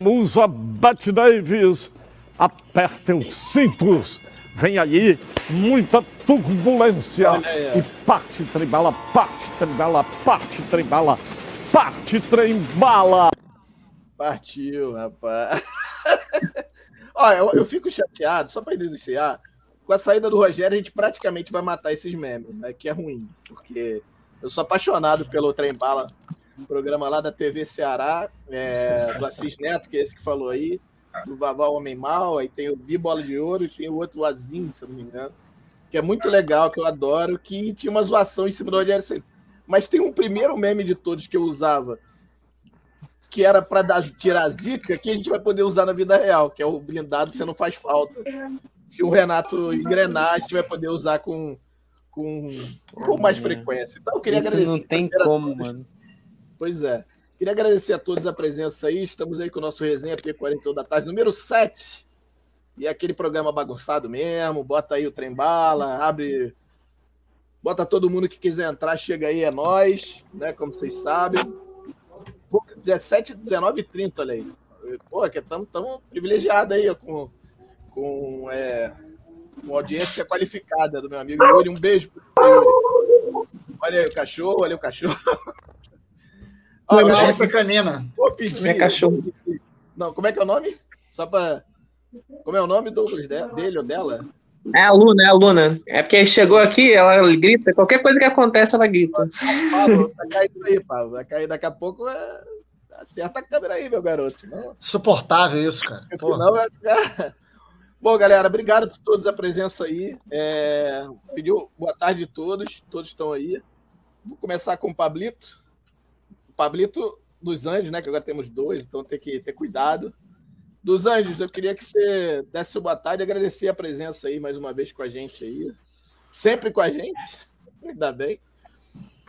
Usa Bat Davis, apertem os cintos. Vem aí muita turbulência. E parte trembala, parte trembala, parte trembala, parte trembala. Partiu, rapaz. Olha, eu, eu, fico chateado, só para iniciar, com a saída do Rogério, a gente praticamente vai matar esses memes, né? Que é ruim, porque eu sou apaixonado pelo Trem Bala, programa lá da TV Ceará, é, do Assis Neto, que é esse que falou aí, do Vavá Homem Mal, aí tem o Bibola de Ouro e tem o outro Azinho, se eu não me engano, que é muito legal, que eu adoro, que tinha uma zoação em cima do Rogério Mas tem um primeiro meme de todos que eu usava, que era para tirar a zica, que a gente vai poder usar na vida real, que é o blindado você não faz falta. Se o Renato engrenar, a gente vai poder usar com, com, com mais frequência. Então, eu queria Isso agradecer. Não tem como, mano. Pois é. Queria agradecer a todos a presença aí. Estamos aí com o nosso resenha P40 da tarde, número 7. E é aquele programa bagunçado mesmo. Bota aí o trem bala, abre. Bota todo mundo que quiser entrar, chega aí, é nós, né? Como vocês sabem. 17, 19 e 30, olha aí. Pô, que estamos tão privilegiados aí com, com, é, com audiência qualificada do meu amigo Yuri. Um beijo pro Yuri. Olha aí o cachorro, olha aí o cachorro. Olha, galera, essa canina. Vou pedir, é cachorro. Não, como é que é o nome? Só para. Como é o nome, Douglas? Dele ou dela? É a Luna, é a Luna. É porque chegou aqui, ela grita, qualquer coisa que acontece, ela grita. Pablo, tá caindo aí, Pablo. Vai cair daqui a pouco. É... Acerta a câmera aí, meu garoto. Senão... Suportável isso, cara. Senão vai ficar... Bom, galera, obrigado por todos a presença aí. É... Pediu boa tarde a todos. Todos estão aí. Vou começar com o Pablito. Pablito dos Anjos, né? Que agora temos dois, então tem que ter cuidado. Dos Anjos, eu queria que você desse boa tarde e agradecer a presença aí mais uma vez com a gente aí. Sempre com a gente, ainda bem.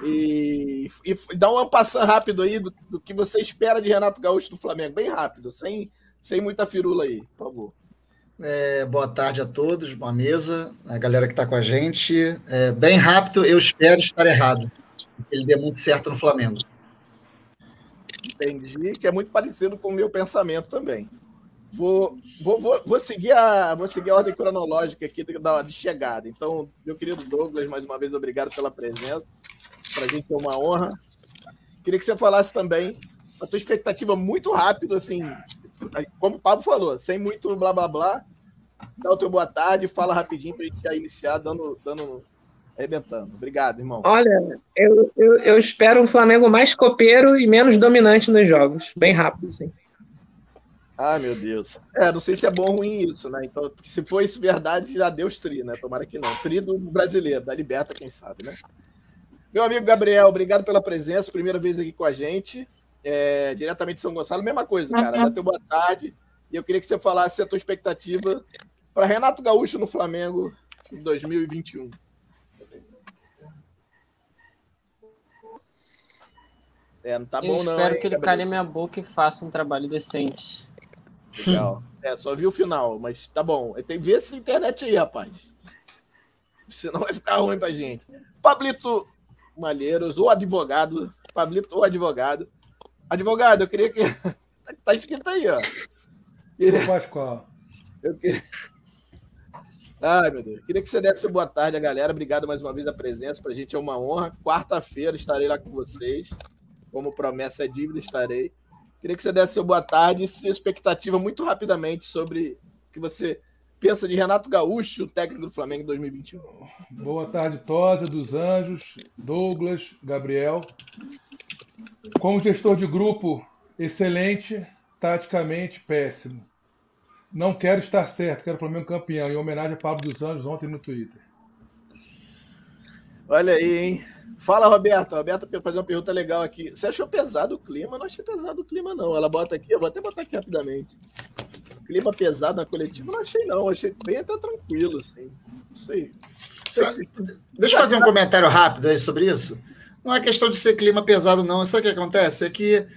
E, e dá um passando rápido aí do, do, que você espera de Renato Gaúcho do Flamengo, bem rápido, sem, sem muita firula aí, por favor. É, boa tarde a todos, boa mesa, a galera que está com a gente. É, bem rápido, eu espero estar errado. Ele dê muito certo no Flamengo. Entendi, que é muito parecido com o meu pensamento também. Vou, vou, vou, vou, seguir a, vou seguir a ordem cronológica aqui de, de chegada. Então, meu querido Douglas, mais uma vez, obrigado pela presença. Para a gente é uma honra. Queria que você falasse também a tua expectativa muito rápido, assim, como o Pablo falou, sem muito blá blá blá. Dá o teu boa tarde, fala rapidinho para a gente já iniciar dando, dando arrebentando. Obrigado, irmão. Olha, eu, eu, eu espero um Flamengo mais copeiro e menos dominante nos jogos. Bem rápido, assim. Ah, meu Deus. É, não sei se é bom ou ruim isso, né? Então, se for isso verdade, já deu os tri, né? Tomara que não. Tri do brasileiro, da Liberta, quem sabe, né? Meu amigo Gabriel, obrigado pela presença. Primeira vez aqui com a gente. É, diretamente de São Gonçalo. Mesma coisa, cara. Já teu boa tarde. E eu queria que você falasse a tua expectativa para Renato Gaúcho no Flamengo em 2021. É, não tá eu bom, não. espero hein, que ele Gabriel? calhe minha boca e faça um trabalho decente. Legal. É, só vi o final, mas tá bom. Tem que ver essa internet aí, rapaz. Senão vai ficar ruim pra gente. Pablito Malheiros, o advogado. Pablito, o advogado. Advogado, eu queria que. tá escrito aí, ó. Queria... Pascoal. Eu queria. Ai, meu Deus. Queria que você desse boa tarde a galera. Obrigado mais uma vez a presença. Pra gente é uma honra. Quarta-feira estarei lá com vocês. Como promessa é dívida, estarei. Queria que você desse seu boa tarde e sua expectativa muito rapidamente sobre o que você pensa de Renato Gaúcho, técnico do Flamengo em 2021. Boa tarde, Tosa, dos Anjos, Douglas, Gabriel. Como gestor de grupo, excelente, taticamente péssimo. Não quero estar certo, quero o Flamengo campeão, em homenagem a Pablo dos Anjos ontem no Twitter. Olha aí, hein? Fala, Roberta. Roberta fazer uma pergunta legal aqui. Você achou pesado o clima? Não achei pesado o clima, não. Ela bota aqui, eu vou até botar aqui rapidamente. Clima pesado na coletiva, não achei, não. Achei bem até tranquilo, assim. Não sei. Deixa eu fazer um comentário rápido aí sobre isso. Não é questão de ser clima pesado, não. Sabe o que acontece? É que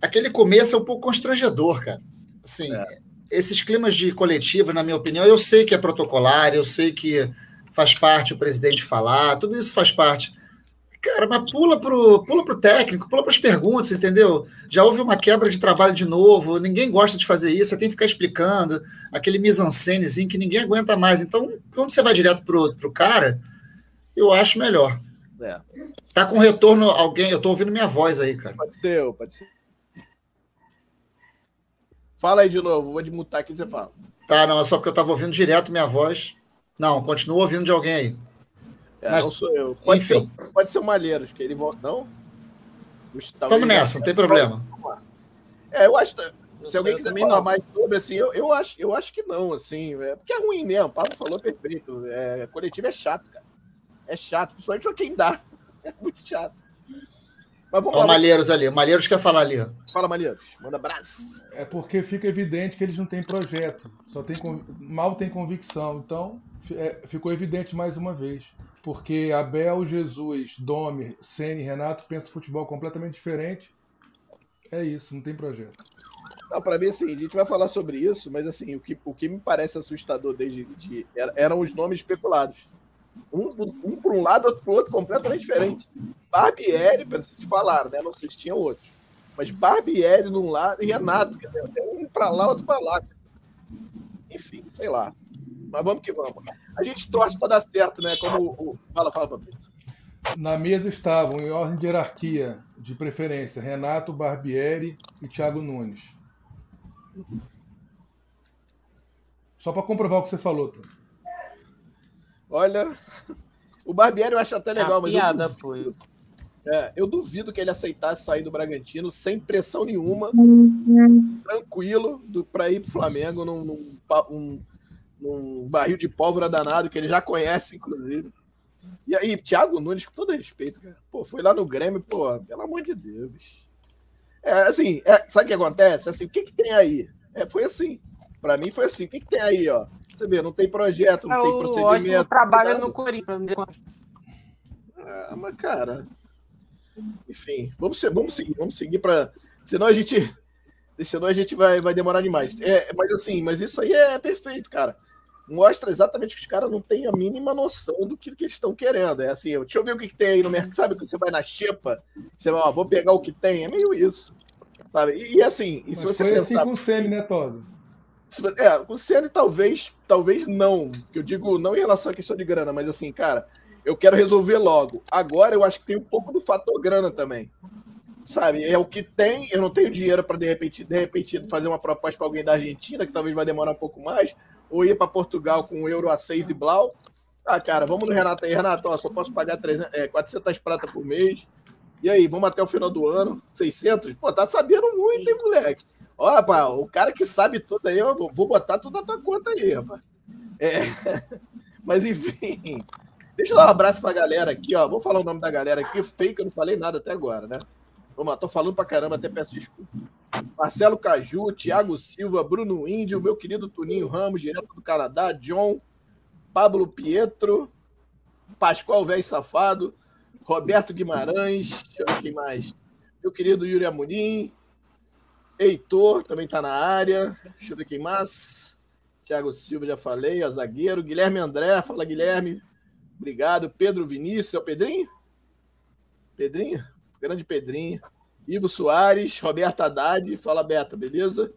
aquele começo é um pouco constrangedor, cara. Assim, é. esses climas de coletiva, na minha opinião, eu sei que é protocolar, eu sei que faz parte o presidente falar, tudo isso faz parte. Cara, mas pula pro, pula pro técnico, pula para as perguntas, entendeu? Já houve uma quebra de trabalho de novo, ninguém gosta de fazer isso, você tem que ficar explicando aquele mise-en-scenezinho que ninguém aguenta mais. Então, quando você vai direto pro, pro cara, eu acho melhor. É. Tá com retorno alguém, eu tô ouvindo minha voz aí, cara. Pode ser, pode ser. Fala aí de novo, vou desmutar aqui você fala. Tá, não, é só porque eu tava ouvindo direto minha voz. Não, continua ouvindo de alguém aí. É, Mas, não sou eu. Pode enfim. Ser, pode ser o Malheiros, que ele volta. Não? Vamos nessa, não tem problema. É, eu acho. Se alguém quiser falar não. mais sobre, assim, eu, eu, acho, eu acho que não, assim. É, porque é ruim mesmo. O Pablo falou perfeito. É, coletivo é chato, cara. É chato, principalmente pra quem dá. É muito chato. Mas vamos Olha lá. O Malheiros ali. O Malheiros quer falar ali. Fala, Malheiros. Manda abraço. É porque fica evidente que eles não têm projeto. Só tem, mal tem convicção. Então, é, ficou evidente mais uma vez porque Abel, Jesus, Domi, Sene, Renato pensam futebol completamente diferente. É isso, não tem projeto. Não, para mim, assim, a gente vai falar sobre isso, mas assim, o que, o que me parece assustador desde de, eram os nomes especulados. Um, um por um lado, outro por outro, completamente diferente. Barbieri, para vocês falaram, né? Não sei se tinham outros. Mas Barbieri num lado e Renato, um para lá, outro para lá. Enfim, sei lá. Mas vamos que vamos. A gente torce para dar certo, né? Como o. Fala, fala, Patrícia. Na mesa estavam, em ordem de hierarquia, de preferência, Renato Barbieri e Thiago Nunes. Só para comprovar o que você falou, Tom. Olha, o Barbieri eu acho até legal, A mas. Piada, eu duvido, é, eu duvido que ele aceitasse sair do Bragantino sem pressão nenhuma, tranquilo, para ir para o Flamengo num, num um, num barril de pólvora danado, que ele já conhece, inclusive. E aí, Thiago Nunes, com todo respeito, cara, pô, foi lá no Grêmio, pô, pelo amor de Deus. É, assim, é, sabe o que acontece? Assim, o que, que tem aí? É, foi assim. Para mim foi assim. O que, que tem aí, ó? Você vê, não tem projeto, não é tem procedimento. trabalha no Corinthians. Ah, mas, cara. Enfim, vamos, vamos seguir, vamos seguir para. Senão a gente. Senão a gente vai, vai demorar demais. É, mas assim, mas isso aí é perfeito, cara mostra exatamente que os caras não têm a mínima noção do que, que eles estão querendo. É assim, deixa eu ver o que, que tem aí no mercado. Sabe quando você vai na xepa, você vai, ó, vou pegar o que tem. É meio isso. Sabe? E, e assim, e se você foi assim pensar. Assim com o Sene, né, Todd? É, com o Sene talvez, talvez não. Que eu digo não em relação à questão de grana, mas assim, cara, eu quero resolver logo. Agora eu acho que tem um pouco do fator grana também. Sabe? É o que tem, eu não tenho dinheiro para de repente, de repente fazer uma proposta para alguém da Argentina, que talvez vai demorar um pouco mais ou ir para Portugal com um euro a 6 e blau. Ah, cara, vamos no Renato aí. Renato, ó, só posso pagar 300, é, 400 prata por mês. E aí, vamos até o final do ano? 600? Pô, tá sabendo muito, hein, moleque? Ó, rapaz, o cara que sabe tudo aí, eu vou botar tudo na tua conta aí, rapaz. É... Mas, enfim, deixa eu dar um abraço pra galera aqui, ó. Vou falar o nome da galera aqui. Fake, eu não falei nada até agora, né? Vamos lá, tô falando pra caramba, até peço desculpa. Marcelo Caju, Thiago Silva, Bruno Índio, meu querido Tuninho Ramos, direto do Canadá, John, Pablo Pietro, Pascoal Velho Safado, Roberto Guimarães, quem mais. Meu querido Yuri Amorim, Heitor também está na área, deixa eu ver quem mais. Thiago Silva, já falei, ó, zagueiro. Guilherme André, fala Guilherme, obrigado. Pedro Vinícius, é o Pedrinho? Pedrinho? Grande Pedrinho. Ivo Soares, Roberto Haddad, fala Beta, beleza?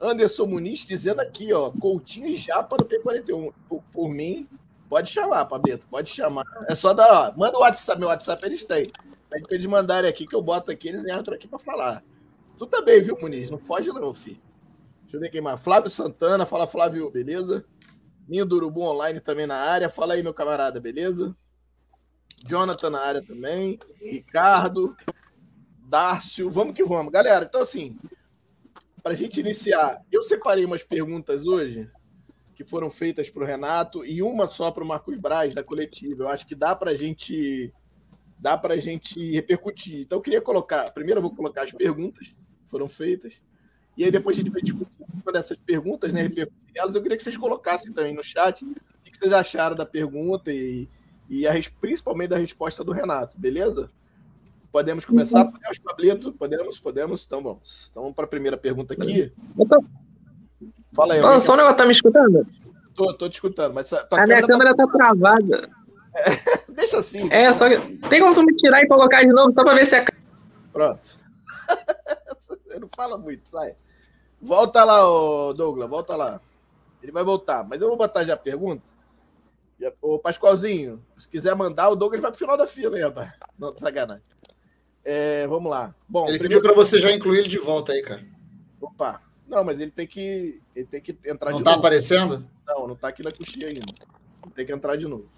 Anderson Muniz dizendo aqui, ó, Coutinho e Japa no P41. Por, por mim, pode chamar, Pabeto, pode chamar. É só dar, ó, manda o WhatsApp, meu WhatsApp eles têm. Pede pra eles mandarem aqui que eu boto aqui, eles entram aqui para falar. Tu também, viu, Muniz? Não foge não, filho. Deixa eu ver quem mais. Flávio Santana, fala Flávio, beleza? Ninho do Urubu Online também na área. Fala aí, meu camarada, beleza? Jonathan na área também. Ricardo. Dárcio, vamos que vamos. Galera, então assim, para a gente iniciar, eu separei umas perguntas hoje que foram feitas para o Renato e uma só para o Marcos Braz, da coletiva. Eu acho que dá para a gente dá para a gente repercutir. Então eu queria colocar, primeiro eu vou colocar as perguntas que foram feitas, e aí depois a gente vai discutir uma dessas perguntas, né, repercutir elas. Eu queria que vocês colocassem também no chat o que vocês acharam da pergunta e, e a, principalmente da resposta do Renato, beleza? Podemos começar? Uhum. Podemos, Pablito? Podemos, podemos. Então vamos. Então vamos para a primeira pergunta aqui. Tô... Fala aí. Não, só um negócio, tá me escutando? Tô, tô te escutando, mas a minha câmera tá travada. Deixa assim. É, só que. Tem como tu me tirar e colocar de novo só pra ver se é. Pronto. não fala muito, sai. Volta lá, Douglas, volta lá. Ele vai voltar, mas eu vou botar já a pergunta. Ô Pascoalzinho, se quiser mandar, o Douglas vai pro final da fila, hein, rapaz? Não, sacanagem. É, vamos lá. Bom, Ele primeiro. pediu para você já incluir ele de volta aí, cara. Opa. Não, mas ele tem que. Ele tem que entrar Não de tá novo. aparecendo? Não, não tá aqui na coxinha ainda. Tem que entrar de novo.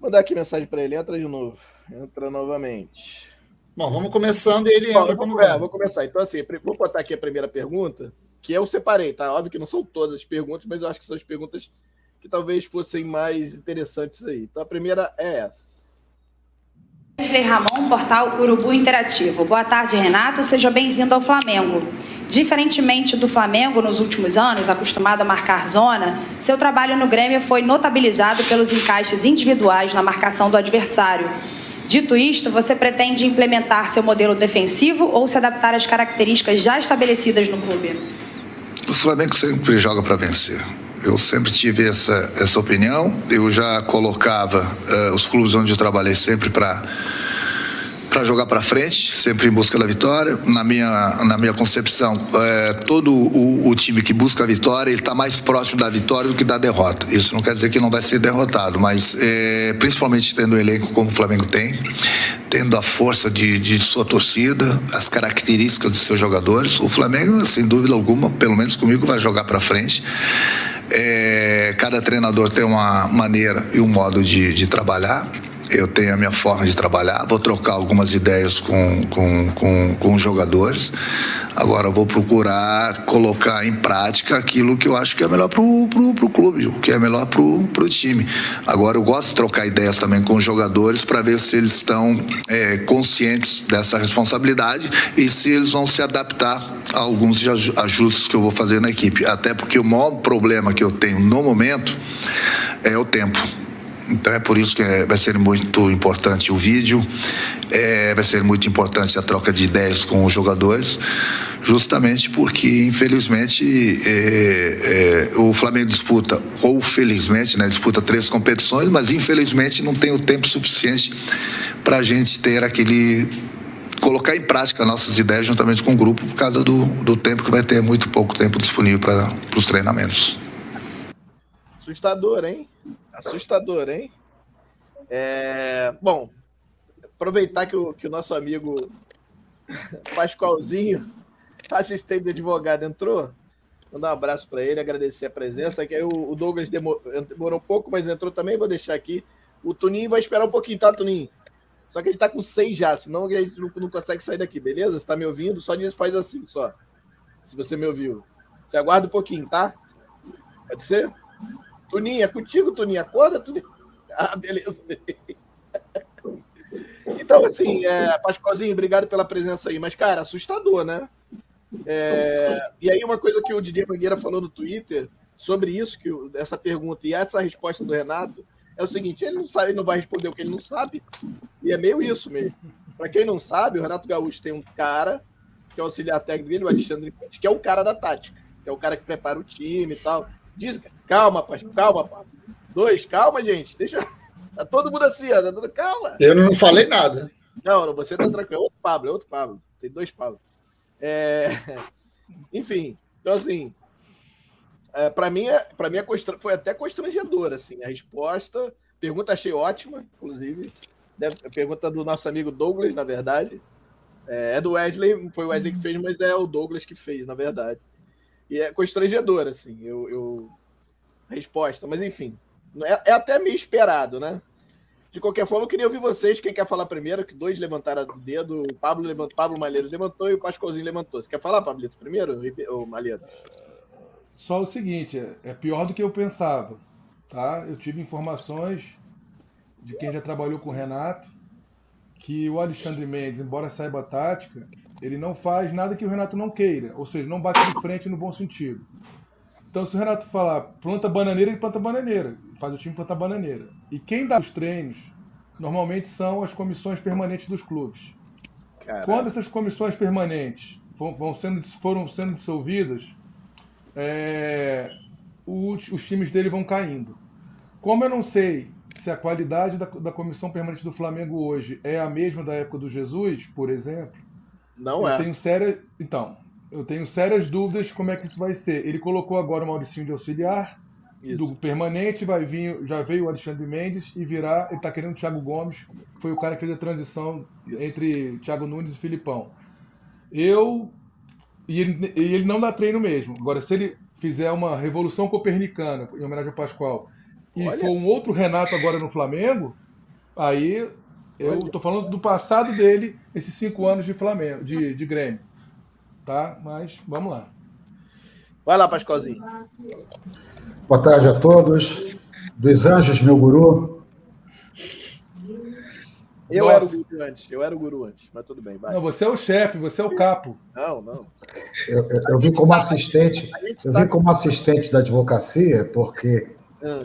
Mandar aqui mensagem pra ele, entra de novo. Entra novamente. Bom, vamos começando e ele Bom, entra vou, é, vou começar. Então, assim, vou botar aqui a primeira pergunta, que eu separei, tá? Óbvio que não são todas as perguntas, mas eu acho que são as perguntas que talvez fossem mais interessantes aí. Então, a primeira é essa. Wesley Ramon, portal Urubu Interativo. Boa tarde, Renato. Seja bem-vindo ao Flamengo. Diferentemente do Flamengo nos últimos anos, acostumado a marcar zona, seu trabalho no Grêmio foi notabilizado pelos encaixes individuais na marcação do adversário. Dito isto, você pretende implementar seu modelo defensivo ou se adaptar às características já estabelecidas no clube? O Flamengo sempre joga para vencer. Eu sempre tive essa, essa opinião. Eu já colocava eh, os clubes onde eu trabalhei sempre para para jogar para frente, sempre em busca da vitória. Na minha, na minha concepção, eh, todo o, o time que busca a vitória, ele está mais próximo da vitória do que da derrota. Isso não quer dizer que não vai ser derrotado, mas eh, principalmente tendo um elenco como o Flamengo tem, tendo a força de, de sua torcida, as características dos seus jogadores, o Flamengo, sem dúvida alguma, pelo menos comigo, vai jogar para frente. É, cada treinador tem uma maneira e um modo de, de trabalhar. Eu tenho a minha forma de trabalhar, vou trocar algumas ideias com, com, com, com os jogadores. Agora vou procurar colocar em prática aquilo que eu acho que é melhor pro, pro clube, o que é melhor pro, pro time. Agora eu gosto de trocar ideias também com os jogadores para ver se eles estão é, conscientes dessa responsabilidade e se eles vão se adaptar a alguns ajustes que eu vou fazer na equipe. Até porque o maior problema que eu tenho no momento é o tempo. Então é por isso que é- vai ser muito importante o vídeo, é, vai ser muito importante a troca de ideias com os jogadores, justamente porque, infelizmente, é, é, o Flamengo disputa, ou felizmente, né, disputa três competições, mas infelizmente não tem o tempo suficiente para a gente ter aquele. colocar em prática nossas ideias juntamente com o grupo, por causa do, do tempo que vai ter muito pouco tempo disponível para os treinamentos. Assustador, hein? Assustador, hein? É, Bom, aproveitar que o, que o nosso amigo Pascoalzinho, assistente de advogado, entrou. Mandar um abraço para ele, agradecer a presença. Que o, o Douglas demo- demorou um pouco, mas entrou também. Vou deixar aqui. O Tuninho vai esperar um pouquinho, tá, Tuninho? Só que ele tá com seis já, senão a gente não, não consegue sair daqui, beleza? Você tá me ouvindo? Só diz, faz assim, só. Se você me ouviu. Você aguarda um pouquinho, tá? Pode ser? Tuninho, é contigo, Tuninho. Acorda, Tuninho. Ah, beleza. Então, assim, é, Pascoalzinho, obrigado pela presença aí. Mas, cara, assustador, né? É, e aí, uma coisa que o Didier Mangueira falou no Twitter sobre isso, que essa pergunta e essa resposta do Renato, é o seguinte: ele não sabe, ele não vai responder o que ele não sabe. E é meio isso mesmo. Para quem não sabe, o Renato Gaúcho tem um cara, que é o auxiliar técnico dele, o Alexandre Pires, que é o cara da tática, que é o cara que prepara o time e tal. Diz, calma, Pascoal, calma, Pablo. Dois, calma, gente. Deixa. Tá todo mundo assim, ó. Tá todo... Calma. Eu não falei nada. Não, você tá tranquilo. É outro Pablo, é outro Pablo. Tem dois Pablo. É... Enfim, então assim, é, para mim, é, pra mim é constra... foi até constrangedora, assim, a resposta. Pergunta achei ótima, inclusive. Deve... a Pergunta do nosso amigo Douglas, na verdade. É, é do Wesley, foi o Wesley que fez, mas é o Douglas que fez, na verdade. E é constrangedora, assim, eu, eu... resposta. Mas enfim, é, é até meio esperado, né? De qualquer forma, eu queria ouvir vocês. Quem quer falar primeiro? Que dois levantaram o dedo. O Pablo, levantou, Pablo Malheiro levantou e o Pascoalzinho levantou. Você quer falar, Pablito, primeiro? Ou Malheiro? Só o seguinte, é- é pior do que eu pensava, tá? Eu tive informações de quem já trabalhou com o Renato que o Alexandre Mendes, embora saiba a tática, ele não faz nada que o Renato não queira, ou seja, não bate de frente no bom sentido. Então, se o Renato falar planta bananeira, ele planta bananeira, faz o time plantar bananeira. E quem dá os treinos normalmente são as comissões permanentes dos clubes. Quando essas comissões permanentes vão sendo, foram sendo dissolvidas, é, os, os times dele vão caindo. Como eu não sei se a qualidade da, da comissão permanente do Flamengo hoje é a mesma da época do Jesus, por exemplo. Não eu é. Tenho séria, então, eu tenho sérias dúvidas como é que isso vai ser. Ele colocou agora o Mauricinho de auxiliar, Isso. do permanente vai vir, já veio o Alexandre Mendes e virá, ele tá querendo o Thiago Gomes, foi o cara que fez a transição entre Thiago Nunes e Filipão. Eu e ele, ele não dá treino mesmo. Agora, se ele fizer uma revolução copernicana em homenagem ao Pascoal e Olha. for um outro Renato agora no Flamengo, aí eu tô falando do passado dele, esses cinco anos de Flamengo, de, de Grêmio. Tá? Mas vamos lá. Vai lá, Pascoalzinho. Boa tarde a todos. Dos Anjos, meu guru. Eu Nossa. era o guru antes, eu era o guru antes, mas tudo bem, vai. Não, você é o chefe, você é o capo. Não, não. Eu, eu- eu vim como assistente, eu tá vim como assistente da advocacia, porque Ah,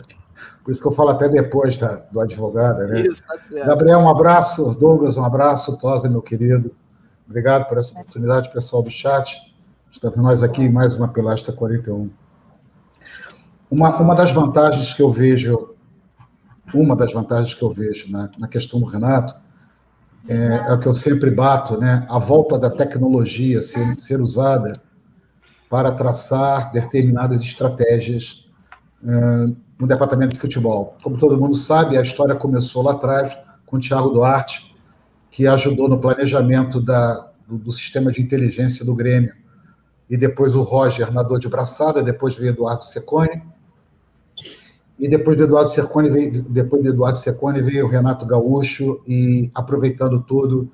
por isso que eu falo até depois da, do advogado, né? Isso, tá certo. Gabriel, um abraço. Douglas, um abraço. Tosa, meu querido. Obrigado por essa oportunidade, pessoal do chat. Estamos nós aqui em mais uma Pilastra 41. Uma, uma das vantagens que eu vejo, uma das vantagens que eu vejo na, na questão do Renato, é, é o que eu sempre bato, né? A volta da tecnologia ser, ser usada para traçar determinadas estratégias eh, no departamento de futebol. Como todo mundo sabe, a história começou lá atrás com o Thiago Duarte, que ajudou no planejamento da, do, do sistema de inteligência do Grêmio. E depois o Roger nadou de braçada, depois veio Eduardo Secone. E depois do Eduardo Secone veio, depois do Eduardo Secone veio o Renato Gaúcho e aproveitando tudo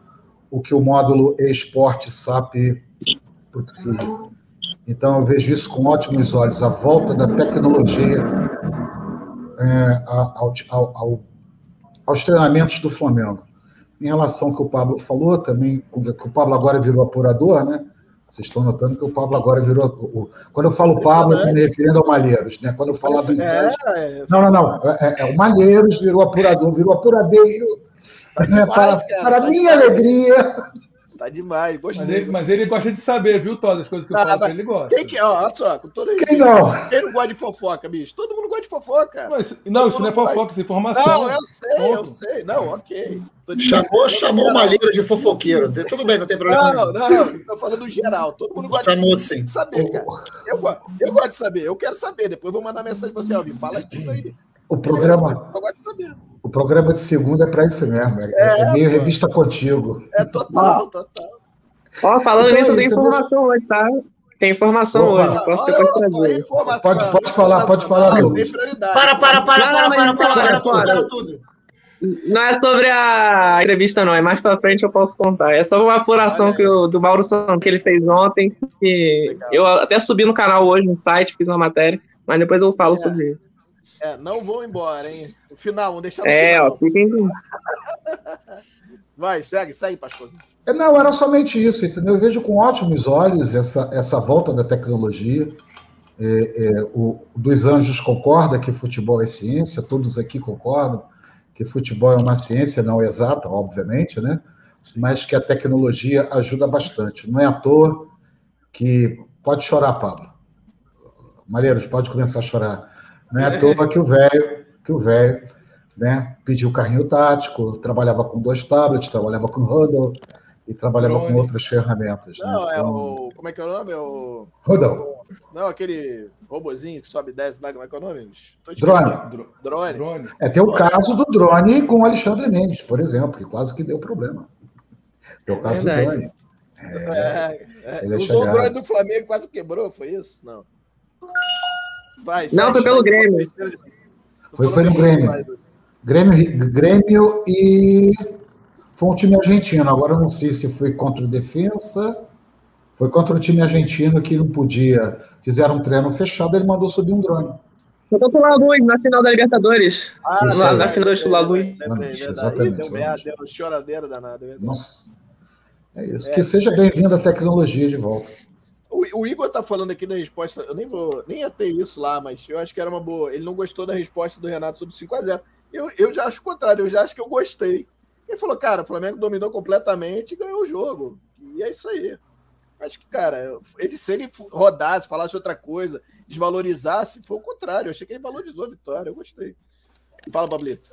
o que o módulo esporte SAP propicia. Então eu vejo isso com ótimos olhos, a volta da tecnologia é, ao, ao, ao, aos treinamentos do Flamengo. Em relação ao que o Pablo falou, também, que o Pablo agora virou apurador, né? Vocês estão notando que o Pablo agora virou. O, quando eu falo Pablo, eu estou me referindo ao Malheiros, né? Quando eu falava em É, é, Não, não, não. É, é, o Malheiros virou apurador, virou apuradeiro. Né? demais, para cara, para minha demais. alegria. Tá demais, Mas gostei. ele, mas ele gosta de saber, viu, Todas as coisas que eu Ah, falo mas ele, gosta. Quem que é? Ó, olha só, com todo Quem não? Quem não gosta de fofoca, bicho? Todo mundo gosta de fofoca. Mas, não, isso não é fofoca, isso é informação. Não, eu sei, eu Ponto. sei. Não, ok. Chamou, chamou o Malheiro de fofoqueiro. Tudo bem, não tem problema. Não, não, não. Tô falando geral. Todo mundo gosta Chamou sim. de saber, cara. Eu, eu gosto de saber, eu quero saber. Depois eu vou mandar mensagem pra você, ó, me fala tudo aí. O programa, Eu gosto de saber. o programa de segunda é para isso mesmo. É, é meio pô. revista contigo. É total, total. Ó, falando Então, nisso, tem isso é informação hoje, tá? Tem informação Opa. hoje, posso depois olha, trazer. Pode- pode falar, pode falar, tem prioridade. Para, para, para, para, para, para, para, olha. para tudo. Não é sobre a entrevista, não. É mais pra frente eu posso contar. É só uma apuração que o, do Mauro Santos que ele fez ontem. Que Legal. eu até subi no canal hoje, no site, fiz uma matéria. Mas depois eu falo É. sobre isso. É, não vão embora, hein? No final, vamos deixar no É, final. ó, fiquem. Vai, segue, segue, pastor. É, Não, era somente isso, entendeu? Eu vejo com ótimos olhos essa, essa volta da tecnologia. É, é, o dos Anjos concorda que futebol é ciência, todos aqui concordam que futebol é uma ciência não exata, obviamente, né? Mas que a tecnologia ajuda bastante. Não é à toa que. Pode chorar, Pablo. Malheiros, pode começar a chorar. Não é à toa que o velho, que o velho, né, pediu carrinho tático, trabalhava com dois tablets, trabalhava com Hudl e trabalhava Drone. com outras ferramentas. Não, né? é Então, o. Como é que é o nome? É o. Hudl, Não, aquele robozinho que sobe e desce lá, como é que é o nome? Drone. Dro- Drone. Drone. É, tem o caso do drone com o Alexandre Mendes, por exemplo, que quase que deu problema. Tem o caso Verdade. do drone. É, é, Ele é usou o chegado. drone do Flamengo quase quebrou, foi isso? Não. Vai, Não, foi pelo. Grêmio. Foi- foi no do Grêmio. Grêmio, Grêmio e foi um time argentino. Agora eu não sei se foi contra o Defensa, foi contra o time argentino que não podia. Fizeram um treino fechado, ele mandou subir um drone. Eu tô pela luz na final da Libertadores. Ah, aí. na final do Lagoa. Lembrei, verdade. Deu merda, deu um choradeiro danado, é verdade. Nossa. É isso. É. Que seja bem-vinda a tecnologia de volta. O, o Igor tá falando aqui da resposta. Eu nem vou. Nem ia ter isso lá, mas eu acho que era uma boa. Ele não gostou da resposta do Renato sobre 5x0. Eu, eu já acho o contrário, eu já acho que eu gostei. Ele falou, cara, o Flamengo dominou completamente e ganhou o jogo. E é isso aí. Acho que, cara, ele, se ele rodasse, falasse outra coisa, desvalorizasse, foi o contrário. Eu achei que ele valorizou a vitória, eu gostei. Fala, Pablito.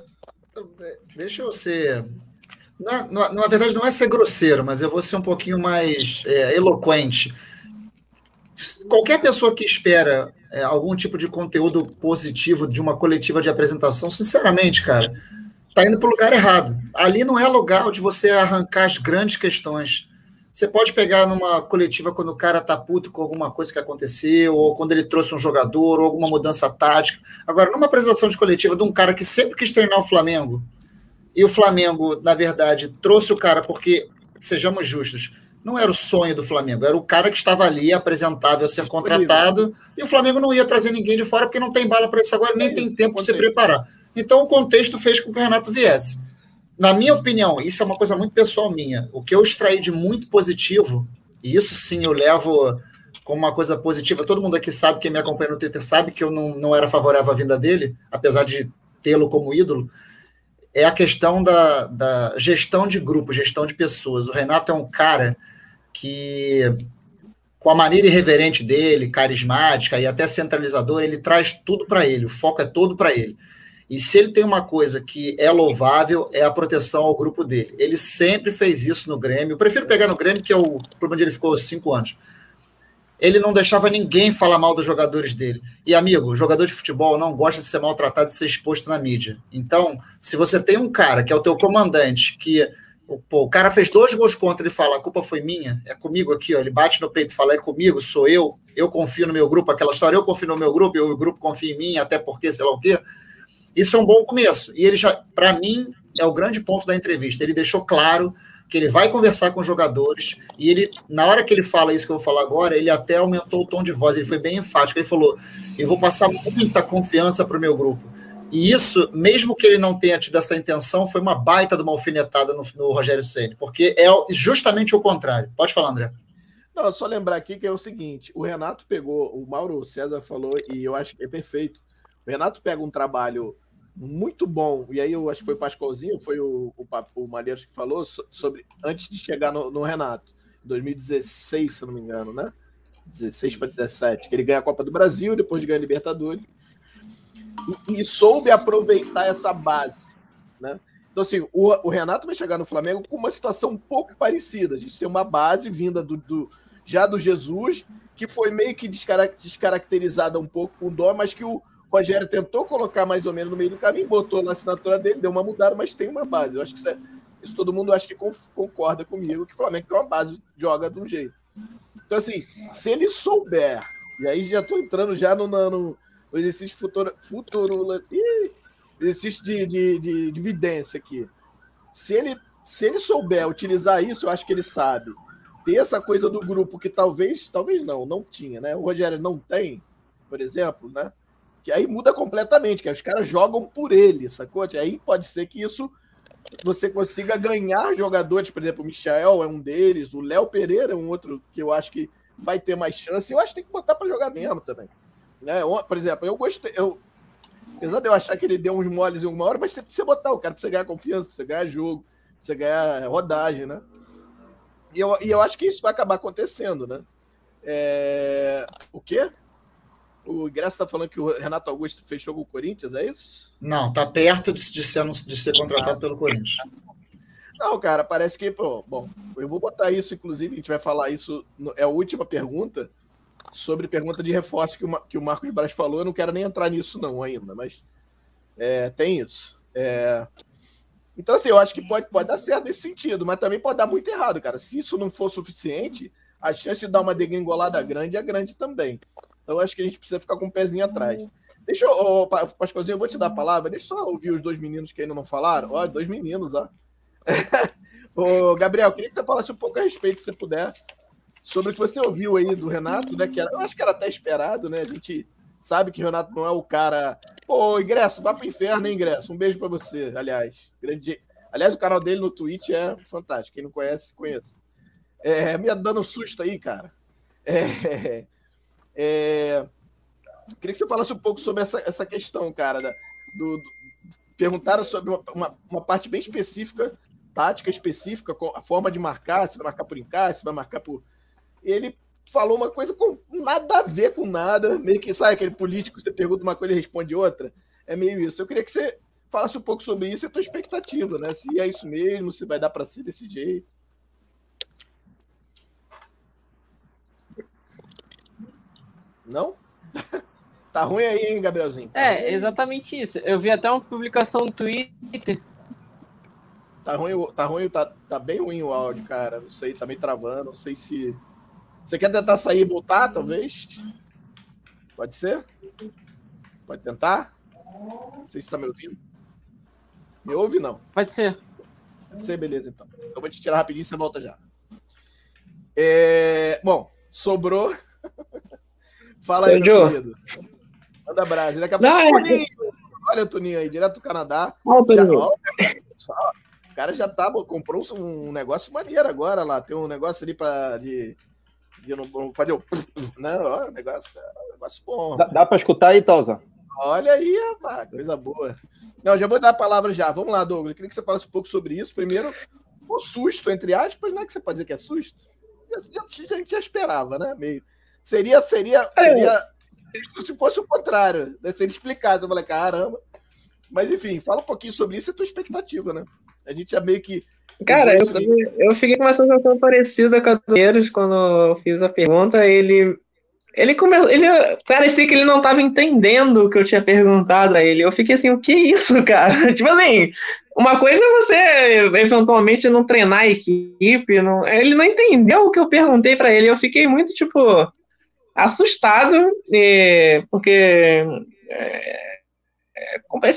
Deixa eu ser. Na, na, na, verdade, não é ser grosseiro, mas eu vou ser um pouquinho mais é, eloquente. Qualquer pessoa que espera é, algum tipo de conteúdo positivo de uma coletiva de apresentação, sinceramente, cara, tá indo para o lugar errado. Ali não é lugar de você arrancar as grandes questões. Você pode pegar numa coletiva quando o cara tá puto com alguma coisa que aconteceu, ou quando ele trouxe um jogador, ou alguma mudança tática. Agora, numa apresentação de coletiva de um cara que sempre quis treinar o Flamengo, e o Flamengo, na verdade, trouxe o cara porque, sejamos justos, não era o sonho do Flamengo, era o cara que estava ali, apresentável a ser contratado, e o Flamengo não ia trazer ninguém de fora porque não tem bala para isso agora, nem é tem tempo para se preparar. Então o contexto fez com que o Renato viesse. Na minha opinião, isso é uma coisa muito pessoal minha. O que eu extraí de muito positivo, e isso sim eu levo como uma coisa positiva, todo mundo aqui sabe, quem me acompanha no Twitter sabe que eu não, não era favorável à vinda dele, apesar de tê-lo como ídolo, é a questão da, da gestão de grupo, gestão de pessoas. O Renato é um cara que, com a maneira irreverente dele, carismática e até centralizadora, ele traz tudo para ele, o foco é todo para ele. E se ele tem uma coisa que é louvável, é a proteção ao grupo dele. Ele sempre fez isso no Grêmio. Eu prefiro pegar no Grêmio, que é o clube onde ele ficou cinco anos ele não deixava ninguém falar mal dos jogadores dele. E, amigo, jogador de futebol não gosta de ser maltratado e ser exposto na mídia. Então, se você tem um cara que é o teu comandante, que pô, o cara fez dois gols contra, ele fala, a culpa foi minha, é comigo aqui, ó, ele bate no peito e fala, é comigo, sou eu, eu confio no meu grupo, aquela história, eu confio no meu grupo, e o grupo confia em mim, até porque, sei lá o quê. Isso é um bom começo. E ele já, para mim, é o grande ponto da entrevista. Ele deixou claro que ele vai conversar com os jogadores e ele, na hora que ele fala isso que eu vou falar agora, ele até aumentou o tom de voz, ele foi bem enfático, ele falou: "Eu vou passar muita confiança para o meu grupo". E isso, mesmo que ele não tenha tido essa intenção, foi uma baita de uma alfinetada no, no Rogério Ceni, porque é justamente o contrário. Pode falar, André. Não, só lembrar aqui que é o seguinte: o Renato pegou, o Mauro César falou, e eu acho que é perfeito. O Renato pega um trabalho muito bom. E aí eu acho que foi Pascoalzinho, foi o, o, o Malheiros que falou sobre antes de chegar no, no Renato, 2016, se não me engano, né? 16 para 17, que ele ganha a Copa do Brasil, depois ganha a Libertadores. E, soube aproveitar essa base, né? Então, assim, o, o, Renato vai chegar no Flamengo com uma situação um pouco parecida. A gente tem uma base vinda do, do já do Jesus, que foi meio que descaracterizada um pouco com dó, mas que o, o Rogério tentou colocar mais ou menos no meio do caminho, botou na assinatura dele, deu uma mudada, mas tem uma base. Eu acho que isso, é, isso todo mundo acho que concorda comigo, que o Flamengo tem uma base, joga de um jeito. Então, assim, se ele souber, e aí já estou entrando já no, no, no exercício futuro, futuro ih, exercício de, de, de, de aqui. Se ele, se ele souber utilizar isso, eu acho que ele sabe. Ter essa coisa do grupo que talvez, talvez não, não tinha, né? O Rogério não tem, por exemplo, né? que aí muda completamente, que os caras jogam por ele, sacou? Aí pode ser que isso você consiga ganhar jogadores, por exemplo, o Michel é um deles, o Léo Pereira é um outro que eu acho que vai ter mais chance, eu acho que tem que botar para jogar mesmo também. Né? Por exemplo, eu gostei, eu, apesar de eu achar que ele deu uns moles em uma hora, mas você precisa botar o cara para você ganhar confiança, para você ganhar jogo, pra você ganhar rodagem, né? E eu, e eu acho que isso vai acabar acontecendo, né? É... O quê? O Ingresso está falando que o Renato Augusto fechou com o Corinthians, é isso? Não, tá perto de, de, ser, de ser contratado pelo Corinthians. Não, cara, parece que, pô, bom, eu vou botar isso, inclusive, a gente vai falar isso, é a última pergunta, sobre pergunta de reforço que o, que o Marcos Braz falou, eu não quero nem entrar nisso não ainda, mas é, tem isso. É, então, assim, eu acho que pode, pode dar certo nesse sentido, mas também pode dar muito errado, cara. Se isso não for suficiente, a chance de dar uma degringolada grande é grande também. Então acho que a gente precisa ficar com o um pezinho atrás. Deixa eu, oh, Pascoalzinho, eu vou te dar a palavra. Deixa eu só ouvir os dois meninos que ainda não falaram. Ó, dois meninos, ó. Ô, Gabriel, queria que você falasse um pouco a respeito, se puder, sobre o que você ouviu aí do Renato, né? Que era, eu acho que era até esperado, né? A gente sabe que o Renato não é o cara. Pô, ingresso, vá pro inferno, hein, ingresso. Um beijo para você, aliás. Grande... Aliás, o canal dele no Twitch é fantástico. Quem não conhece, conheça. É, me dando susto aí, cara. É, é... Queria que você falasse um pouco sobre essa, essa questão, cara, da, do, do, perguntaram sobre uma, uma, uma, parte bem específica, tática específica, a forma de marcar, se vai marcar por encaixe, se vai marcar por. Ele falou uma coisa com nada a ver com nada, meio que, sabe, aquele político, você pergunta uma coisa e responde outra. É meio isso. Eu queria que você falasse um pouco sobre isso e a tua expectativa, né? Se é isso mesmo, se vai dar para ser desse jeito. Não? tá ruim aí, hein, Gabrielzinho? Tá É, exatamente isso. Eu vi até uma publicação no Twitter. Tá ruim, tá ruim, tá, tá bem ruim o áudio, cara. Não sei, tá meio travando. Não sei se. Você quer tentar sair e voltar, talvez? Pode ser? Pode tentar? Não sei se tá me ouvindo. Me ouve, não? Pode ser. Pode ser, beleza, então. Eu vou te tirar rapidinho e você volta já. É, Bom, sobrou. Fala aí, meu querido. Manda brasa. Daqui a Não, pouco. é-! Olha o Toninho aí, direto do Canadá. Ó, o Já, o cara já tá, comprou um negócio maneiro agora lá. Tem um negócio ali pra. De, não, não fazer o. Né? Ó, negócio, é um negócio bom. Dá, dá pra escutar aí, Tosa? Olha aí, rapaz, coisa boa. Não, já vou dar a palavra já. Vamos lá, Douglas. Eu queria que você falasse um pouco sobre isso. Primeiro, o susto, entre aspas, não é que você pode dizer que é susto? A gente já esperava, né? Meio. Seria, seria, seria se fosse o contrário, né? Se ele explicasse, eu falei, caramba. Mas enfim, fala um pouquinho sobre isso e a tua expectativa, né? A gente já meio que. Cara, eu, eu fiquei com uma sensação parecida com a do Pinheiros quando eu fiz a pergunta. Ele, ele, come, ele parecia que ele não estava entendendo o que eu tinha perguntado a ele. Eu fiquei assim, o que é isso, cara? tipo assim, uma coisa é você eventualmente não treinar a equipe. Não, ele não entendeu o que eu perguntei para ele. Eu fiquei muito, tipo, assustado, e- porque. é,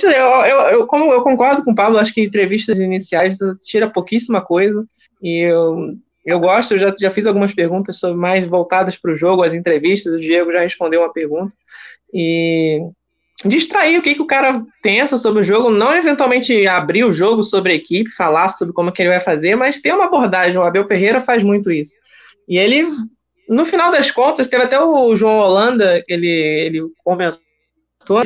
Eu, eu, eu, como eu concordo com o Pablo, acho que entrevistas iniciais tira pouquíssima coisa. E eu, eu gosto, eu já, já fiz algumas perguntas sobre mais voltadas para o jogo, as entrevistas. O Diego já respondeu uma pergunta. E distrair o que, que o cara pensa sobre o jogo, não eventualmente abrir o jogo sobre a equipe, falar sobre como que ele vai fazer, mas ter uma abordagem. O Abel Ferreira faz muito isso. E ele, no final das contas, teve até o João Holanda, ele, ele comentou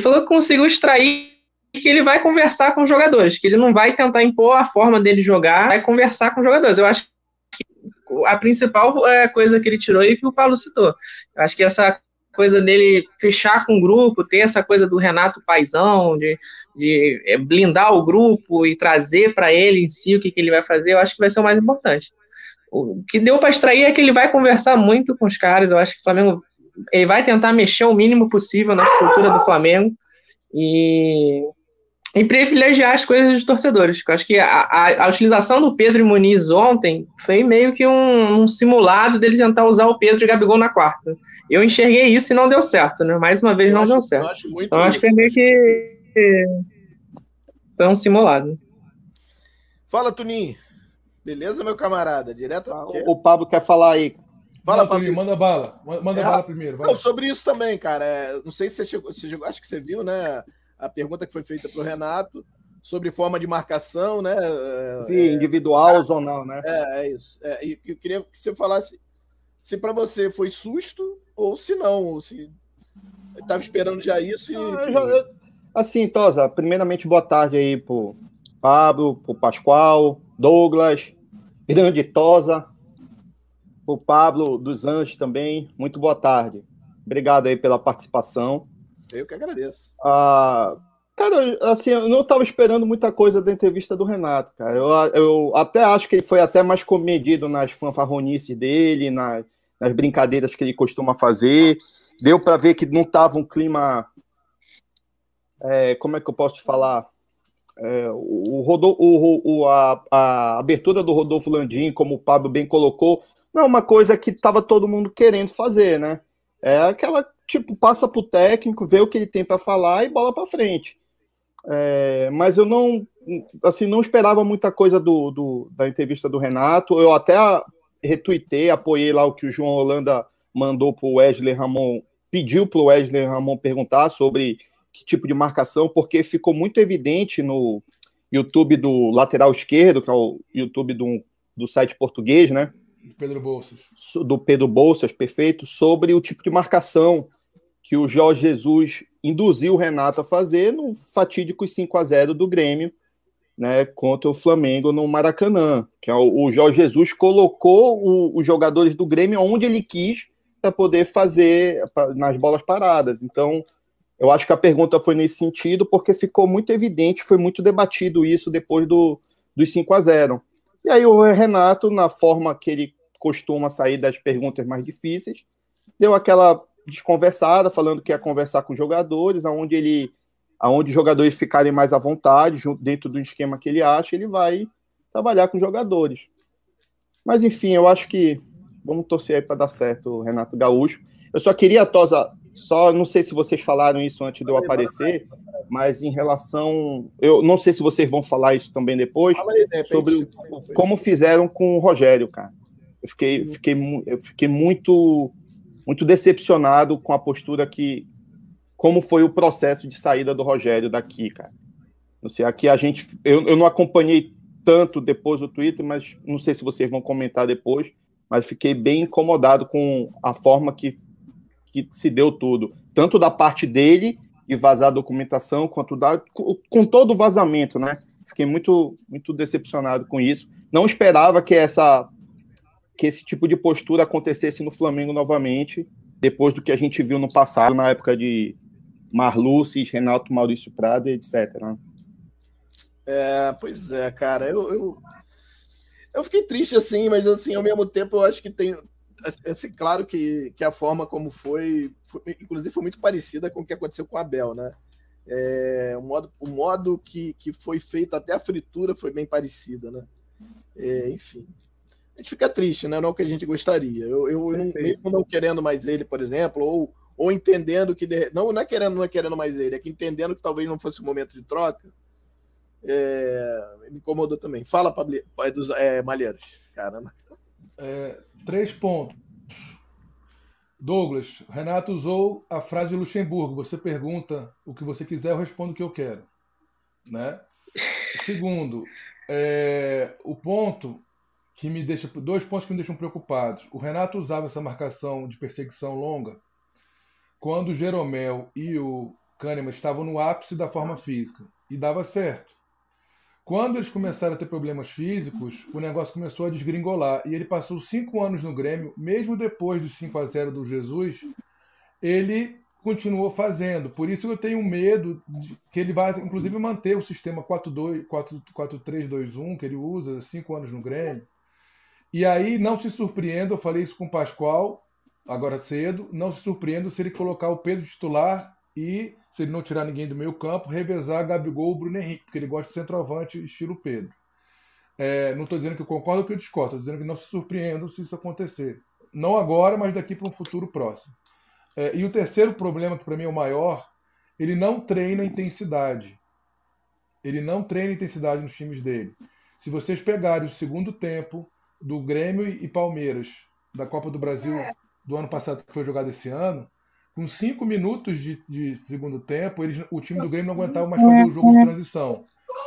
falou que conseguiu extrair que ele vai conversar com os jogadores, que ele não vai tentar impor a forma dele jogar, vai conversar com os jogadores. Eu acho que a principal é, coisa que ele tirou e que o Paulo citou. Eu acho que essa coisa dele fechar com o grupo, ter essa coisa do Renato Paizão, de, de é, blindar o grupo e trazer para ele em si o que, que ele vai fazer, eu acho que vai ser o mais importante. O que deu para extrair é que ele vai conversar muito com os caras. Eu acho que o Flamengo ele vai tentar mexer o mínimo possível na estrutura do Flamengo e, e privilegiar as coisas dos torcedores. Eu acho que a, a, a utilização do Pedro e Muniz ontem foi meio que um, um, simulado dele tentar usar o Pedro e Gabigol na quarta. Eu enxerguei isso e não deu certo, né? Mais uma vez Eu não acho- deu eu certo. acho muito então acho que é meio que foi um simulado. Fala, Tuninho. Beleza, meu camarada? Direto. O, o Pablo quer falar aí. Fala, Não, manda bala. Manda É, bala primeiro. vai. Não, sobre isso também, cara. É, não sei se você chegou, você chegou- acho que você viu, né? A pergunta que foi feita para o Renato sobre forma de marcação, né? É, Se individual ou zonal, né? É, é isso. É, e eu queria que você falasse se para você foi susto ou se não, ou se estava esperando já isso e. Eu já- eu- Assim, Tosa, primeiramente, boa tarde aí pro Pablo, pro Pascoal, Douglas, grande Tosa, pro Pablo dos Anjos também. Muito boa tarde. Obrigado aí pela participação. Eu que agradeço. Ah, cara, eu- assim, eu não estava esperando muita coisa da entrevista do Renato, cara. Eu, eu até acho que ele foi até mais comedido nas fanfarronices dele, na- nas brincadeiras que ele costuma fazer. Deu para ver que não estava um clima. é, como é que eu posso te falar? É, o, o, o- o- a, a abertura do Rodolfo Landim, como o Pablo bem colocou, não é uma coisa que estava todo mundo querendo fazer, né? É aquela, tipo, passa pro técnico, vê o que ele tem para falar e bola para frente. É, mas eu não, assim, não esperava muita coisa do, do- da entrevista do Renato. Eu até retuitei, apoiei lá o que o João Holanda mandou pro Wesley Ramon, pediu pro Wesley Ramon perguntar sobre que tipo de marcação, porque ficou muito evidente no YouTube do lateral esquerdo, que é o YouTube do, do site português, né? Pedro Bolsas. do Pedro Bolsas, perfeito, sobre o tipo de marcação que o Jorge Jesus induziu o Renato a fazer no fatídico 5 a 0 do Grêmio, né, contra o Flamengo no Maracanã, que é o, Jorge Jesus colocou o- os jogadores do Grêmio onde ele quis para poder fazer nas bolas paradas. Então, Eu acho que a pergunta foi nesse sentido, porque ficou muito evidente, foi muito debatido isso depois do, dos 5 a 0 E aí o Renato, na forma que ele costuma sair das perguntas mais difíceis, deu aquela desconversada, falando que ia conversar com os jogadores, aonde ele aonde os jogadores ficarem mais à vontade, dentro do esquema que ele acha, ele vai trabalhar com os jogadores. Mas enfim, eu acho que vamos torcer aí para dar certo, Renato Gaúcho. Eu só queria, Tosa, só não sei se vocês falaram isso antes de eu aparecer, mas em relação. Eu não sei se vocês vão falar isso também depois, aí, sobre como fizeram com o Rogério, cara. Eu fiquei, fiquei, eu fiquei muito, muito decepcionado com a postura que. Como foi o processo de saída do Rogério daqui, cara. Não sei, aqui a gente. Eu, eu não acompanhei tanto depois do Twitter, mas não sei se vocês vão comentar depois, mas fiquei bem incomodado com a forma que que se deu tudo, tanto da parte dele e vazar a documentação, quanto da, com todo o vazamento, né? Fiquei muito, muito decepcionado com isso. Não esperava que essa que esse tipo de postura acontecesse no Flamengo novamente, depois do que a gente viu no passado, na época de Marluces, Renato Maurício Prada, etc. Né? É, pois é, cara, eu, eu, eu fiquei triste assim, mas assim, ao mesmo tempo eu acho que tem, assim, claro que, que a forma como foi, foi, inclusive foi muito parecida com o que aconteceu com a Abel, né? É, o modo, o modo que, que foi feito até a fritura foi bem parecida, né? É, enfim, a gente fica triste, né? Não é o que a gente gostaria. Eu, eu, não, mesmo não querendo mais ele, por exemplo, ou, ou entendendo que de, não, não é querendo, não é querendo mais ele, é que entendendo que talvez não fosse o momento de troca, é, me incomodou também. Fala, Pablo, é, Malheiros, cara. É, Três pontos. Douglas, Renato usou a frase de Luxemburgo. Você pergunta o que você quiser, eu respondo o que eu quero. Né? Segundo, é, o ponto que me deixa. Dois pontos que me deixam preocupados. O Renato usava essa marcação de perseguição longa quando o Jeromel e o Kahneman estavam no ápice da forma física. E dava certo. Quando eles começaram a ter problemas físicos, o negócio começou a desgringolar. E ele passou cinco anos no Grêmio, mesmo depois dos 5 a 0 do Jesus, ele continuou fazendo. Por isso eu tenho medo que ele vai, inclusive, manter o sistema 4-3-2-1 que ele usa cinco anos no Grêmio. E aí não se surpreenda, eu falei isso com o Pascoal agora cedo, não se surpreenda se ele colocar o Pedro titular e se ele não tirar ninguém do meio campo, revezar Gabigol ou Bruno Henrique, porque ele gosta de centroavante estilo Pedro. É, não estou dizendo que eu concordo ou que eu discordo, estou dizendo que não se surpreendam se isso acontecer. Não agora, mas daqui para um futuro próximo. É, e o terceiro problema, que para mim é o maior, ele não treina intensidade. Ele não treina intensidade nos times dele. Se vocês pegarem o segundo tempo do Grêmio e Palmeiras da Copa do Brasil do ano passado, que foi jogado esse ano, com cinco minutos de, de segundo tempo, eles, o time do Grêmio não aguentava mais fazer o jogo de transição.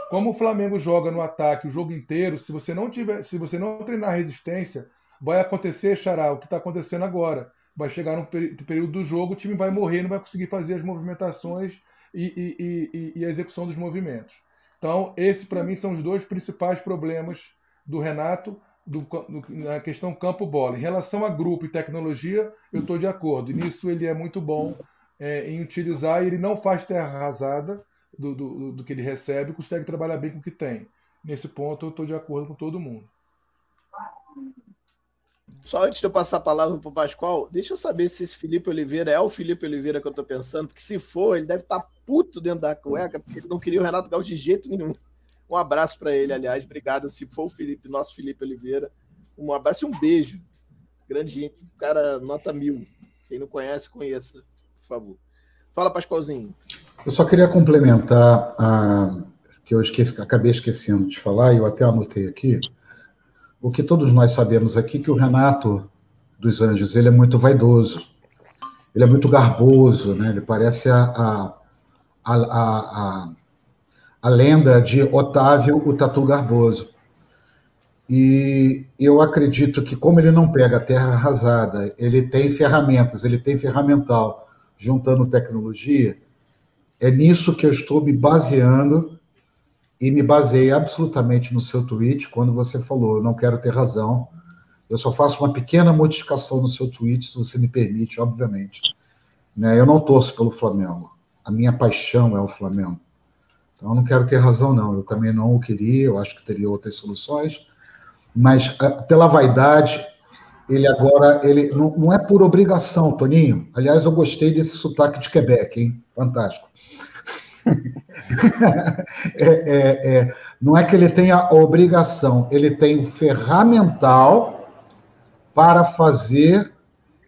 Como o Flamengo joga no ataque o jogo inteiro, se você não tiver, se você não treinar resistência, vai acontecer, Xará, o que está acontecendo agora. Vai chegar um período do jogo, o time vai morrer, não vai conseguir fazer as movimentações e, e, e, e a execução dos movimentos. Então, esse para mim são os dois principais problemas do Renato do, do, na questão campo-bola. Em relação a grupo e tecnologia, eu estou de acordo. Nisso ele é muito bom é, em utilizar ele não faz terra arrasada do, do, do, que ele recebe, consegue trabalhar bem com o que tem. Nesse ponto eu estou de acordo com todo mundo. Só antes de eu passar a palavra para o Pascoal, deixa eu saber se esse Felipe Oliveira é o Felipe Oliveira que eu estou pensando, porque se for, ele deve estar tá puto dentro da cueca, porque ele não queria o Renato Gaúcho de jeito nenhum. Um abraço para ele, aliás. Obrigado. Se for o Felipe, nosso Felipe Oliveira, um abraço e um beijo. Grande gente, cara, nota mil. Quem não conhece, conheça, por favor. Fala, Pascoalzinho. Eu só queria complementar a que eu esqueci, acabei esquecendo de falar, e eu até anotei aqui, o que todos nós sabemos aqui, que o Renato dos Anjos, ele é muito vaidoso, ele é muito garboso, né? ele parece a, a, a, a a lenda de Otávio, o Tatu Garboso. E eu acredito que, como ele não pega a terra arrasada, ele tem ferramentas, ele tem ferramental, juntando tecnologia, é nisso que eu estou me baseando e me baseei absolutamente no seu tweet, quando você falou, não quero ter razão, eu só faço uma pequena modificação no seu tweet, se você me permite, obviamente. Né? Eu não torço pelo Flamengo a minha paixão é o Flamengo. Então, eu não quero ter razão, não. Eu também não o queria, eu acho que teria outras soluções. Mas, pela vaidade, ele agora, ele não, não é por obrigação, Toninho. Aliás, eu gostei desse sotaque de Quebec, hein? Fantástico. é, é, é, não é que ele tenha obrigação, ele tem o ferramental para fazer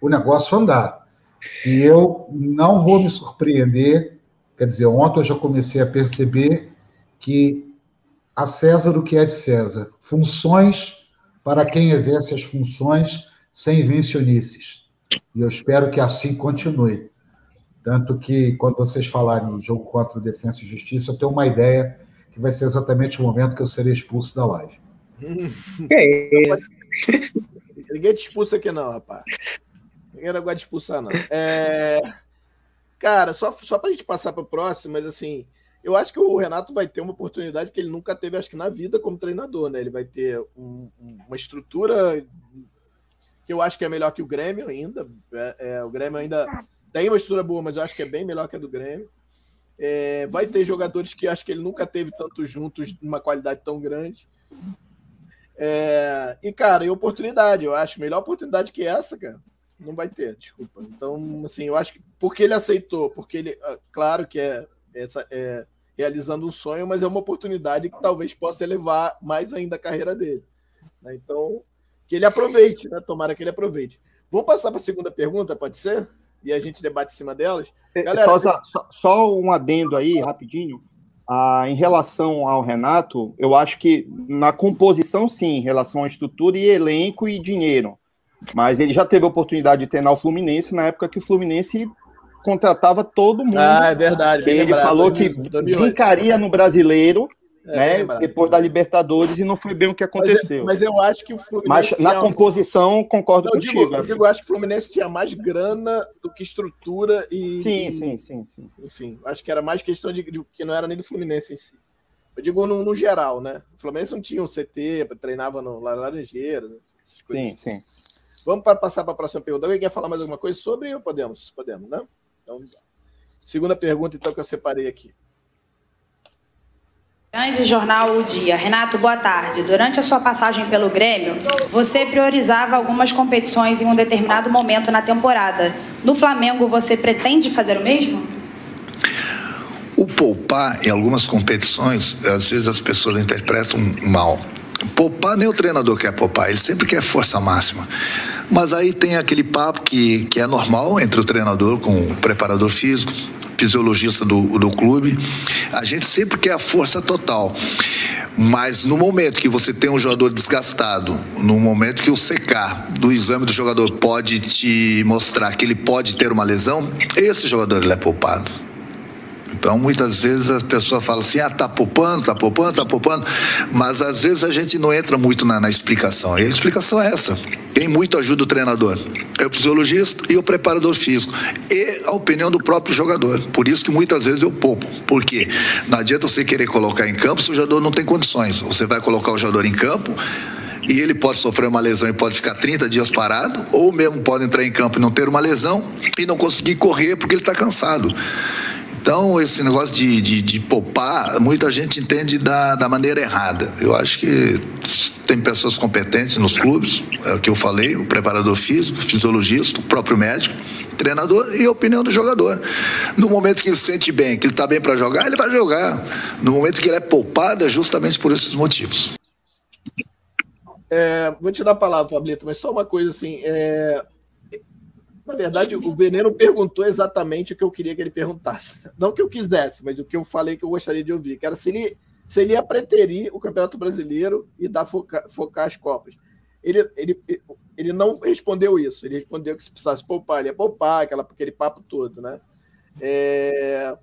o negócio andar. E eu não vou me surpreender Quer dizer, ontem eu já comecei a perceber que a César o que é de César. Funções para quem exerce as funções sem invencionices. E eu espero que assim continue. Tanto que, quando vocês falarem no jogo contra o Defensa e Justiça, eu tenho uma ideia que vai ser exatamente o momento que eu serei expulso da live. Ninguém te expulsa aqui, não, rapaz. Ninguém não gosta de expulsar, não. É... Cara, só, só para a gente passar para o próximo, mas assim, eu acho que o Renato vai ter uma oportunidade que ele nunca teve, acho que na vida, como treinador, né? Ele vai ter um, uma estrutura que eu acho que é melhor que o Grêmio ainda. É, é, o Grêmio ainda tem uma estrutura boa, mas eu acho que é bem melhor que a do Grêmio. É, vai ter jogadores que acho que ele nunca teve tanto juntos, numa qualidade tão grande. É, e, cara, e oportunidade, eu acho. Melhor oportunidade que essa, cara não vai ter, desculpa. Então, assim, eu acho que porque ele aceitou, porque ele, ah, claro que é, essa, é realizando um sonho, mas é uma oportunidade que talvez possa elevar mais ainda a carreira dele. Né? Então, que ele aproveite, né? Tomara que ele aproveite. Vamos passar para a segunda pergunta, pode ser? E a gente debate em cima delas. É, Galera, só, só, só um adendo aí, rapidinho. Ah, em relação ao Renato, eu acho que na composição, sim, em relação à estrutura e elenco e dinheiro. Mas ele já teve a oportunidade de treinar o Fluminense na época que o Fluminense contratava todo mundo. Ah, é verdade. Que ele lembrado, falou que brincaria no brasileiro, é, né? Depois da Libertadores e não foi bem o que aconteceu. Mas, mas eu acho que o Fluminense. Mas na composição, concordo contigo. Digo, eu, digo, acho que o Fluminense tinha mais grana do que estrutura e. Sim, sim, sim, sim. Enfim, acho que era mais questão de, de, que não era nem do Fluminense em si. Eu digo no, no geral, né? O Fluminense não tinha um CT, treinava no Laranjeira. Sim, sim. Vamos para passar para a próxima pergunta. Alguém quer falar mais alguma coisa sobre ou podemos? Podemos, né? Então, segunda pergunta, então, que eu separei aqui. Grande jornal O Dia. Renato, boa tarde. Durante a sua passagem pelo Grêmio, você priorizava algumas competições em um determinado momento na temporada. No Flamengo, você pretende fazer o mesmo? O poupar em algumas competições, às vezes as pessoas interpretam mal. Poupar nem o treinador quer poupar, ele sempre quer força máxima. Mas aí tem aquele papo que, que é normal entre o treinador com o preparador físico, fisiologista do, do clube. A gente sempre quer a força total. Mas no momento que você tem um jogador desgastado, no momento que o secar do exame do jogador pode te mostrar que ele pode ter uma lesão, esse jogador ele é poupado. Então, muitas vezes as pessoas falam assim: ah, tá poupando, tá poupando, tá poupando, mas às vezes a gente não entra muito na, na explicação. E a explicação é essa: quem muito ajuda o treinador é o fisiologista e o preparador físico, e a opinião do próprio jogador. Por isso que muitas vezes eu poupo. Por quê? Não adianta você querer colocar em campo se o jogador não tem condições. Você vai colocar o jogador em campo e ele pode sofrer uma lesão e pode ficar 30 dias parado, ou mesmo pode entrar em campo e não ter uma lesão e não conseguir correr porque ele está cansado. Então, esse negócio de, de, de, poupar, muita gente entende da, da maneira errada. Eu acho que tem pessoas competentes nos clubes, é o que eu falei, o preparador físico, o fisiologista, o próprio médico, treinador e a opinião do jogador. No momento que ele se sente bem, que ele está bem para jogar, ele vai jogar. No momento que ele é poupado, é justamente por esses motivos. É, vou te dar a palavra, Fablito, mas só uma coisa assim. É, na verdade, o Veneno perguntou exatamente o que eu queria que ele perguntasse. Não que eu quisesse, mas o que eu falei que eu gostaria de ouvir, era se ele, se ele ia preterir o Campeonato Brasileiro e dar foca, focar as Copas. Ele, ele, ele não respondeu isso. Ele respondeu que se precisasse poupar, ele ia poupar, aquela, aquele papo todo, né? É...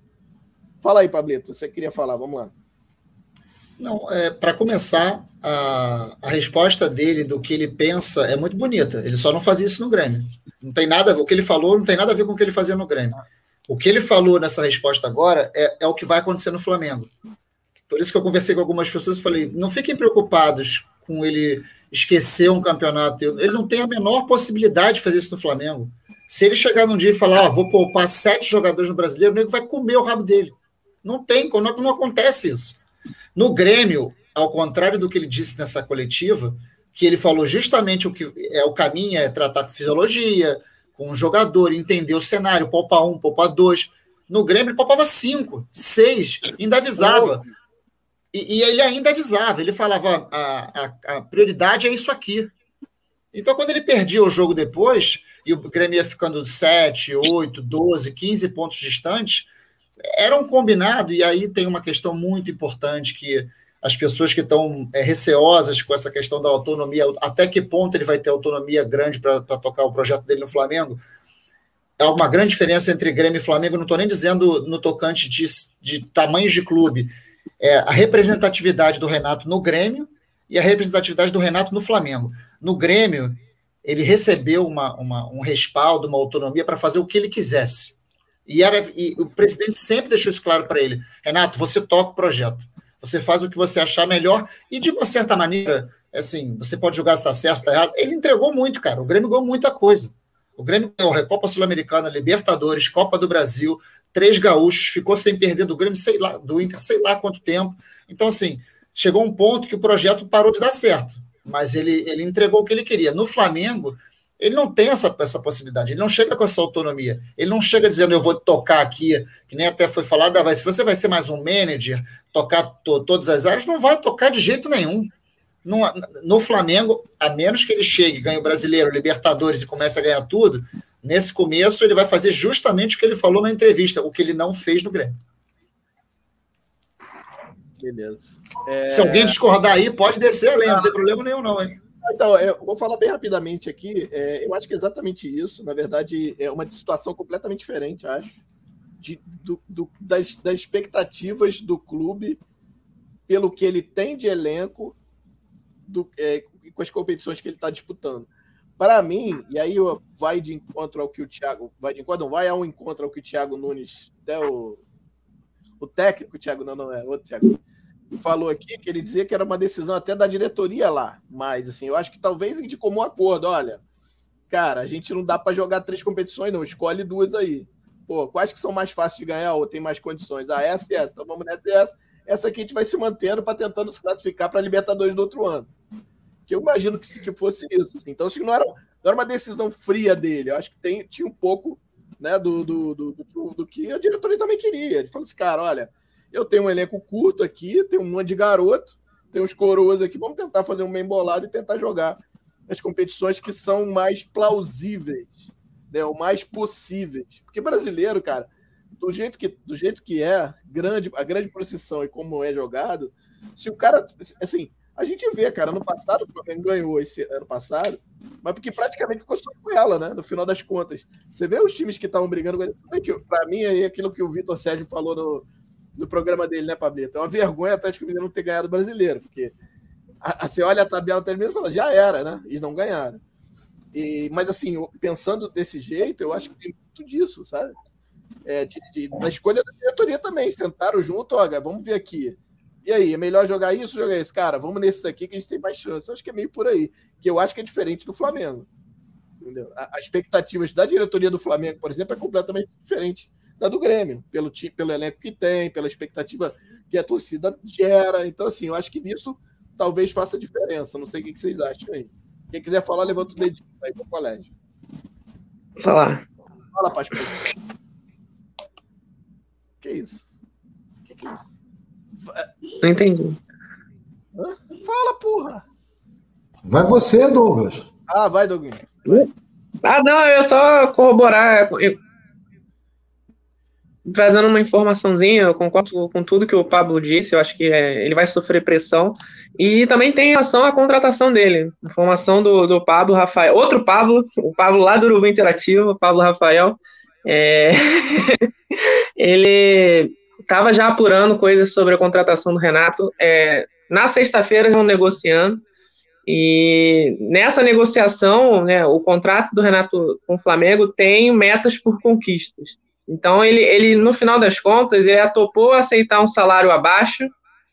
Fala aí, Pablito, você queria falar, vamos lá. Não, é, para começar, a, a resposta dele do que ele pensa é muito bonita. Ele só não fazia isso no Grêmio. Não tem nada, o que ele falou não tem nada a ver com o que ele fazia no Grêmio. O que ele falou nessa resposta agora é, é o que vai acontecer no Flamengo. Por isso que eu conversei com algumas pessoas e falei: não fiquem preocupados com ele esquecer um campeonato. Ele não tem a menor possibilidade de fazer isso no Flamengo. Se ele chegar num dia e falar, ah, vou poupar sete jogadores no brasileiro, o nego vai comer o rabo dele. Não tem, não, não acontece isso. No Grêmio, ao contrário do que ele disse nessa coletiva, que ele falou justamente o que é o caminho é tratar com fisiologia, com o jogador, entender o cenário, poupar um, poupar dois. No Grêmio ele poupava cinco, seis, ainda avisava. E, e ele ainda avisava, ele falava: a, a, a, prioridade é isso aqui. Então, quando ele perdia o jogo depois, e o Grêmio ia ficando 7, 8, 12, 15 pontos distantes, era um combinado, e aí tem uma questão muito importante que as pessoas que estão é, receosas com essa questão da autonomia, até que ponto ele vai ter autonomia grande para tocar o projeto dele no Flamengo, há uma grande diferença entre Grêmio e Flamengo, não estou nem dizendo no tocante de, de tamanhos de clube, é a representatividade do Renato no Grêmio e a representatividade do Renato no Flamengo. No Grêmio, ele recebeu uma, uma um respaldo, uma autonomia para fazer o que ele quisesse. E, era, e o presidente sempre deixou isso claro para ele: Renato, você toca o projeto, você faz o que você achar melhor, e de uma certa maneira, assim, você pode julgar se está certo, está errado. Ele entregou muito, cara. O Grêmio ganhou muita coisa. O Grêmio ganhou a Copa Sul-Americana, Libertadores, Copa do Brasil, três gaúchos, ficou sem perder do Grêmio, sei lá, do Inter, sei lá quanto tempo. Então, assim, chegou um ponto que o projeto parou de dar certo, mas ele, ele entregou o que ele queria. No Flamengo, ele não tem essa, essa possibilidade, ele não chega com essa autonomia, ele não chega dizendo eu vou tocar aqui, que nem até foi falado, ah, se você vai ser mais um manager, tocar to, todas as áreas, não vai tocar de jeito nenhum. No, no Flamengo, a menos que ele chegue, ganhe o brasileiro, Libertadores e comece a ganhar tudo, nesse começo ele vai fazer justamente o que ele falou na entrevista, o que ele não fez no Grêmio. Beleza. É... Se alguém discordar aí, pode descer além, não tem problema nenhum, não, hein? Então, eu vou falar bem rapidamente aqui. É, eu acho que é exatamente isso. Na verdade, é uma situação completamente diferente, acho, de, do, do, das, das expectativas do clube pelo que ele tem de elenco do, é, com as competições que ele está disputando. Para mim, e aí vai de encontro ao que o Thiago. Vai de encontro, não, vai ao encontro ao que o Thiago Nunes, até o, o técnico, Thiago, não, não é, outro Thiago, falou aqui, que ele dizia que era uma decisão até da diretoria lá. Mas, assim, eu acho que talvez de comum acordo, olha, cara, a gente não dá para jogar três competições, não, escolhe duas aí. Pô, quais que são mais fáceis de ganhar ou tem mais condições? Ah, essa e essa, então vamos nessa e essa essa aqui a gente vai se mantendo para tentando se classificar para a Libertadores do outro ano. Que eu imagino que, que fosse isso. Assim. Então, acho que não era, não era uma decisão fria dele. Eu acho que tem, tinha um pouco né, do, do, do, do, do que a diretoria também queria. Ele falou assim, cara, olha, eu tenho um elenco curto aqui, tenho um monte de garoto, tenho uns coroas aqui, vamos tentar fazer um bem bolado e tentar jogar as competições que são mais plausíveis, né, o mais possíveis. Porque brasileiro, cara, do jeito que, do jeito que é, grande, a grande procissão e como é jogado, se o cara. Assim, a gente vê, cara, ano passado o Flamengo ganhou esse ano passado, mas porque praticamente ficou só com ela, né? No final das contas. Você vê os times que estavam brigando. Para mim, é aquilo que o Vitor Sérgio falou no, no programa dele, né, Pablito? É uma vergonha até Atlético Mineiro não ter ganhado o brasileiro, porque você olha a tabela termina e fala, já era, né? E não ganharam. E, mas assim, pensando desse jeito, eu acho que tem muito disso, sabe? é, de, de, da escolha da diretoria também. Sentaram junto, olha, vamos ver aqui. E aí, é melhor jogar isso jogar isso? Cara, vamos nesse aqui que a gente tem mais chance. Eu acho que é meio por aí. Que eu acho que é diferente do Flamengo. Entendeu? As expectativas da diretoria do Flamengo, por exemplo, é completamente diferente da do Grêmio, pelo, pelo elenco que tem, pela expectativa que a torcida gera. Então, assim, eu acho que nisso talvez faça diferença. Não sei o que vocês acham aí. Quem quiser falar, levanta o dedinho aí para o colégio. Falar. Fala, Pastor. Que isso? Que que... Não entendi. Hã? Fala, porra! Vai você, Douglas. Ah, vai, Douglas. Ah, não, eu só corroborar. Trazendo uma informaçãozinha, eu concordo com tudo que o Pablo disse, eu acho que é, ele vai sofrer pressão. E também tem relação à contratação dele. A formação do, do Pablo Rafael. Outro Pablo, o Pablo lá do Urubu Interativo, Pablo Rafael. É... ele estava já apurando coisas sobre a contratação do Renato. É, na sexta-feira estão negociando e nessa negociação, né, o contrato do Renato com o Flamengo tem metas por conquistas. Então ele, ele no final das contas, ele topou aceitar um salário abaixo,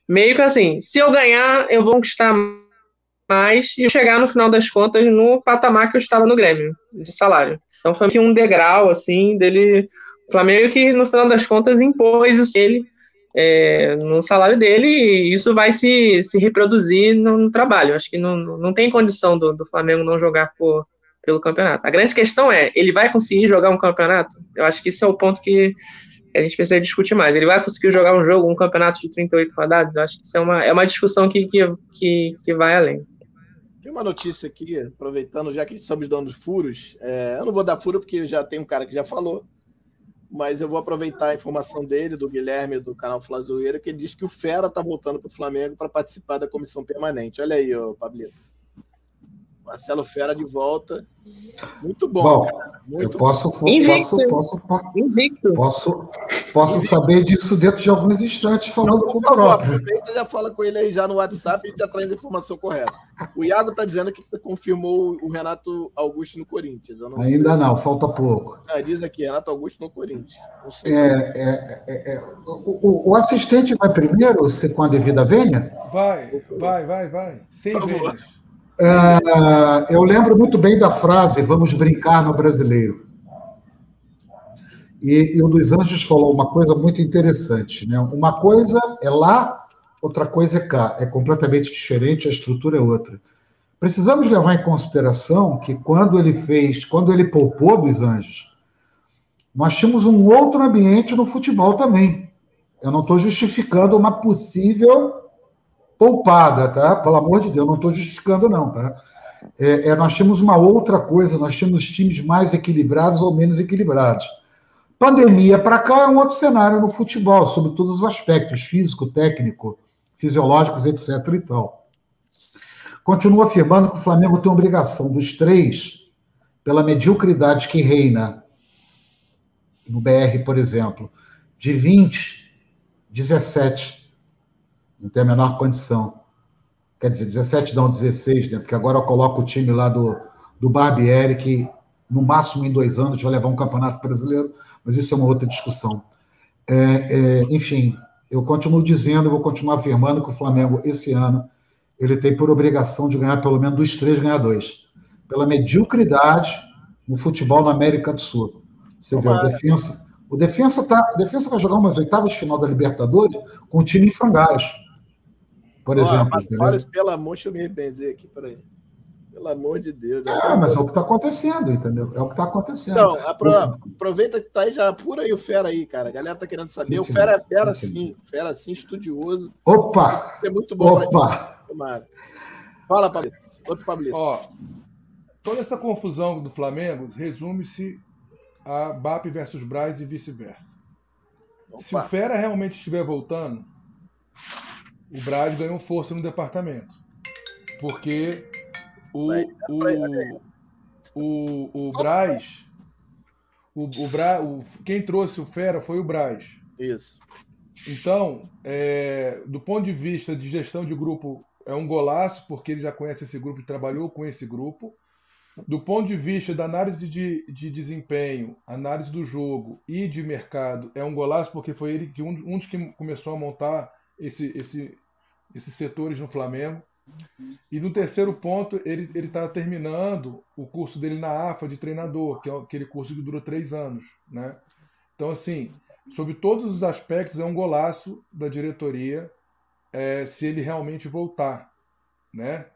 meio que assim, se eu ganhar, eu vou conquistar mais e chegar no final das contas no patamar que eu estava no Grêmio de salário. Então foi um degrau, assim, dele. O Flamengo que, no final das contas, impôs isso ele é, no salário dele e isso vai se, se reproduzir no, no trabalho. Acho que não, não tem condição do, do Flamengo não jogar por, pelo campeonato. A grande questão é, ele vai conseguir jogar um campeonato? Eu acho que esse é o ponto que a gente precisa discutir mais. Ele vai conseguir jogar um jogo, um campeonato de 38 rodadas? Eu acho que isso é uma, é uma discussão que, que, que, que vai além. Tem uma notícia aqui, aproveitando, já que estamos dando furos. É, eu não vou dar furo porque já tem um cara que já falou, mas eu vou aproveitar a informação dele, do Guilherme, do canal Flazoeira, que ele diz que o Fera está voltando para o Flamengo para participar da comissão permanente. Olha aí, ô, Pablito. Marcelo Fera de volta. Muito bom. bom muito eu posso, posso, posso, posso, posso saber disso dentro de alguns instantes, falando com o próprio. Aproveita já fala com ele aí já no WhatsApp e já traz a informação correta. O Iago está dizendo que confirmou o Renato Augusto no Corinthians. Não Ainda sei. não, falta pouco. Ah, diz aqui, Renato Augusto no Corinthians. É, é, é, é, o, o, assistente vai primeiro, se com a devida vênia? Vai, vai, vai, vai. Sem Uh, eu lembro muito bem da frase vamos brincar no brasileiro. E, e o Luiz Anjos falou uma coisa muito interessante. Né? Uma coisa é lá, outra coisa é cá. É completamente diferente, a estrutura é outra. Precisamos levar em consideração que quando ele fez, quando ele poupou Luiz Anjos, nós tínhamos um outro ambiente no futebol também. Eu não estou justificando uma possível poupada, tá? Pelo amor de Deus, não estou justificando, não, tá? É, é, nós temos uma outra coisa, nós temos times mais equilibrados ou menos equilibrados. Pandemia para cá é um outro cenário no futebol, sobre todos os aspectos, físico, técnico, fisiológicos, etc. e tal. Continuo afirmando que o Flamengo tem obrigação dos três, pela mediocridade que reina no BR, por exemplo, de 20, 17 não tem a menor condição. Quer dizer, 17 não, 16, né? Porque agora eu coloco o time lá do, do Barbieri, que no máximo em dois anos vai levar um campeonato brasileiro, mas isso é uma outra discussão. É, é, enfim, eu continuo dizendo, eu vou continuar afirmando que o Flamengo, esse ano, ele tem por obrigação de ganhar pelo menos dos três ganhadores. Pela mediocridade no futebol na América do Sul. Você vê, o Defensa, o Defensa está defensa vai jogar umas oitavas de final da Libertadores com o time em frangalhos por exemplo. Fala isso, pelo amor, deixa eu me benzer aqui, peraí. Pelo amor de Deus. Ah, mas é o que está acontecendo, entendeu? É o que está acontecendo. Então, aproveita que tá aí, já pura aí o Fera aí, cara. A galera tá querendo saber. Sim, o Fera é fera sim, sim. Fera sim, estudioso. Opa! É muito bom Opa! Fala, Pablito. Outro Pablito. Ó, toda essa confusão do Flamengo resume-se a BAP versus Braz e vice-versa. Se o Fera realmente estiver voltando, o Braz ganhou força no departamento. Porque o, o, o, o Braz. O, o, Bra, o, quem trouxe o Fera foi o Braz. Isso. Então, é, do ponto de vista de gestão de grupo, é um golaço, porque ele já conhece esse grupo e trabalhou com esse grupo. Do ponto de vista da análise de, de desempenho, análise do jogo e de mercado, é um golaço, porque foi ele que um, um dos que começou a montar esse, esse, esses setores no Flamengo. E no terceiro ponto, ele está terminando o curso dele na AFA de treinador, que é aquele curso que durou três anos. Né? Então, assim, sobre todos os aspectos, é um golaço da diretoria é, se ele realmente voltar. Né?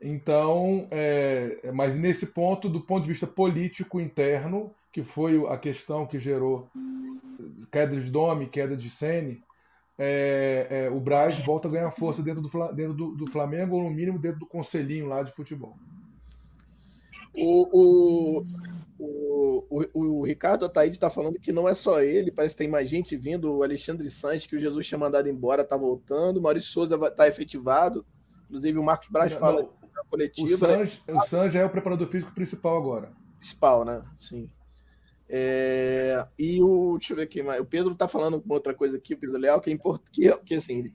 Então, é, mas nesse ponto, do ponto de vista político interno, que foi a questão que gerou queda de Domi, queda de Sene, é, é, o Braz volta a ganhar força dentro, do, dentro do, do, Flamengo, ou no mínimo dentro do conselhinho lá de futebol. O, o, o, o, o Ricardo Ataíde está falando que não é só ele, parece que tem mais gente vindo. O Alexandre Sanches, que o Jesus tinha mandado embora, está voltando. O Maurício Souza está efetivado. Inclusive, o Marcos Braz não, fala na coletiva. O Sanches, né? é o preparador físico principal agora. Principal, né? Sim. É, e o. Deixa eu ver aqui, o Pedro está falando com outra coisa aqui, o Pedro Leal, que é importante. Que, que assim,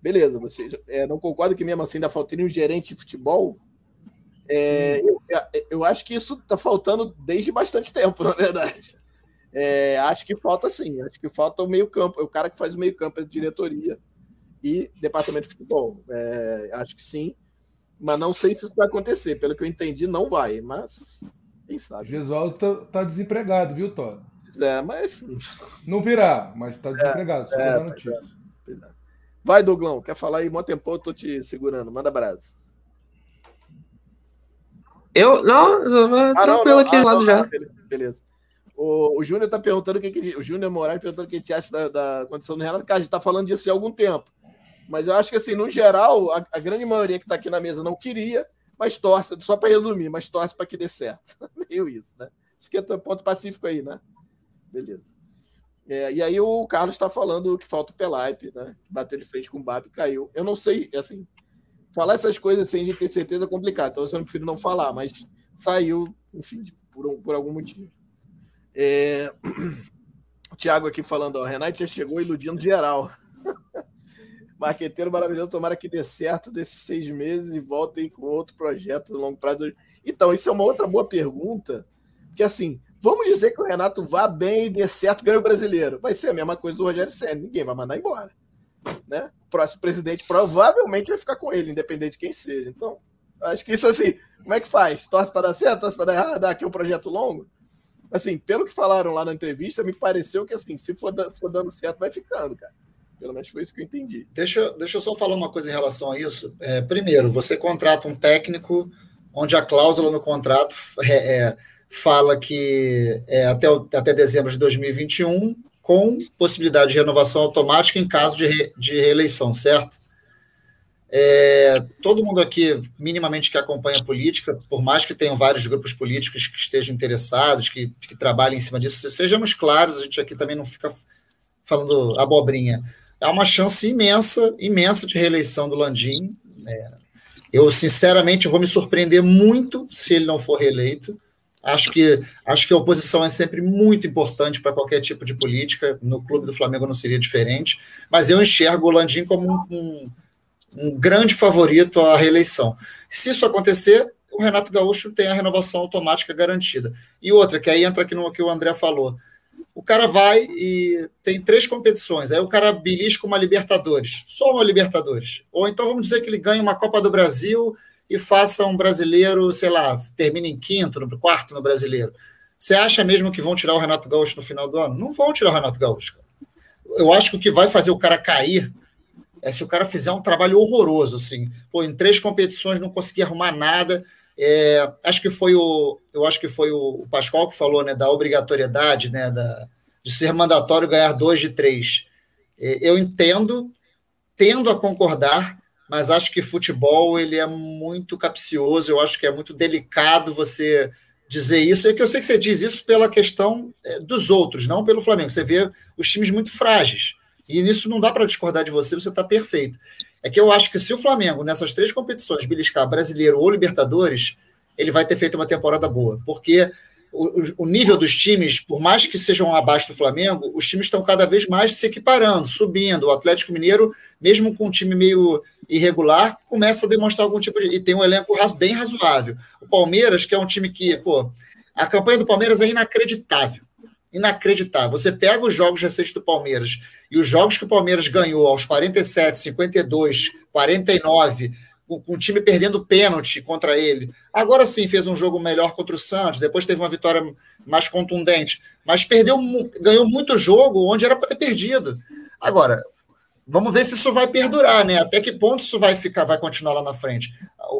beleza, você é, não concorda que mesmo assim ainda faltaria um gerente de futebol? É, eu, eu, acho que isso está faltando desde bastante tempo, na verdade. É, acho que falta sim, acho que falta o meio-campo, é o cara que faz o meio-campo, é diretoria e departamento de futebol. É, acho que sim, mas não sei se isso vai acontecer. Pelo que eu entendi, não vai. Mas Quem sabe? Gesualdo tá, tá desempregado, viu, Todd? É, mas. Não virá, mas tá desempregado. Só é, é, tá notícia. Vai, Douglão, quer falar aí? Mó tempão, eu tô te segurando. Manda brasa. Eu, não, eu tô Ah, não, tranquilo aqui Ah, do lado não, já. beleza. O, o Júnior tá perguntando o que, que o Júnior Moraes perguntando o que a gente acha da, da condição do Renato, cara, a gente tá falando disso há algum tempo. Mas eu acho que, assim, no geral, a, a grande maioria que tá aqui na mesa não queria, mas torce, só para resumir, mas torce para que dê certo. Meio isso, né? Acho que é ponto pacífico aí, né? Beleza. É, e aí o Carlos está falando que falta o Pelaipe, né? Bateu de frente com o Bap e caiu. Eu não sei, assim, falar essas coisas sem a gente ter certeza é complicado, então eu prefiro não falar, mas saiu, enfim, por, por algum motivo. É... O Thiago aqui falando, ó, o Renato já chegou iludindo geral. Marqueteiro maravilhoso, tomara que dê certo desses seis meses e voltem com outro projeto a longo prazo. Então, isso é uma outra boa pergunta, porque assim, vamos dizer que o Renato vá bem e dê certo, ganhe o brasileiro. Vai ser a mesma coisa do Rogério Senna, ninguém vai mandar embora. Né? O próximo presidente provavelmente vai ficar com ele, independente de quem seja. Então, acho que isso assim, como é que faz? Torce para dar certo, torce para dar errado, dá aqui um projeto longo? Assim, pelo que falaram lá na entrevista, me pareceu que assim, se for, for dando certo, vai ficando, cara. Pelo menos foi isso que eu entendi. Deixa, deixa eu só falar uma coisa em relação a isso. É, primeiro, você contrata um técnico onde a cláusula no contrato é, é, fala que é até, até dezembro de 2021, com possibilidade de renovação automática em caso de, re- de reeleição, certo? É, todo mundo aqui, minimamente que acompanha a política, por mais que tenham vários grupos políticos que estejam interessados, que, que trabalhem em cima disso, sejamos claros, a gente aqui também não fica falando abobrinha há uma chance imensa, imensa de reeleição do Landim. É, eu, sinceramente, vou me surpreender muito se ele não for reeleito. Acho que, acho que a oposição é sempre muito importante para qualquer tipo de política. No clube do Flamengo não seria diferente. Mas eu enxergo o Landim como um, um, um grande favorito à reeleição. Se isso acontecer, o Renato Gaúcho tem a renovação automática garantida. E outra, que aí entra aqui no que o André falou o cara vai e tem três competições. Aí o cara belisca uma Libertadores, só uma Libertadores. Ou então vamos dizer que ele ganha uma Copa do Brasil e faça um brasileiro, sei lá, termine em quinto, no quarto no brasileiro. Você acha mesmo que vão tirar o Renato Gaúcho no final do ano? Não vão tirar o Renato Gaúcho. Eu acho que o que vai fazer o cara cair é se o cara fizer um trabalho horroroso, assim. Pô, em três competições não conseguir arrumar nada. É, acho que foi o, eu acho que foi o, Pascoal que falou, né, da obrigatoriedade, né, da, de ser mandatório ganhar dois de três. É, eu entendo, tendo a concordar, mas acho que futebol ele é muito capcioso. Eu acho que é muito delicado você dizer isso. É que eu sei que você diz isso pela questão é, dos outros, não pelo Flamengo. Você vê os times muito frágeis. E nisso não dá para discordar de você, você está perfeito. É que eu acho que se o Flamengo, nessas três competições, beliscar brasileiro ou Libertadores, ele vai ter feito uma temporada boa. Porque o, o- nível dos times, por mais que sejam abaixo do Flamengo, os times estão cada vez mais se equiparando, subindo. O Atlético Mineiro, mesmo com um time meio irregular, começa a demonstrar algum tipo de. E tem um elenco bem razoável. O Palmeiras, que é um time que, pô, a campanha do Palmeiras é inacreditável. Inacreditável. Você pega os jogos recentes do Palmeiras e os jogos que o Palmeiras ganhou aos 47, 52, 49, com, o time perdendo pênalti contra ele. Agora sim fez um jogo melhor contra o Santos, depois teve uma vitória mais contundente, mas perdeu, ganhou muito jogo onde era para ter perdido. Agora, vamos ver se isso vai perdurar, né? Até que ponto isso vai ficar, vai continuar lá na frente.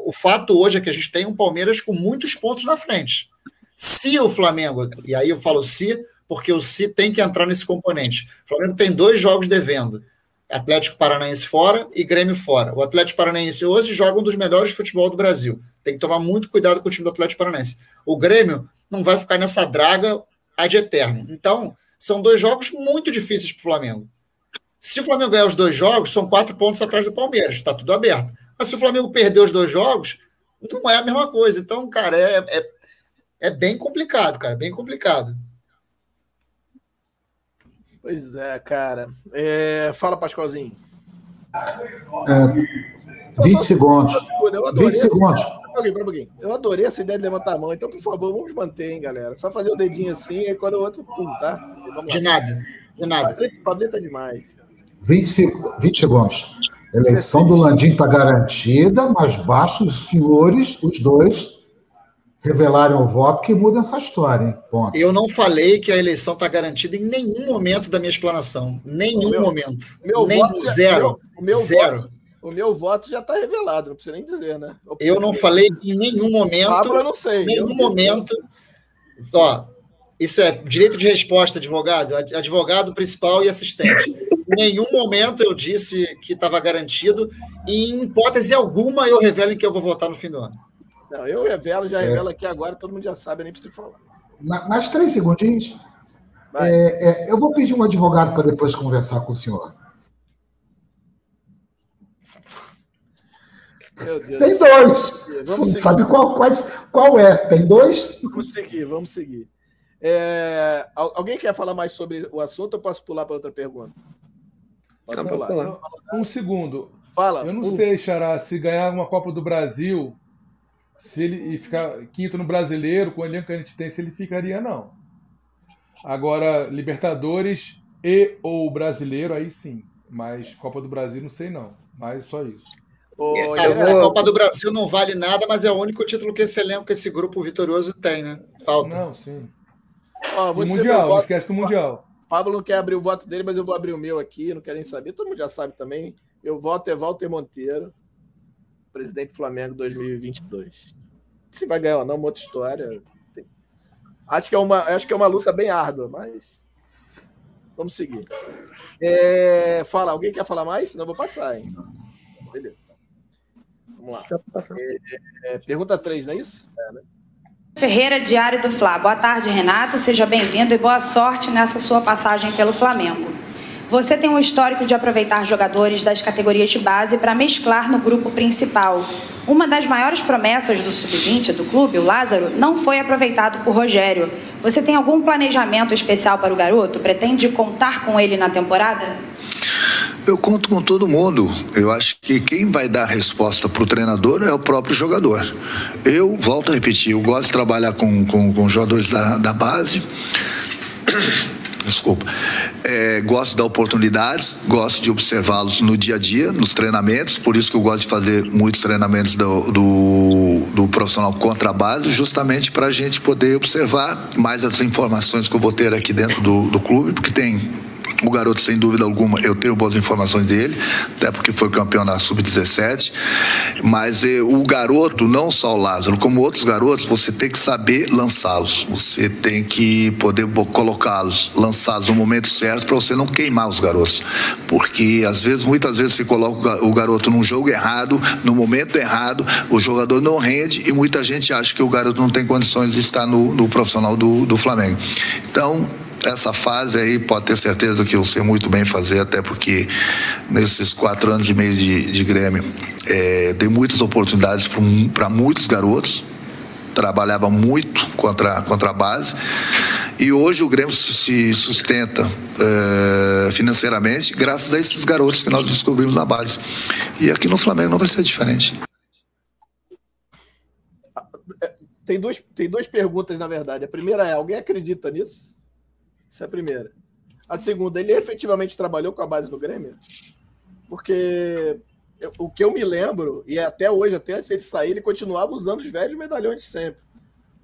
O fato hoje é que a gente tem um Palmeiras com muitos pontos na frente. Se o Flamengo, e aí eu falo se, porque o se tem que entrar nesse componente. O Flamengo tem dois jogos devendo. Atlético Paranaense fora e Grêmio fora. O Atlético Paranaense hoje joga um dos melhores futebol do Brasil. Tem que tomar muito cuidado com o time do Atlético Paranaense. O Grêmio não vai ficar nessa draga ad eterno. Então, são dois jogos muito difíceis para o Flamengo. Se o Flamengo ganhar os dois jogos, são quatro pontos atrás do Palmeiras. Está tudo aberto. Mas se o Flamengo perder os dois jogos, não é a mesma coisa. Então, cara, é, é, é bem complicado, cara. Bem complicado. Pois é, cara. É, Fala, Pascoalzinho. É, 20 segundos. Eu adorei. 20 segundos. Eu adorei essa ideia de levantar a mão. Então, por favor, vamos manter, hein, galera. Só fazer o dedinho assim e quando o outro, pum, tá? De nada. De nada. Pablito é demais. 20, se- 20 segundos. A eleição do Landim está garantida, mas basta os senhores, os dois, revelarem o voto que muda essa história, hein? Ponto. Eu não falei que a eleição está garantida em nenhum momento da minha explanação. Nenhum meu, momento. Meu Nem voto zero. o meu zero. Voto, o meu voto já está revelado, não precisa nem dizer, né? Eu não falei em nenhum momento. Pablo, eu não sei. Nenhum eu momento. Ó, isso é direito de resposta, advogado, advogado principal e assistente. Em nenhum momento eu disse que estava garantido, e em hipótese alguma eu revelo em que eu vou votar no fim do ano. Não, eu revelo, já revelo aqui agora, todo mundo já sabe, nem preciso falar. Mais três segundinhos. É, é, eu vou pedir um advogado para depois conversar com o senhor. Tem dois. Você não sabe qual, qual, qual é? Tem dois? Vamos seguir, vamos seguir. É, alguém quer falar mais sobre o assunto ou posso pular para outra pergunta? Posso pular. Um segundo. Fala. Eu não um... sei, Xará, se ganhar uma Copa do Brasil, se ele e ficar quinto no brasileiro, com o elenco que a gente tem, se ele ficaria, não. Agora, Libertadores e ou brasileiro, aí sim. Mas Copa do Brasil, não sei não. Mas só isso. Oh, a Copa do Brasil não vale nada, mas é o único título que esse elenco, que esse grupo vitorioso tem, né? Falta. Não, sim. Oh, do Mundial, não esquece do Mundial. Pablo não quer abrir o voto dele, mas eu vou abrir o meu aqui, não quero nem saber. Todo mundo já sabe também. Meu voto é Walter Monteiro, presidente do Flamengo 2022. Se vai ganhar ou não, uma outra história. Acho que é uma, acho que é uma luta bem árdua, mas vamos seguir. É... Fala, alguém quer falar mais? Senão eu vou passar, hein? Beleza. Vamos lá. É, é, pergunta 3, não é isso? É, né? Ferreira, Diário do Fla. Boa tarde, Renato. Seja bem-vindo e boa sorte nessa sua passagem pelo Flamengo. Você tem um histórico de aproveitar jogadores das categorias de base para mesclar no grupo principal. Uma das maiores promessas do sub-20 do clube, o Lázaro, não foi aproveitado por Rogério. Você tem algum planejamento especial para o garoto? Pretende contar com ele na temporada? Eu conto com todo mundo. Eu acho que quem vai dar a resposta para o treinador é o próprio jogador. Eu, volto a repetir, eu gosto de trabalhar com, com, com jogadores da, da base. Desculpa. É, gosto de dar oportunidades, gosto de observá-los no dia a dia, nos treinamentos, por isso que eu gosto de fazer muitos treinamentos do, do, do profissional contra a base, justamente para a gente poder observar mais as informações que eu vou ter aqui dentro do, do clube, porque tem o garoto, sem dúvida alguma, eu tenho boas informações dele, até porque foi campeão na Sub-17. Mas eh, o garoto, não só o Lázaro, como outros garotos, você tem que saber lançá-los. Você tem que poder colocá-los, lançá-los no momento certo para você não queimar os garotos. Porque às vezes, muitas vezes, você coloca o garoto num jogo errado, no momento errado, o jogador não rende e muita gente acha que o garoto não tem condições de estar no, no profissional do, do Flamengo. Então, essa fase aí pode ter certeza que eu sei muito bem fazer, até porque nesses quatro anos e meio de, de Grêmio é, dei muitas oportunidades para muitos garotos, trabalhava muito contra, contra a base. E hoje o Grêmio se sustenta é, financeiramente graças a esses garotos que nós descobrimos na base. E aqui no Flamengo não vai ser diferente. Tem duas, tem duas perguntas, na verdade. A primeira é: alguém acredita nisso? Essa é a primeira. A segunda, ele efetivamente trabalhou com a base no Grêmio? Porque o que eu me lembro, e até hoje, até antes dele sair, ele continuava usando os velhos medalhões de sempre.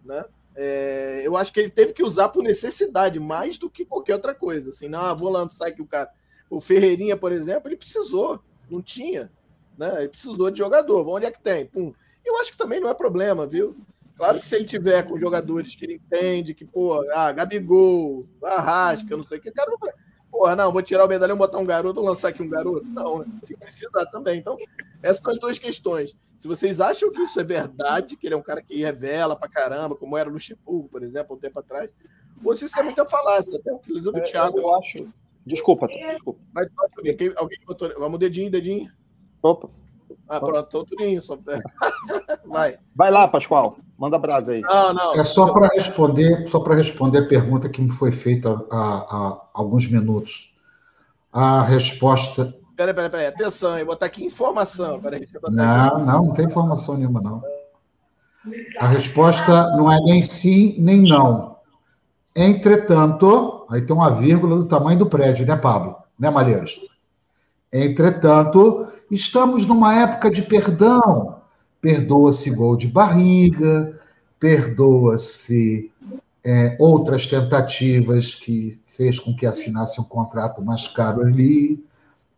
Né? É, eu acho que ele teve que usar por necessidade, mais do que qualquer outra coisa. Assim, não, vou lançar aqui o cara. O Ferreirinha, por exemplo, ele precisou, não tinha. Né? Ele precisou de jogador. Onde é que tem? Pum. Eu acho que também não é problema, viu? Claro que se ele tiver com jogadores que ele entende, que, pô, ah, Gabigol, Arrasca, não sei o que, cara não vai. Porra, não, vou tirar o medalhão, botar um garoto, vou lançar aqui um garoto. Não, né? se precisar também. Então, essas são as duas questões. Se vocês acham que isso é verdade, que ele é um cara que revela pra caramba, como era Luxemburgo, por exemplo, um tempo atrás, ou se isso é muita falácia, até o que eles do Thiago. Eu acho. Desculpa, desculpa. Mas, alguém, alguém botou. Vamos, dedinho, dedinho. Opa. Ah, pronto, tô turinho. Só... Vai. Vai lá, Pascoal. Manda brasa aí. Não, não. É só para responder, só para responder a pergunta que me foi feita há, há alguns minutos. A resposta. Peraí, peraí, peraí. Atenção, eu vou botar aqui informação. Peraí, não, aqui. não, não tem informação nenhuma, não. A resposta não é nem sim, nem não. Entretanto, aí tem uma vírgula do tamanho do prédio, né, Pablo? Né, Malheiros? Entretanto, estamos numa época de perdão. Perdoa-se gol de barriga, perdoa-se é, outras tentativas que fez com que assinasse um contrato mais caro ali.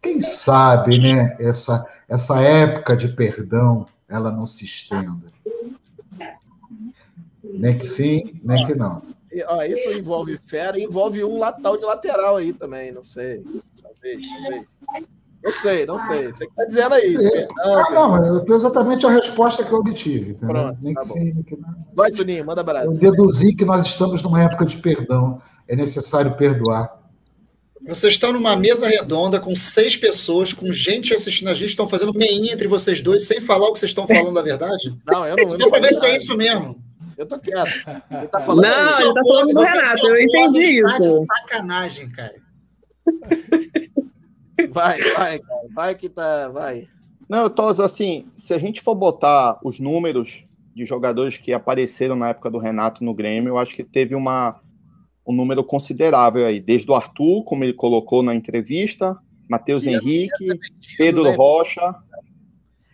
Quem sabe, né, essa, essa época de perdão, ela não se estenda. Nem que sim, nem que não. Ó, isso envolve fera, envolve um latal de lateral aí também, não sei. Talvez, talvez. Não sei, não sei. Você que tá dizendo aí. É, ah, não, mas eu tenho exatamente a resposta que eu obtive. Entendeu? Pronto, nem tá que bom. sim, nem que não. Vai, Tuninho, manda abraço. Eu deduzi que nós estamos numa época de perdão. É necessário perdoar. Vocês estão numa mesa redonda com seis pessoas, com gente assistindo a gente, estão fazendo meinha entre vocês dois, sem falar o que vocês estão falando da verdade? Não, eu não. Eu não ver se é isso mesmo. Eu tô quieto. Ele tá falando Não, assim, ele tá falando do Renato, eu entendi estar de isso. sacanagem, cara. Vai, vai, cara. Vai que tá. Vai. Não, eu tô assim, se a gente for botar os números de jogadores que apareceram na época do Renato no Grêmio, eu acho que teve uma, um número considerável aí, desde o Arthur, como ele colocou na entrevista, Matheus Henrique, Pedro né? Rocha,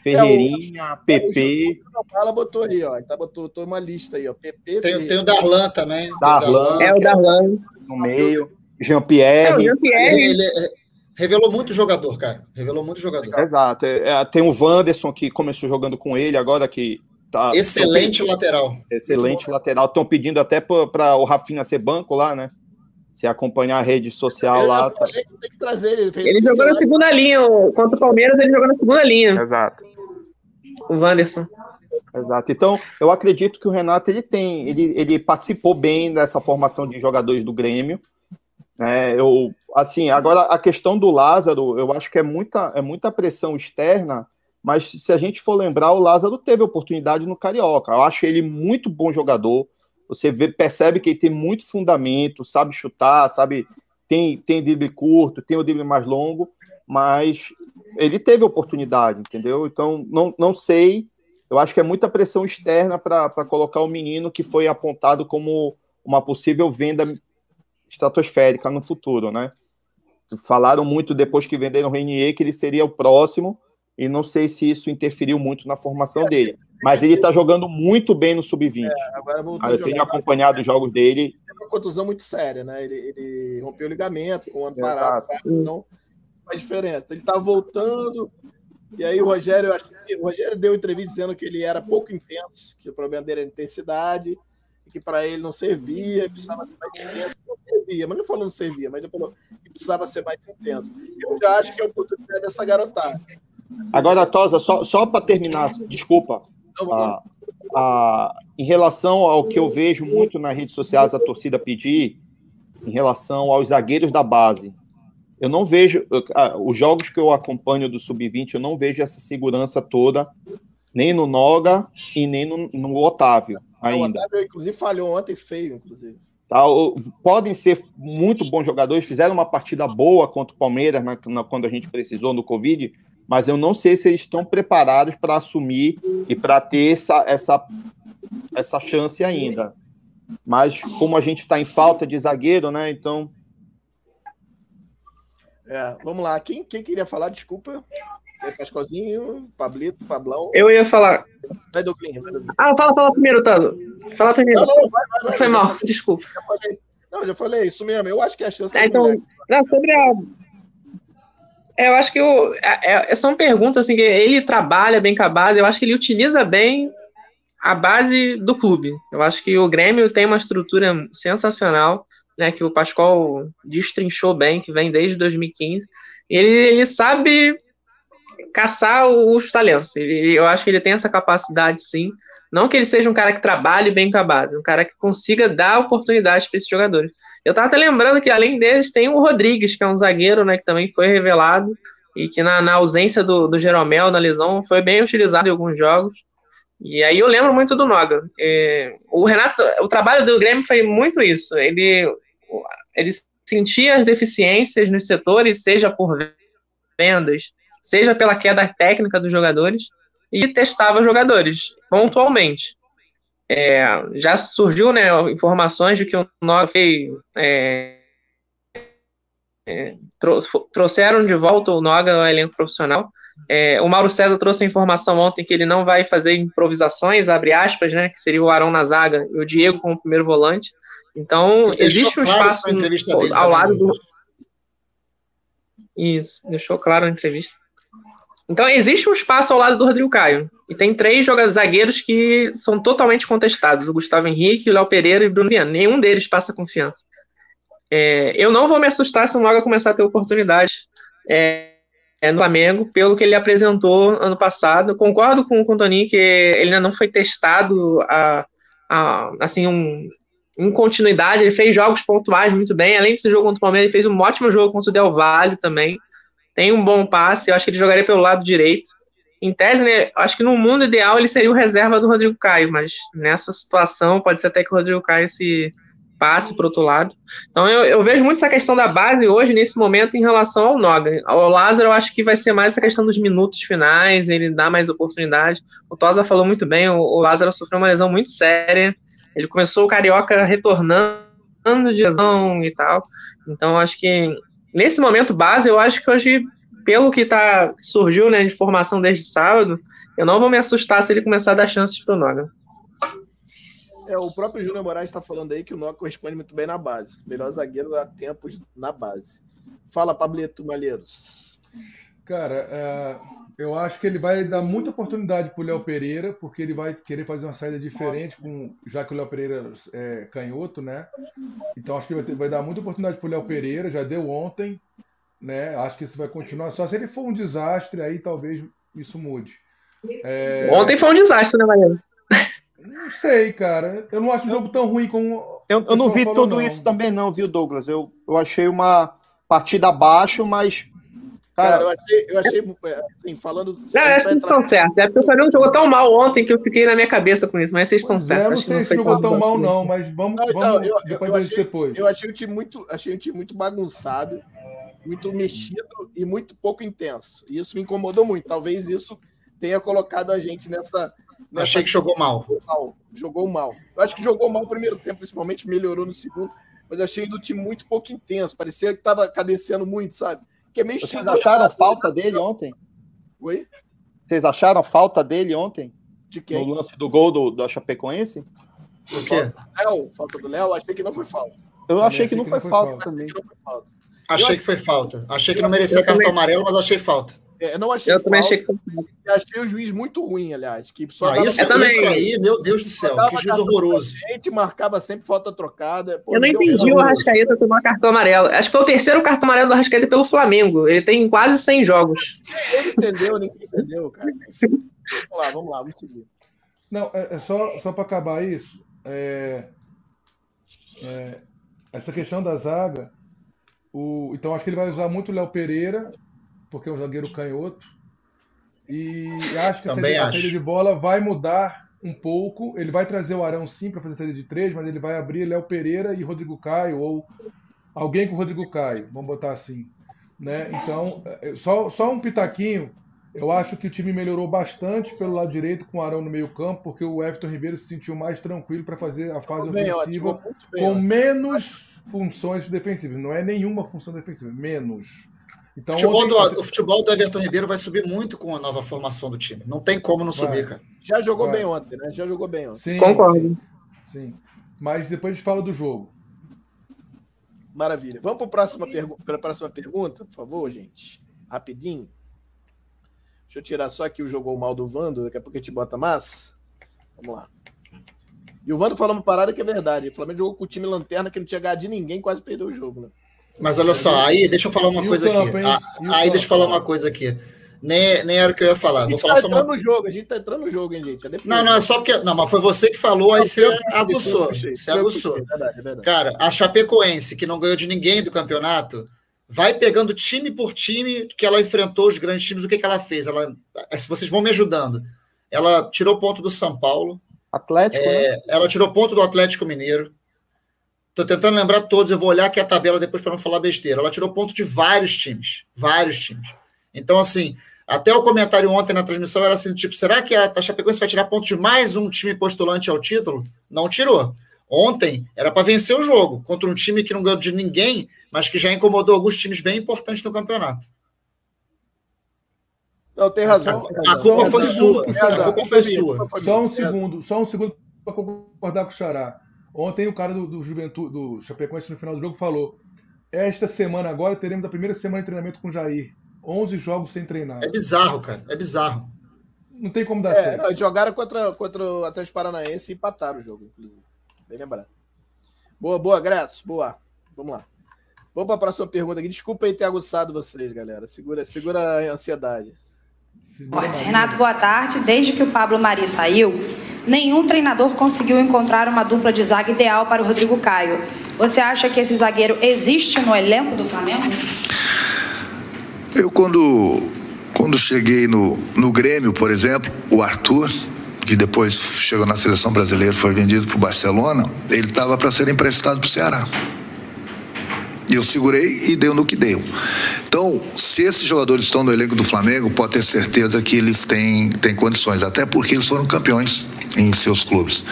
Ferreirinha, PP, O Bala botou aí, ó. Ele tá, botou, botou uma lista aí, ó. PP. Tem, tem o Darlan também. o Darlan, É o Darlan. no meio, É, o Jean-Pierre, Jean-Pierre. Ele, ele- é- revelou muito jogador, cara. Revelou muito jogador. exato, é, é, tem o Wanderson que começou jogando com ele, agora que tá... Excelente lateral. Excelente lateral. Estão pedindo até para o Rafinha ser banco lá, né? Se acompanhar a rede social Eu lá. Tá... tem que trazer ele. Ele, fez Ele cinco jogou na segunda linha. Contra o Palmeiras, ele jogou na segunda linha. Exato. O Wanderson. Exato. Então, eu acredito que o Renato ele tem, ele, ele participou bem dessa formação de jogadores do Grêmio. É, eu, assim, agora a questão do Lázaro, eu acho que é muita, é muita pressão externa, mas se a gente for lembrar, o Lázaro teve oportunidade no Carioca. Eu acho ele muito bom jogador. Você vê, percebe que ele tem muito fundamento, sabe chutar, sabe, tem, tem drible curto, tem o drible mais longo, mas ele teve oportunidade, entendeu? Então, não, não sei. Eu acho que é muita pressão externa para colocar o menino que foi apontado como uma possível venda estratosférica no futuro, né? Falaram muito depois que venderam o Renier que ele seria o próximo, e não sei se isso interferiu muito na formação dele. Mas ele está jogando muito bem no sub-20. Agora voltou Ah, a Eu tenho acompanhado os jogos dele. Teve uma contusão muito séria, né? Ele, ele rompeu o ligamento, com um ano parado. tá? Então, faz diferença. Ele tá voltando. E aí o Rogério, eu acho que o Rogério deu entrevista dizendo que ele era pouco intenso, que o problema dele era intensidade, que para ele não servia, precisava ser mais intenso. Não servia, mas não falou não servia, mas ele falou que precisava ser mais intenso. Eu já acho que é a oportunidade dessa garotada. Agora, Tosa, só, só para terminar, desculpa. Ah, ah, em relação ao que eu vejo muito nas redes sociais a torcida pedir, em relação aos zagueiros da base, eu não vejo, ah, os jogos que eu acompanho do Sub-20, eu não vejo essa segurança toda, nem no Noga e nem no, no Otávio O ainda. Otávio, inclusive, falhou ontem feio, inclusive. Tá? O- Podem ser muito bons jogadores, fizeram uma partida boa contra o Palmeiras na- na- quando a gente precisou no Covid, mas eu não sei se eles estão preparados para assumir e para ter essa, essa, essa chance ainda. Mas como a gente está em falta de zagueiro, né? Então, É, vamos lá. Quem, quem queria falar? Desculpa. É Pascozinho, Pablito, Pablão. Eu ia falar. Vai, Douglinho. Ah, fala, fala primeiro, Tazo. Fala primeiro. Não, não, vai, vai, vai. Foi mal, desculpa. já falei. Não, já falei isso mesmo. Eu acho que a chance É, então, não, sobre a. É, eu acho que o, é, é- são perguntas assim que ele trabalha bem com a base. Eu acho que ele utiliza bem a base do clube. Eu acho que o Grêmio tem uma estrutura sensacional, né? Que o Pascoal destrinchou bem, que vem desde 2015. Ele, ele sabe caçar os talentos. Ele- eu acho que ele tem essa capacidade, sim. Não que ele seja um cara que trabalhe bem com a base, um cara que consiga dar oportunidade para esses jogadores. Eu tava até lembrando que, além deles, tem o Rodrigues, que é um zagueiro, né, que também foi revelado e que, na, na ausência do, do Jeromel na lesão, foi bem utilizado em alguns jogos. E aí eu lembro muito do Noga. É, o Renato, o trabalho do Grêmio foi muito isso. Ele, ele sentia as deficiências nos setores, seja por vendas, seja pela queda técnica dos jogadores, e testava os jogadores pontualmente. É, já surgiu né, informações de que o Noga fez, é, é, trou- trouxeram de volta o Noga ao elenco profissional, É, o Mauro César trouxe a informação ontem que ele não vai fazer improvisações, abre aspas, né? Que seria o Arão na zaga e o Diego como primeiro volante. Então, existe um claro espaço ao lado do. Douglas. Isso, deixou claro na entrevista. Então, existe um espaço ao lado do Rodrigo Caio. E tem três zagueiros que são totalmente contestados: o Gustavo Henrique, o Léo Pereira e o Bruno Viana. Nenhum deles passa confiança. É, eu não vou me assustar se o Noga começar a ter oportunidade é, é, no Flamengo, pelo que ele apresentou ano passado. Concordo com, com o Toninho que ele ainda não foi testado a, a, assim, um, em continuidade. Ele fez jogos pontuais muito bem. Além desse jogo contra o Palmeiras, ele fez um ótimo jogo contra o Del Valle também. Tem um bom passe. Eu acho que ele jogaria pelo lado direito. Em tese, né, acho que no mundo ideal ele seria o reserva do Rodrigo Caio, mas nessa situação pode ser até que o Rodrigo Caio se passe para outro lado. Então eu, eu, vejo muito essa questão da base hoje, nesse momento, em relação ao Noga. Ao Lázaro, eu acho que vai ser mais essa questão dos minutos finais, ele dá mais oportunidade. O Tosa falou muito bem, o, o Lázaro sofreu uma lesão muito séria. Ele começou o Carioca retornando de lesão e tal. Então acho que nesse momento base, eu acho que hoje, pelo que tá, surgiu né, de formação desde sábado, eu não vou me assustar se ele começar a dar chances para o Noga. É, o próprio Júnior Moraes está falando aí que o Noga corresponde muito bem na base. Melhor zagueiro há tempos na base. Fala, Pablito Malheiros. Cara, é, eu acho que ele vai dar muita oportunidade para o Léo Pereira, porque ele vai querer fazer uma saída diferente, com, já que o Léo Pereira é canhoto, né? Então acho que vai, ter, vai dar muita oportunidade para o Léo Pereira, já deu ontem, né? Acho que isso vai continuar. Só se ele for um desastre, aí talvez isso mude. É... Ontem foi um desastre, né, Mariano? Não sei, cara. Eu não acho o jogo tão ruim como. Eu, eu não vi falou, tudo não. isso também, não, viu, Douglas? Eu, eu achei uma partida abaixo, mas. Cara, eu achei, eu achei assim, falando. Não, acho que vocês estão certos. É porque o Flamengo jogou tão mal ontem que eu fiquei na minha cabeça com isso, mas vocês estão certos. Eu não sei se jogou tão mal, não, mas vamos, não, então, vamos eu, depois eu achei, depois. Eu achei o time muito, achei o time muito bagunçado, muito mexido e muito pouco intenso. E isso me incomodou muito. Talvez isso tenha colocado a gente nessa Nessa... Achei que jogou mal. jogou mal. Jogou mal. Eu acho que jogou mal no primeiro tempo, principalmente, melhorou no segundo. Mas eu achei do time muito pouco intenso. Parecia que estava cadenciando muito, sabe? Que é meio Vocês acharam a falta dele ontem? Oi? Vocês acharam a falta dele ontem? De quem? No lance do gol do, da Chapecoense? O quê? Léo, falta do Léo, achei que não foi falta. Eu achei, que, não, que foi, foi falta, falta também. Achei que foi falta. Achei que não merecia cartão amarelo, mas achei falta. É, eu não achei eu também achei que achei o juiz muito ruim, aliás. Que só ah, isso, também. isso aí, meu Deus do céu, que juiz horroroso. A gente marcava sempre falta trocada. Pô, eu não entendi o Arrascaeta tomar cartão amarelo. Acho que foi o terceiro cartão amarelo do Arrascaeta pelo Flamengo. Ele tem quase 100 jogos. Ele entendeu, ninguém entendeu, cara. vamos lá, vamos lá, vamos seguir. Não, é, é só, só para acabar isso. É, é, essa questão da zaga. O, então acho que ele vai usar muito o Léo Pereira porque é um zagueiro canhoto. E acho que a saída, a saída, de bola vai mudar um pouco. Ele vai trazer o Arão sim para fazer saída de três, mas ele vai abrir Léo Pereira e Rodrigo Caio, ou alguém com Rodrigo Caio, vamos botar assim. Né? Então, é, só, só um pitaquinho. Eu acho que o time melhorou bastante pelo lado direito com o Arão no meio-campo, porque o Everton Ribeiro se sentiu mais tranquilo para fazer a fase bem, ofensiva ótimo, com menos funções defensivas. Não é nenhuma função defensiva, menos. Então, o, futebol ontem... do, o futebol do Everton Ribeiro vai subir muito com a nova formação do time. Não tem como não vai. subir, cara. Já jogou vai. bem ontem, né? Já jogou bem ontem. Sim, Concordo. Sim, sim. Mas depois a gente fala do jogo. Maravilha. Vamos para a próxima, pergu próxima pergunta, por favor, gente. Rapidinho. Deixa eu tirar só aqui o jogou mal do Vando, daqui a pouco a gente bota mais. Vamos lá. E o Vando falou uma parada que é verdade. O Flamengo jogou com o time lanterna que não tinha ganhado de ninguém, quase perdeu o jogo, né? Mas olha só, aí deixa eu falar uma coisa aqui. Ah, aí deixa eu falar uma coisa aqui. Nem, nem era o que eu ia falar. Vou falar tá só entrando uma... no jogo, a gente tá entrando no jogo, hein, gente? É não, não, é só porque. Não, mas foi você que falou, aí você aguçou. Você aguçou. Cara, a Chapecoense, que não ganhou de ninguém do campeonato, vai pegando time por time que ela enfrentou os grandes times, o que, que ela fez? Ela, se vocês vão me ajudando. Ela tirou ponto do São Paulo. Atlético, é, né? Ela tirou ponto do Atlético Mineiro. Tô tentando lembrar todos, eu vou olhar aqui a tabela depois para não falar besteira. Ela tirou ponto de vários times, vários times. Então, assim, até o comentário ontem na transmissão era assim, tipo, será que a Chapecoense vai tirar ponto de mais um time postulante ao título? Não tirou. Ontem era para vencer o jogo contra um time que não ganhou de ninguém, mas que já incomodou alguns times bem importantes no campeonato. Não, tem razão. A, a culpa foi sua. A culpa foi sua. Só um segundo, só um segundo para concordar com o Xará. Ontem o cara do, do Juventude, do Chapecoense no final do jogo falou: esta semana agora teremos a primeira semana de treinamento com o Jair. 11 jogos sem treinar. É bizarro, cara. É bizarro. Não tem como dar É, certo. não, jogaram contra, contra o Atlético Paranaense e empataram o jogo, inclusive. Bem lembrado. Boa, boa, Gratos. Boa. Vamos lá. Vamos para a próxima pergunta aqui. Desculpa aí ter aguçado vocês, galera. Segura, segura a ansiedade. Esportes. Renato, boa tarde. Desde que o Pablo Mari saiu, nenhum treinador conseguiu encontrar uma dupla de zaga ideal para o Rodrigo Caio. Você acha que esse zagueiro existe no elenco do Flamengo? Eu, quando, quando cheguei no, no Grêmio, por exemplo, o Arthur, que depois chegou na seleção brasileira, foi vendido para o Barcelona, ele estava para ser emprestado para o Ceará. Eu segurei e deu no que deu. Então, se esses jogadores estão no elenco do Flamengo, pode ter certeza que eles têm, têm condições, até porque eles foram campeões em seus clubes.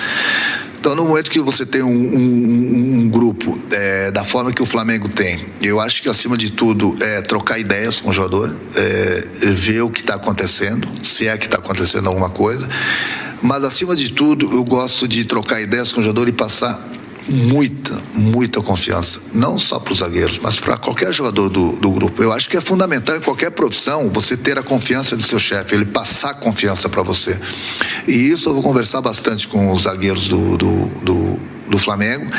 Então, no momento que você tem um, um- um grupo é, da forma que o Flamengo tem, eu acho que acima de tudo é trocar ideias com o jogador, é, ver o que está acontecendo, se é que está acontecendo alguma coisa. Mas acima de tudo, eu gosto de trocar ideias com o jogador e passar muita, muita confiança. Não só para os zagueiros, mas para qualquer jogador do, do grupo. Eu acho que é fundamental em qualquer profissão você ter a confiança do seu chefe, ele passar confiança para você. E isso eu vou conversar bastante com os zagueiros do, do, do, do Flamengo.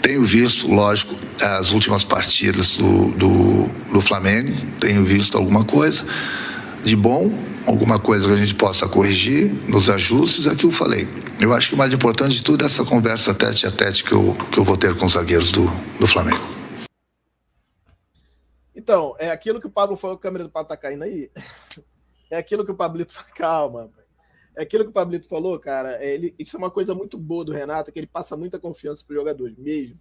Tenho visto, lógico, as últimas partidas do, do, do Flamengo, tenho visto alguma coisa de bom, alguma coisa que a gente possa corrigir nos ajustes, é que eu falei. Eu acho que o mais importante de tudo é essa conversa tete a tete que eu, que eu vou ter com os zagueiros do, do Flamengo. Então, é aquilo que o Pablo falou, a câmera do Pablo tá caindo aí. É aquilo que o Pablito. Calma. É aquilo que o Pablito falou, cara. é Ele, isso é uma coisa muito boa do Renato, que ele passa muita confiança para os jogadores, mesmo.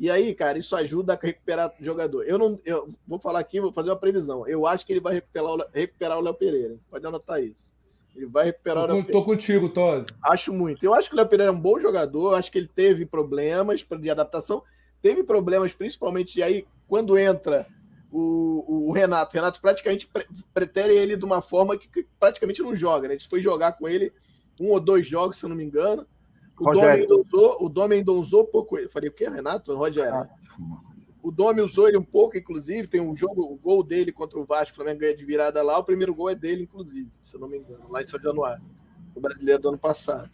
E aí, cara, isso ajuda a recuperar o jogador. Eu não, eu vou falar aqui, vou fazer uma previsão. Eu acho que ele vai recuperar o, recuperar o Léo Pereira. hein? Pode anotar isso. Ele vai recuperar o Tô, Léo Pereira. tô contigo, Tosi. Acho muito. Eu acho que o Léo Pereira é um bom jogador. Eu acho que ele teve problemas de adaptação. Teve problemas, principalmente aí, quando entra o, o Renato. O Renato praticamente pre- pretere ele de uma forma que, que praticamente não joga, né? Ele foi jogar com ele um ou dois jogos, se eu não me engano. O. Domi usou, o usou pouco ele. Falei, o que, Renato? Rogério. O Domi usou ele um pouco, inclusive. Tem um jogo, o gol dele contra o Vasco, o Flamengo ganha de virada lá. O primeiro gol é dele, inclusive, se eu não me engano, lá em São Januário. O brasileiro do ano passado.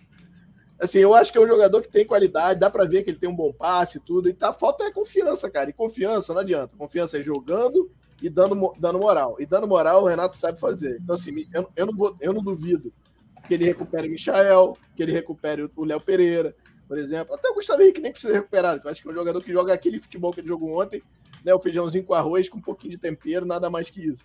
Assim, eu acho que é um jogador que tem qualidade, dá pra ver que ele tem um bom passe e tudo. E tá, falta é confiança, cara. E confiança não adianta. Confiança é jogando e dando, dando moral. E dando moral, o Renato sabe fazer. Então, assim, eu, eu, não, vou, eu não duvido que ele recupere o Michael, que ele recupere o- Léo Pereira, por exemplo. Até o Gustavo Henrique nem precisa recuperar, eu acho que é um jogador que joga aquele futebol que ele jogou ontem, né? O feijãozinho com arroz, com um pouquinho de tempero, nada mais que isso.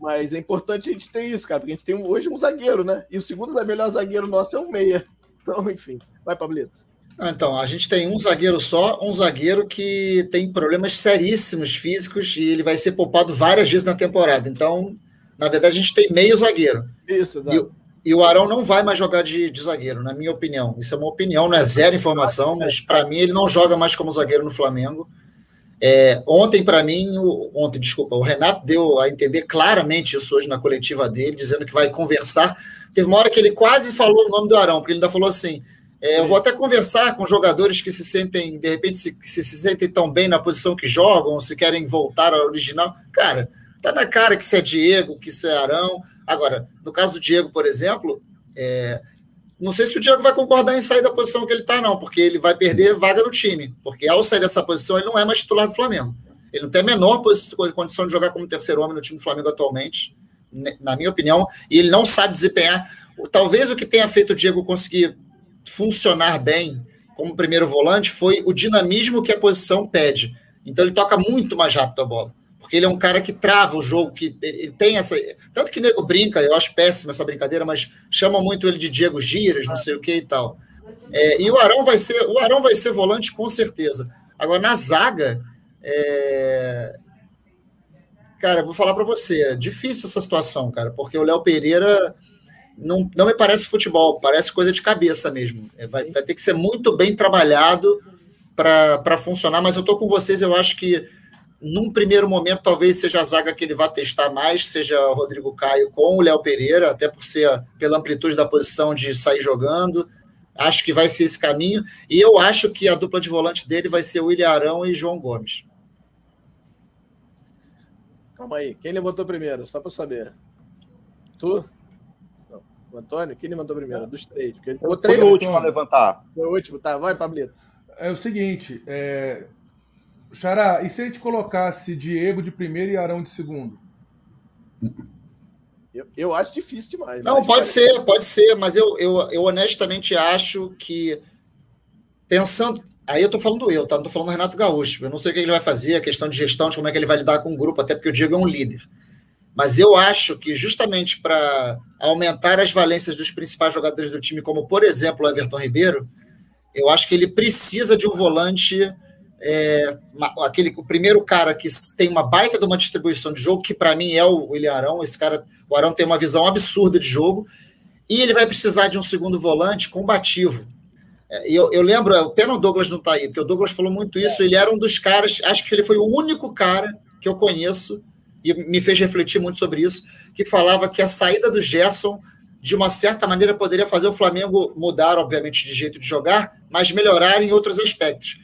Mas é importante a gente ter isso, cara, porque a gente tem um- hoje um zagueiro, né? E o segundo melhor zagueiro nosso é o meia. Então, enfim. Vai, Pablito. Ah, Então, a gente tem um zagueiro só, um zagueiro que tem problemas seríssimos físicos e ele vai ser poupado várias vezes na temporada. Então, na verdade, a gente tem meio zagueiro. Isso, exato. E o Arão não vai mais jogar de, de zagueiro, na minha opinião. Isso é uma opinião, não é zero informação, mas para mim ele não joga mais como zagueiro no Flamengo. É, ontem, para mim, o, ontem, desculpa, o Renato deu a entender claramente isso hoje na coletiva dele, dizendo que vai conversar. Teve uma hora que ele quase falou o nome do Arão, porque ele ainda falou assim: é, eu vou até conversar com jogadores que se sentem, de repente, se, se, se sentem tão bem na posição que jogam, se querem voltar ao original. Cara, tá na cara que isso é Diego, que isso é Arão. Agora, no caso do Diego, por exemplo, é, não sei se o Diego vai concordar em sair da posição que ele está, não, porque ele vai perder vaga no time. Porque ao sair dessa posição, ele não é mais titular do Flamengo. Ele não tem a menor condição de jogar como terceiro homem no time do Flamengo atualmente, ne- na minha opinião, e ele não sabe desempenhar. Talvez o que tenha feito o Diego conseguir funcionar bem como primeiro volante foi o dinamismo que a posição pede. Então ele toca muito mais rápido a bola. Porque ele é um cara que trava o jogo, que ele tem essa. Tanto que nego brinca, eu acho péssima essa brincadeira, mas chama muito ele de Diego Giras, não sei o que e tal. É, e o Arão vai ser, o Arão vai ser volante com certeza. Agora, na zaga, é, cara, vou falar para você, é difícil essa situação, cara, porque o Léo Pereira não, não me parece futebol, parece coisa de cabeça mesmo. É, vai, vai ter que ser muito bem trabalhado para funcionar, mas eu tô com vocês, eu acho que num primeiro momento, talvez seja a zaga que ele vá testar mais, seja o Rodrigo Caio com o Léo Pereira, até por ser pela amplitude da posição de sair jogando. Acho que vai ser esse caminho. E eu acho que a dupla de volante dele vai ser William Arão e João Gomes. Calma aí. Quem levantou primeiro? Só para saber. Tu? Não. O Antônio? Quem levantou primeiro? Dos três. Porque eu fui o último a levantar. Foi o último. Tá, vai, Pablito. É o seguinte, é... Xará, e se a gente colocasse Diego de primeiro e Arão de segundo? Eu, eu acho difícil demais. Não, pode ser, pode ser, mas eu, eu, eu honestamente acho que pensando. Aí eu tô falando eu, tá? Não tô falando do Renato Gaúcho. Eu não sei o que ele vai fazer, a questão de gestão, de como é que ele vai lidar com o grupo, até porque o Diego é um líder. Mas eu acho que justamente para aumentar as valências dos principais jogadores do time, como por exemplo o Everton Ribeiro, eu acho que ele precisa de um volante é, aquele o primeiro cara que tem uma baita de uma distribuição de jogo, que para mim é o William Arão. Esse cara, o Arão tem uma visão absurda de jogo, e ele vai precisar de um segundo volante combativo. É, eu, eu lembro, o pena o Douglas não está aí, porque o Douglas falou muito isso. Ele era um dos caras, acho que ele foi o único cara que eu conheço, e me fez refletir muito sobre isso, que falava que a saída do Gerson, de uma certa maneira, poderia fazer o Flamengo mudar, obviamente, de jeito de jogar, mas melhorar em outros aspectos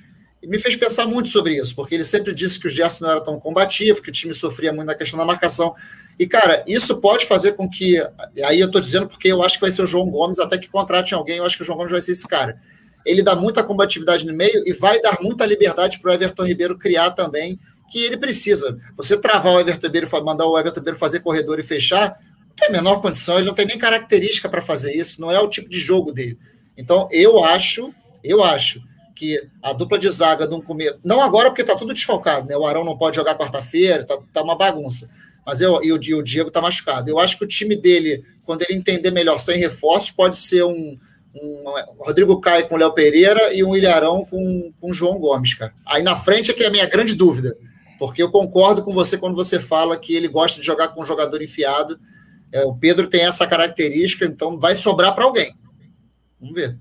me fez pensar muito sobre isso, porque ele sempre disse que o Gerson não era tão combativo, que o time sofria muito na questão da marcação. E, cara, isso pode fazer com que. Aí eu tô dizendo porque eu acho que vai ser o João Gomes, até que contrate alguém, eu acho que o João Gomes vai ser esse cara. Ele dá muita combatividade no meio e vai dar muita liberdade para o Everton Ribeiro criar também, que ele precisa. Você travar o Everton Ribeiro, mandar o Everton Ribeiro fazer corredor e fechar, não tem a menor condição, ele não tem nem característica para fazer isso, não é o tipo de jogo dele. Então, eu acho, eu acho que a dupla de zaga não começo. Não agora, porque está tudo desfalcado, né? O Arão não pode jogar quarta-feira, tá, tá uma bagunça. Mas eu, e o, o Diego está machucado. Eu acho que o time dele, quando ele entender melhor sem reforços, pode ser um, um Rodrigo Caio com Léo Pereira e um Ilharão com, com João Gomes, cara. Aí na frente é que é a minha grande dúvida. Porque eu concordo com você quando você fala que ele gosta de jogar com um jogador enfiado. É, o Pedro tem essa característica, então vai sobrar para alguém. Vamos ver.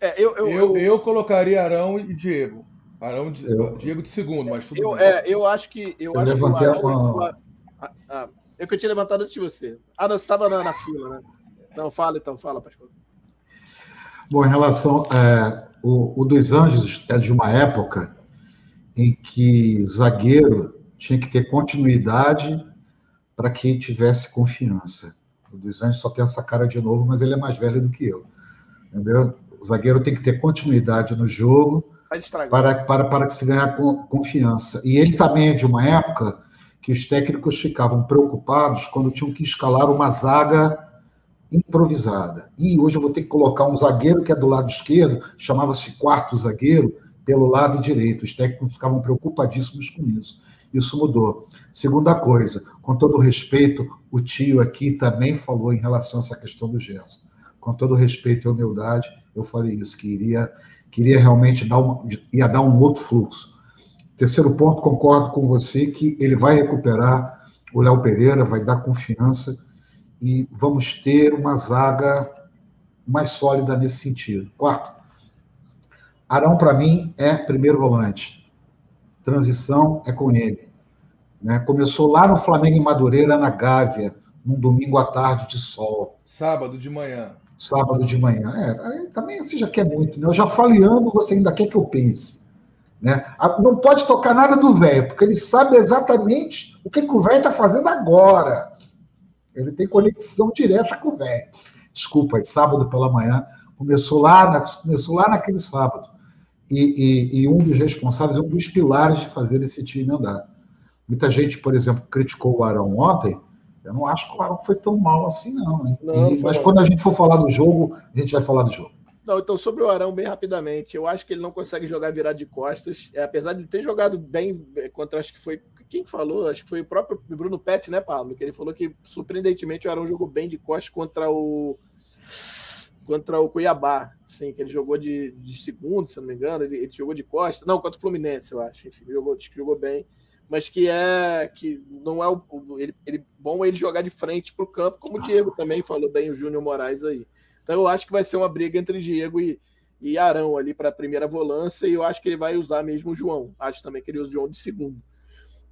É, eu, eu, eu, eu, colocaria Arão e Diego. Arão de, eu, Diego de segundo, mas tudo eu, bem. É, eu acho que. Eu, eu acho levantei que uma... ah, ah, eu que eu tinha levantado antes de você. Ah, não, você estava na, na, fila, né? Não, fala então, fala, Pascoal. Bom, em relação. É, o, o dos Anjos é de uma época em que zagueiro tinha que ter continuidade para que tivesse confiança. O dos Anjos só tem essa cara de novo, mas ele é mais velho do que eu. Entendeu? O zagueiro tem que ter continuidade no jogo para, para, para se ganhar confiança. E ele também é de uma época que os técnicos ficavam preocupados quando tinham que escalar uma zaga improvisada. E hoje eu vou ter que colocar um zagueiro que é do lado esquerdo, chamava-se quarto zagueiro, pelo lado direito. Os técnicos ficavam preocupadíssimos com isso. Isso mudou. Segunda coisa, com todo respeito, o tio aqui também falou em relação a essa questão do Gerson. Com todo respeito e humildade, eu falei isso, que iria, queria realmente dar uma, ia dar um outro fluxo. Terceiro ponto, concordo com você que ele vai recuperar o Léo Pereira, vai dar confiança e vamos ter uma zaga mais sólida nesse sentido. Quarto, Arão, para mim, é primeiro volante. Transição é com ele. Né? Começou lá no Flamengo em Madureira, na Gávea, num domingo à tarde de sol. Sábado de manhã sábado de manhã. É, também você já quer muito, né? Eu já falo você ainda quer que eu pense. Né? Não pode tocar nada do velho, porque ele sabe exatamente o que, que o velho está fazendo agora. Ele tem conexão direta com o velho. Desculpa, sábado pela manhã, começou lá, na, começou lá naquele sábado. E, e, e, um dos responsáveis, um dos pilares de fazer esse time andar. Muita gente, por exemplo, criticou o Arão ontem, eu não acho que o Arão foi tão mal assim, não. não e, mas quando a gente for falar do jogo, a gente vai falar do jogo. Não, então sobre o Arão, bem rapidamente, eu acho que ele não consegue jogar virado de costas. É, apesar de ter jogado bem é, contra, acho que foi. Quem falou? Acho que foi o próprio Bruno Pet, né, Pablo? Que ele falou que, surpreendentemente, o Arão jogou bem de costas contra o. Contra o Cuiabá, sim, que ele jogou de, de segundo, se não me engano, ele, ele jogou de costas. Não, contra o Fluminense, eu acho. Enfim, jogou, jogou bem mas que é que não é o ele, ele bom ele jogar de frente para o campo, como o Diego também falou bem, o Júnior Moraes aí. Então eu acho que vai ser uma briga entre Diego e, e Arão ali para a primeira volância, e eu acho que ele vai usar mesmo o João. Acho também que ele usa o João de segundo.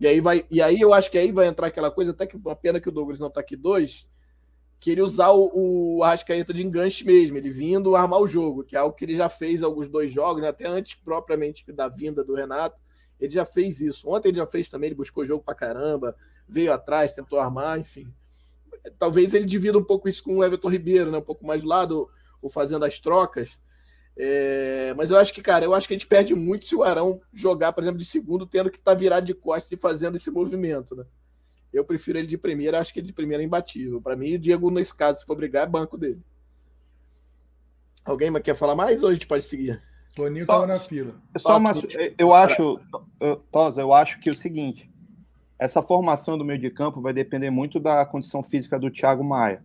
E aí, vai, e aí eu acho que aí vai entrar aquela coisa, até que uma pena que o Douglas não tá aqui dois, que ele usar o, o Arrascaeta de enganche mesmo, ele vindo armar o jogo, que é algo que ele já fez alguns dois jogos, né, até antes propriamente da vinda do Renato, ele já fez isso. Ontem ele já fez também, ele buscou jogo pra caramba, veio atrás, tentou armar, enfim. Talvez ele divida um pouco isso com o Everton Ribeiro, né, um pouco mais do lado, fazendo as trocas, é, mas eu acho que, cara, eu acho que a gente perde muito se o Arão jogar, por exemplo, de segundo, tendo que estar tá virado de costas e fazendo esse movimento, né? Eu prefiro ele de primeira, acho que ele de primeira é imbatível. Para mim, o Diego, nesse caso, se for brigar, é banco dele. Alguém quer falar mais ou a gente pode seguir? Toninho tava na fila. É só uma, eu acho, Tosa, eu acho que é o seguinte: essa formação do meio de campo vai depender muito da condição física do Thiago Maia.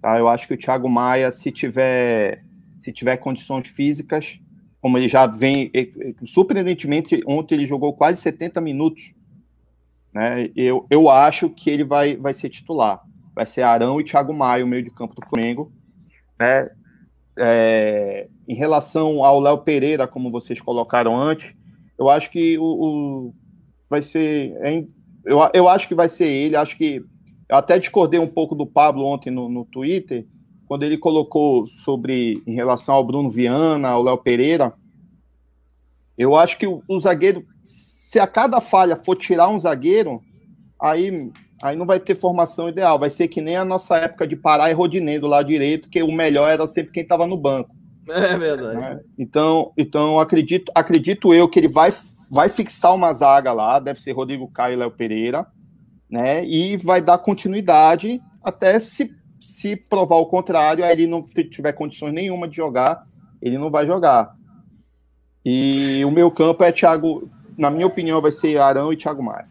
Tá? Eu acho que o Thiago Maia, se tiver se tiver condições físicas, como ele já vem, surpreendentemente, ontem ele jogou quase 70 minutos. Né? Eu, eu acho que ele vai, vai ser titular. Vai ser Arão e Thiago Maia, o meio de campo do Flamengo. Né? É, em relação ao Léo Pereira, como vocês colocaram antes, eu acho que o, o vai ser. É, eu, eu acho que vai ser ele. Acho que eu até discordei um pouco do Pablo ontem no, no Twitter, quando ele colocou sobre em relação ao Bruno Viana, ao Léo Pereira, eu acho que o, o, zagueiro, se a cada falha for tirar um zagueiro, aí, aí não vai ter formação ideal. Vai ser que nem a nossa época de Pará e Rodinei do lado direito, que o melhor era sempre quem estava no banco. É verdade. Né? Então, então acredito, acredito eu que ele vai, vai fixar uma zaga lá, deve ser Rodrigo Caio e Léo Pereira, né? E vai dar continuidade até se se provar o contrário, aí ele não tiver condições nenhuma de jogar, ele não vai jogar. E o meu campo é Thiago, na minha opinião, vai ser Arão e Thiago Maia.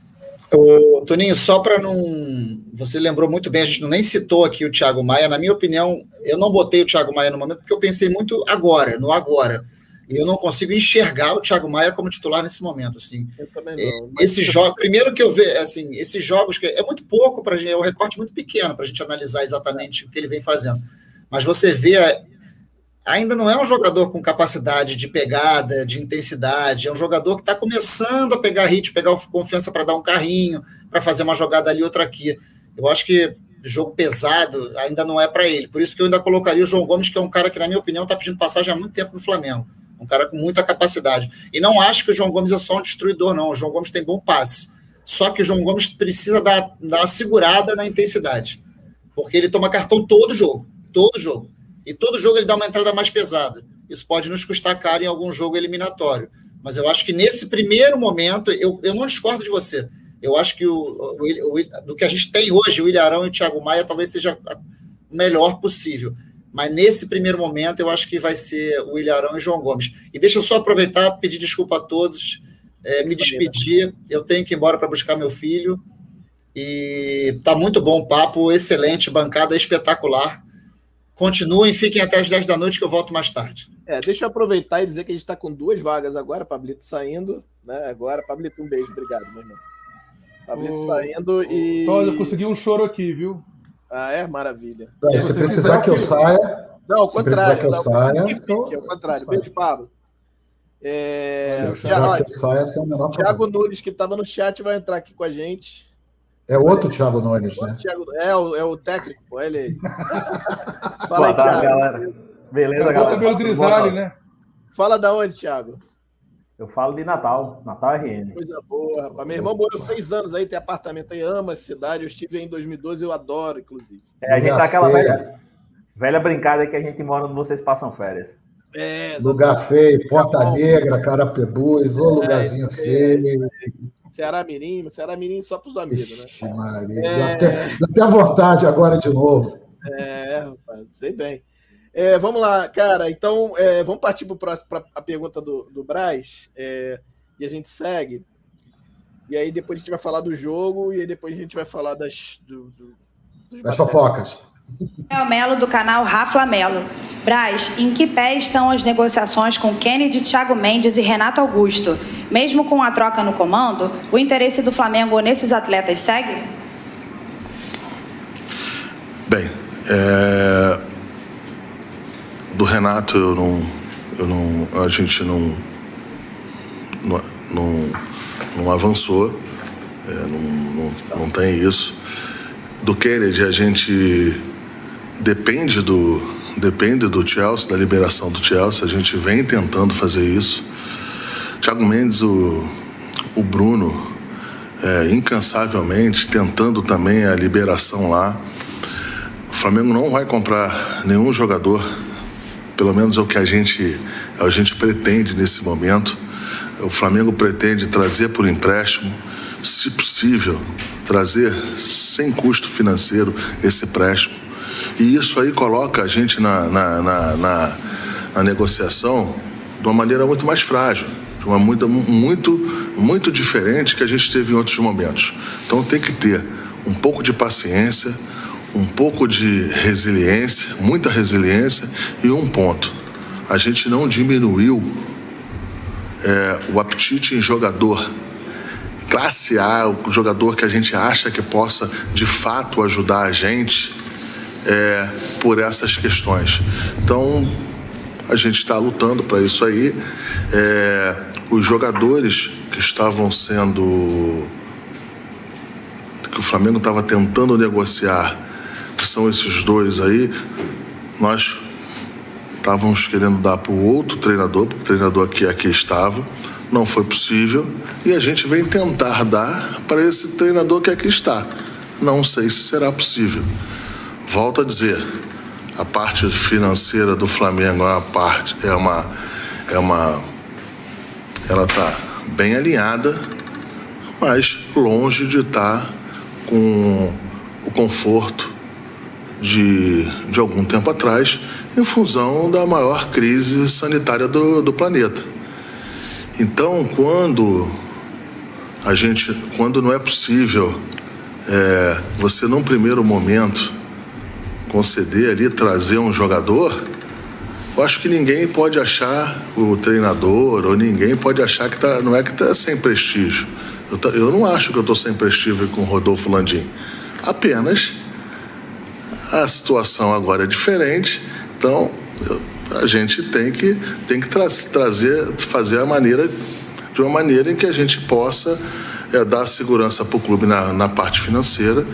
Ô, Toninho, só para não. Você lembrou muito bem, a gente não nem citou aqui o Thiago Maia. Na minha opinião, eu não botei o Thiago Maia no momento porque eu pensei muito agora, no agora. E eu não consigo enxergar o Thiago Maia como titular nesse momento. Assim. Eu também não. É, esse jogo, primeiro que eu vejo, assim, esses jogos que é muito pouco para gente, é um recorte muito pequeno para a gente analisar exatamente o que ele vem fazendo. Mas você vê, ainda não é um jogador com capacidade de pegada, de intensidade. É um jogador que está começando a pegar ritmo, pegar confiança para dar um carrinho, para fazer uma jogada ali, outra aqui. Eu acho que jogo pesado ainda não é para ele. Por isso que eu ainda colocaria o João Gomes, que é um cara que, na minha opinião, está pedindo passagem há muito tempo no Flamengo um cara com muita capacidade. E não acho que o João Gomes é só um destruidor, não. O João Gomes tem bom passe. Só que o João Gomes precisa dar, dar uma segurada na intensidade. Porque ele toma cartão todo jogo. Todo jogo. E todo jogo ele dá uma entrada mais pesada. Isso pode nos custar caro em algum jogo eliminatório. Mas eu acho que nesse primeiro momento, eu, eu não discordo de você. Eu acho que o, o, o do que a gente tem hoje, o Ilharão e o Thiago Maia talvez seja o melhor possível. Mas nesse primeiro momento, eu acho que vai ser o Ilharão e João Gomes. E deixa eu só aproveitar, pedir desculpa a todos, é, me despedir. Eu tenho que ir embora para buscar meu filho. E tá muito bom o papo, excelente, bancada espetacular. Continuem, fiquem até as 10 da noite que eu volto mais tarde. É, deixa eu aproveitar e dizer que a gente está com duas vagas agora, Pablito saindo, né? Agora, Pablito, um beijo, obrigado, meu irmão. Pablito saindo e. Então, eu consegui um choro aqui, viu? Ah, é? Maravilha. É, se precisar que eu saia. Não, ao contrário. que eu não, saia. Então, ao contrário. Beijo, Pablo. É, se Thiago, que eu saia, é o menor Thiago Nunes, que estava no chat, vai entrar aqui com a gente. É outro Thiago Nunes, né? Thiago, é, o, é o técnico, pô, ele aí. Fala aí, Thiago. galera. Beleza, é galera? cabelo grisalho, né? Fala da onde, Thiago? Eu falo de Natal, Natal RN. Coisa boa, rapaz. Meu irmão morou seis anos aí, tem apartamento aí, ama a cidade. Eu estive aí em 2012, eu adoro, inclusive. É, a gente tá aquela velha, velha brincada que a gente mora onde vocês passam férias. É, lugar feio, Ponta Negra, Carapebus, ô é, lugarzinho é, feio. Ceará Mirim, Ceará Mirim só para os amigos, né? Maria, é... até, até vontade agora de novo. É, rapaz, sei bem. É, vamos lá, cara. Então, é, vamos partir para a pergunta do, do Braz. É, e a gente segue. E aí depois a gente vai falar do jogo e aí depois a gente vai falar das, do, do, das fofocas. É o Melo do canal Rafa Melo. Braz, em que pé estão as negociações com Kennedy, Thiago Mendes e Renato Augusto? Mesmo com a troca no comando, o interesse do Flamengo nesses atletas segue? Bem, é do Renato eu não, eu não a gente não, não, não, não avançou. É, não, não, não tem isso. Do Kennedy, a gente depende do, depende do Chelsea, da liberação do Chelsea. A gente vem tentando fazer isso. Thiago Mendes, o, o Bruno, é, incansavelmente tentando também a liberação lá. O Flamengo não vai comprar nenhum jogador, pelo menos é o que a gente, a gente pretende nesse momento. O Flamengo pretende trazer por empréstimo, se possível, trazer sem custo financeiro esse empréstimo. E isso aí coloca a gente na, na, na, na, na negociação de uma maneira muito mais frágil, de uma muito, muito, muito diferente que a gente teve em outros momentos. Então tem que ter um pouco de paciência, um pouco de resiliência, muita resiliência e um ponto. A gente não diminuiu é, o apetite em jogador. Classe A, o jogador que a gente acha que possa de fato ajudar a gente é, por essas questões. Então, a gente está lutando para isso aí. É, os jogadores que estavam sendo. que o Flamengo estava tentando negociar, que são esses dois aí, nós estávamos querendo dar para o outro treinador, porque o treinador aqui, aqui estava, não foi possível, e a gente vem tentar dar para esse treinador que aqui está. Não sei se será possível. Volto a dizer, a parte financeira do Flamengo é uma parte, é uma, é uma, ela está bem alinhada, mas longe de estar tá com o conforto de, de algum tempo atrás, em função da maior crise sanitária do, do planeta. Então, quando a gente, quando não é possível é, você num primeiro momento conceder ali, trazer um jogador, eu acho que ninguém pode achar o treinador ou ninguém pode achar que tá, não é que está sem prestígio. Eu, tá, eu, não acho que eu estou sem prestígio com o Rodolfo Landim. Apenas a situação agora é diferente, então eu, a gente tem que, tem que tra trazer, fazer a maneira de uma maneira em que a gente possa é, dar segurança para o clube na, na parte financeira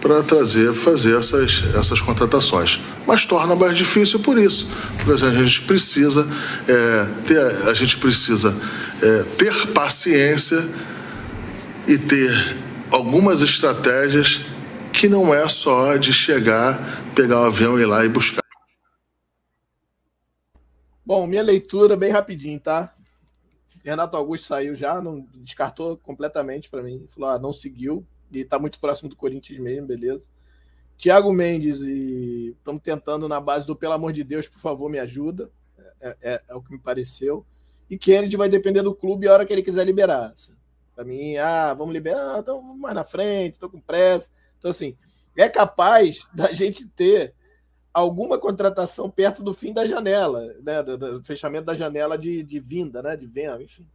para trazer, fazer essas, essas contratações. Mas torna mais difícil por isso, porque a gente precisa, é, ter, a gente precisa é, ter paciência e ter algumas estratégias que não é só de chegar, pegar o avião e ir lá e buscar. Bom, minha leitura bem rapidinho, tá? Renato Augusto saiu já, não descartou completamente para mim, falou, ah, não seguiu, e tá muito próximo do Corinthians mesmo, beleza. Thiago Mendes e estamos tentando na base do pelo amor de Deus, por favor, me ajuda. É, é, é o que me pareceu. E Kennedy vai depender do clube a hora que ele quiser liberar. Para mim, ah, vamos liberar, então mais na frente, tô com pressa. Então, assim, é capaz da gente ter alguma contratação perto do fim da janela, né? Do, do fechamento da janela de, de vinda, né? De venda, enfim.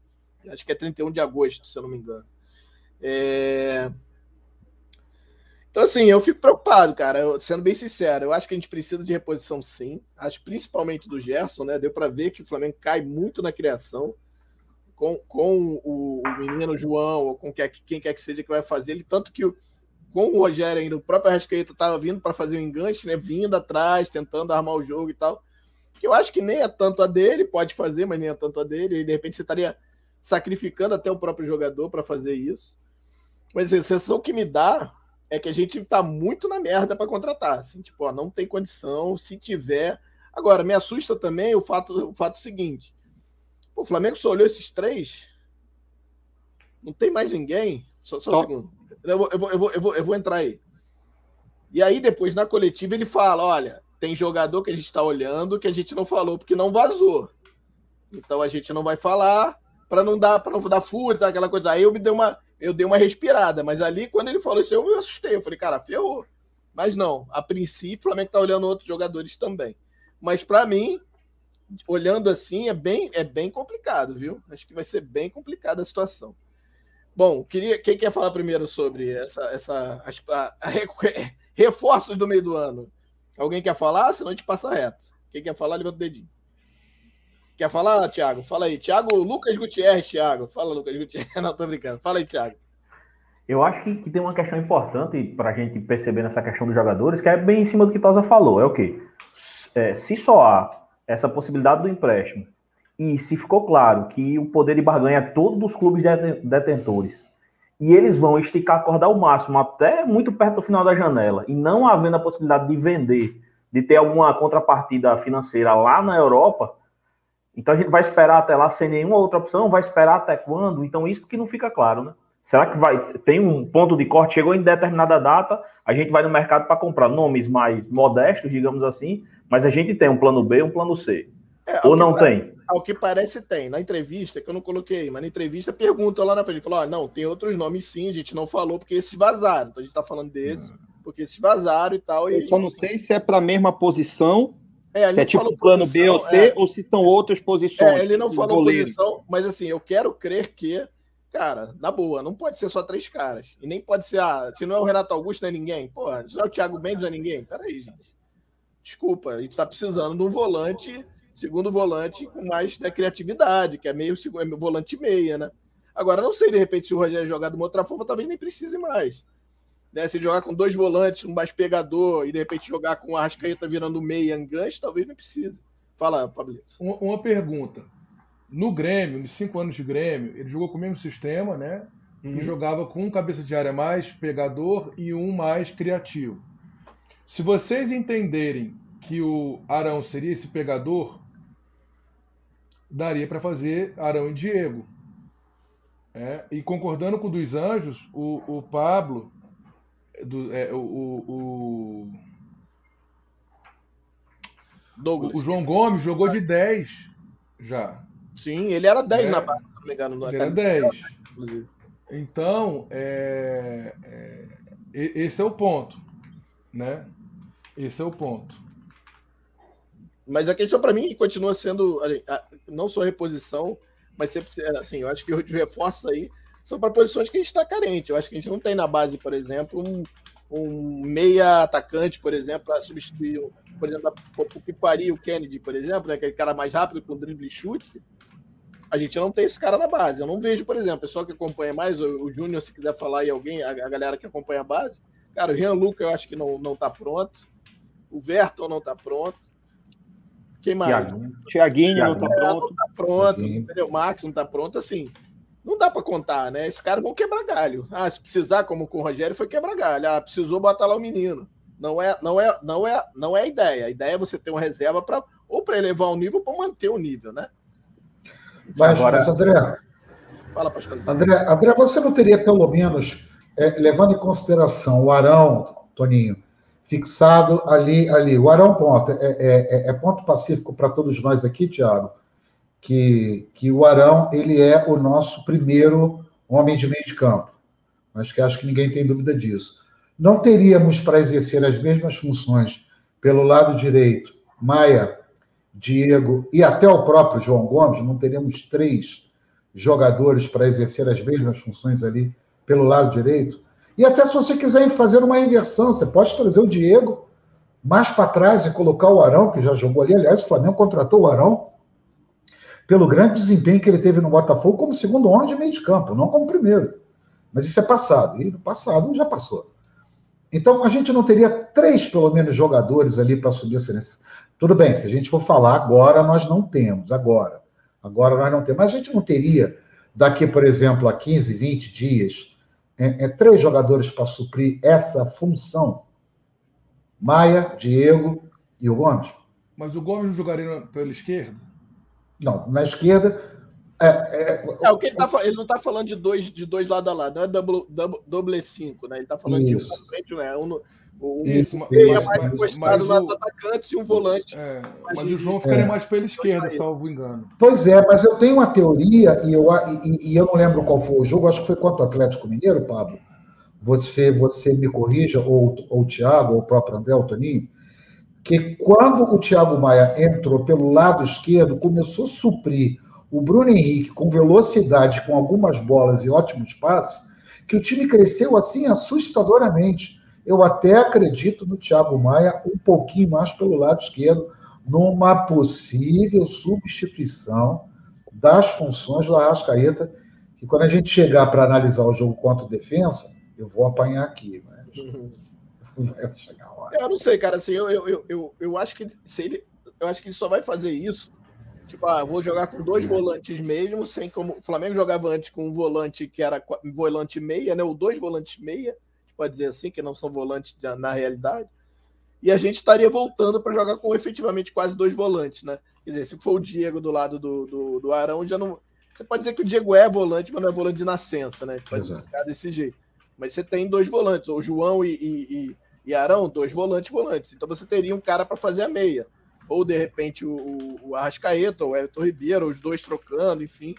Acho que é 31 de agosto, se eu não me engano. É... Então, assim, eu fico preocupado, cara. Eu, sendo bem sincero, eu acho que a gente precisa de reposição sim. Acho principalmente do Gerson, né? Deu para ver que o Flamengo cai muito na criação. Com, com o, o menino João, ou com quem, quem quer que seja que vai fazer ele. Tanto que com o Rogério ainda, o próprio Arrascaeta estava vindo para fazer o um enganche, né? Vindo atrás, tentando armar o jogo e tal. Que eu acho que nem é tanto a dele, pode fazer, mas nem é tanto a dele. E de repente você estaria sacrificando até o próprio jogador para fazer isso. Mas a sensação que me dá é que a gente tá muito na merda para contratar. Assim, tipo, ó, não tem condição, se tiver. Agora, me assusta também o fato, o fato seguinte: pô, o Flamengo só olhou esses três, não tem mais ninguém. Só, só um segundo. Eu vou, eu, vou, eu, vou, eu, vou, eu vou entrar aí. E aí, depois, na coletiva, ele fala: olha, tem jogador que a gente está olhando que a gente não falou porque não vazou. Então a gente não vai falar para não dar para não dar fúria, aquela coisa. Aí eu me dei uma eu dei uma respirada, mas ali, quando ele falou isso, eu me assustei. Eu falei, cara, ferrou. Mas não, a princípio, o Flamengo tá olhando outros jogadores também. Mas para mim, olhando assim, é bem, é bem complicado, viu? Acho que vai ser bem complicada a situação. Bom, queria, quem quer falar primeiro sobre essa, essa a, a, a, reforços do meio do ano? Alguém quer falar? Senão a gente passa reto. Quem quer falar, levanta o dedinho. Quer falar, Thiago? Fala aí. Thiago, Lucas Gutierrez, Thiago. Fala, Lucas Gutierrez. Não, tô brincando. Fala aí, Thiago. Eu acho que, que tem uma questão importante para a gente perceber nessa questão dos jogadores, que é bem em cima do que Tosa falou. É o quê? É, se só há essa possibilidade do empréstimo e se ficou claro que o poder de barganha é todo dos clubes detentores e eles vão esticar a corda ao máximo até muito perto do final da janela e não havendo a possibilidade de vender, de ter alguma contrapartida financeira lá na Europa, então a gente vai esperar até lá sem nenhuma outra opção, vai esperar até quando? Então isso que não fica claro, né? Será que vai tem um ponto de corte chegou em determinada data, a gente vai no mercado para comprar nomes mais modestos, digamos assim, mas a gente tem um plano B, um plano C. É, Ou não tem? Ao que parece, tem. Na entrevista, que eu não coloquei, mas na entrevista pergunta lá na frente. Falou: ah, não, tem outros nomes sim, a gente não falou porque esses vazaram. Então a gente tá falando desses, porque esses vazaram e tal. Eu e... só não sei se é para a mesma posição. É, se é tipo plano posição, B ou C, é. ou se são outras posições. É, ele não falou goleiro. posição, mas assim, eu quero crer que, cara, na boa, não pode ser só três caras. E nem pode ser, ah, se não é o Renato Augusto, não é ninguém. Pô, se não é o Thiago Mendes, não é ninguém. Peraí, gente. Desculpa, a gente tá precisando de um volante segundo volante com mais né, criatividade, que é meio segundo, é volante meia, né? Agora, não sei, de repente, se o Rogério jogar de uma outra forma, talvez nem precise mais. Né? Se jogar com dois volantes, um mais pegador, e de repente jogar com a Arrascaeta virando meia enganche, talvez não precise. Fala, Fabrício. Uma, uma, pergunta. No Grêmio, nos cinco anos de Grêmio, ele jogou com o mesmo sistema, né? Uhum. E jogava com um cabeça de área mais pegador e um mais criativo. Se vocês entenderem que o Arão seria esse pegador, daria para fazer Arão e Diego. É, e concordando com o dos Anjos, o, o Pablo, do, é, o, o, Douglas. o João Gomes jogou de 10 já. Sim, ele era 10 é, na base, se não me engano. No ele era 10. Inclusive. Então, é, é, esse é o ponto. Né? Esse é o ponto. Mas a questão para mim continua sendo não só reposição, mas sempre assim, eu acho que os reforços aí são para posições que a gente está carente. Eu acho que a gente não tem na base, por exemplo, um, um meia atacante, por exemplo, para substituir, por exemplo, o que faria o Kennedy, por exemplo, né, aquele cara mais rápido com drible e chute. A gente não tem esse cara na base. Eu não vejo, por exemplo, o pessoal que acompanha mais, o, o Júnior, se quiser falar aí alguém, a, a, galera que acompanha a base, cara, o Jean Luca eu acho que não, não tá pronto. O Verton não está pronto. Quem mais? Tiaguinho não tá pronto. Não tá pronto, entendeu? Max não tá pronto, assim. Não dá para contar, né? Esses caras vão quebrar galho. Ah, se precisar, como com o Rogério, foi quebrar galho. Ah, precisou botar lá o menino. Não é, não é, não é, não é a ideia. A ideia é você ter uma reserva para ou para elevar o nível ou para manter o nível, né? Mas, Agora... mas André, Fala, Pascal. André, André, você não teria pelo menos, é, levando em consideração o Arão, Toninho, fixado ali, ali. O Arão ponto. É, é, é, é ponto pacífico para todos nós aqui, Tiago, que, que o Arão ele é o nosso primeiro homem de meio de campo. Acho que acho que ninguém tem dúvida disso. Não teríamos para exercer as mesmas funções pelo lado direito, Maia, Diego e até o próprio João Gomes, não teríamos três jogadores para exercer as mesmas funções ali pelo lado direito. E até se você quiser fazer uma inversão, você pode trazer o Diego mais para trás e colocar o Arão, que já jogou ali. Aliás, o Flamengo contratou o Arão pelo grande desempenho que ele teve no Botafogo como segundo homem de meio de campo, não como primeiro. Mas isso é passado, e no passado já passou. Então a gente não teria três, pelo menos, jogadores ali para subir essa Tudo bem, se a gente for falar agora, nós não temos, agora. Agora nós não temos. Mas a gente não teria, daqui, por exemplo, a 15, 20 dias, é, é, três jogadores para suprir essa função: Maia, Diego e o Gomes. Mas o Gomes não jogaria pela esquerda? Não, na esquerda. É, é, é o que ele, tá, ele não está falando de dois, de dois lado a lado, não é double, double, double cinco, né? Ele está falando Isso. de um frente, né? Um, um, Isso, mas, é mais encostado nos atacantes e um volante. É, mas o João ficaria é. mais pela esquerda, salvo engano. Pois é, mas eu tenho uma teoria, e eu, e, e eu não lembro qual foi o jogo, acho que foi contra o Atlético Mineiro, Pablo. Você, você me corrija, ou, ou o Thiago, ou o próprio André, o Toninho, que quando o Thiago Maia entrou pelo lado esquerdo, começou a suprir o Bruno Henrique com velocidade, com algumas bolas e ótimos passes, que o time cresceu assim assustadoramente. Eu até acredito no Thiago Maia um pouquinho mais pelo lado esquerdo, numa possível substituição das funções do Arrascaeta, que quando a gente chegar para analisar o jogo contra o defensa, eu vou apanhar aqui. Mas... Vai chegar a hora. Eu não sei, cara. Assim, eu, eu, eu, eu, acho que se ele, eu acho que ele só vai fazer isso. Tipo, ah, vou jogar com dois volantes mesmo, sem como. O Flamengo jogava antes com um volante que era volante meia, né? Ou dois volantes meia, pode dizer assim, que não são volantes na realidade. E a gente estaria voltando para jogar com efetivamente quase dois volantes, né? Quer dizer, se for o Diego do lado do, do, do Arão, já não. Você pode dizer que o Diego é volante, mas não é volante de nascença, né? Pode Exato. ficar desse jeito. Mas você tem dois volantes, ou João e, e, e Arão, dois volantes volantes. Então você teria um cara para fazer a meia. Ou de repente o, o Arrascaeta, ou o Everton Ribeiro, os dois trocando, enfim.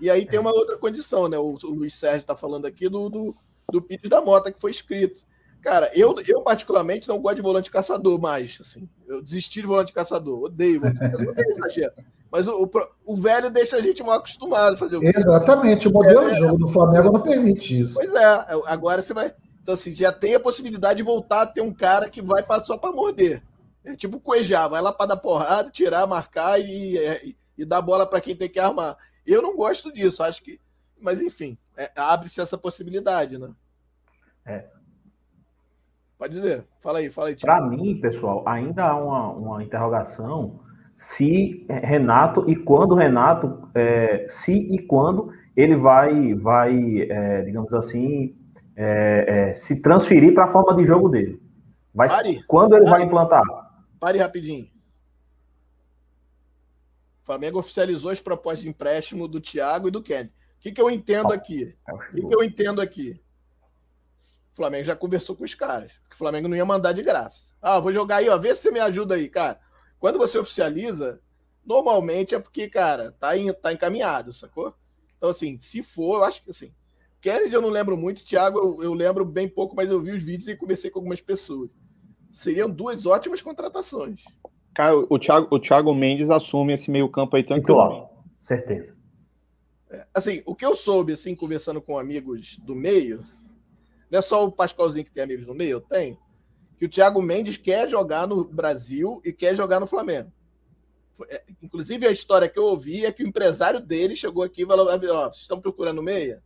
E aí tem uma outra condição, né? O, o Luiz Sérgio está falando aqui do, do, do Pires da Mota que foi escrito. Cara, eu, eu particularmente não gosto de volante caçador mais. Assim. Eu desisti de volante caçador. Odeio volante caçador. exagero. Mas o, o, o, velho deixa a gente mal acostumado a fazer o Exatamente. O modelo é, de jogo do Flamengo não permite isso. Pois é. Agora você vai. Então, assim, já tem a possibilidade de voltar a ter um cara que vai só para morder. É tipo Cuejá, vai lá para dar porrada, tirar, marcar e, e, e dar bola para quem tem que armar. Eu não gosto disso, acho que. Mas, enfim, é, abre-se essa possibilidade, né? É. Pode dizer, fala aí, fala aí. Para mim, pessoal, ainda há uma, uma interrogação se Renato e quando Renato, é, se e quando ele vai, vai é, digamos assim, é, é se transferir para a forma de jogo dele. Vai, pare, quando ele pare, vai implantar? Pare rapidinho. O Flamengo oficializou as propostas de empréstimo do Thiago e do Kenny. O que, que eu entendo aqui? É o que, que eu entendo aqui? O Flamengo já conversou com os caras. Porque o Flamengo não ia mandar de graça. Ah, vou jogar aí, ó. Vê se você me ajuda aí, cara. Quando você oficializa, normalmente é porque, cara, tá, em, tá encaminhado, sacou? Então, assim, se for, eu acho que assim. Kennedy eu não lembro muito, Thiago eu, eu lembro bem pouco, mas eu vi os vídeos e conversei com algumas pessoas. Seriam duas ótimas contratações. Cara, o Thiago, o Thiago Mendes assume esse meio-campo aí tranquilo. Certeza. É, assim, o que eu soube, assim, conversando com amigos do meio, não é só o Pascoalzinho que tem amigos no meio, eu tenho. Que o Thiago Mendes quer jogar no Brasil e quer jogar no Flamengo. É, inclusive, a história que eu ouvi é que o empresário dele chegou aqui e falou: ó, vocês estão procurando meia?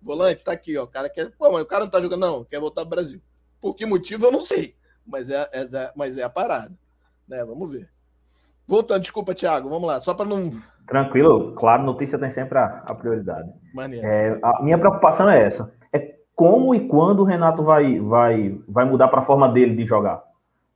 Volante, tá aqui, ó. O cara quer. Pô, mas o cara não tá jogando, não, quer voltar pro Brasil. Por que motivo eu não sei. Mas é, é, mas é a parada. Né? Vamos ver. Voltando, desculpa, Thiago, vamos lá, só para não. Tranquilo, claro, notícia tem sempre a, a prioridade. É, a minha preocupação é essa como e quando o Renato vai, vai, vai mudar para a forma dele de jogar.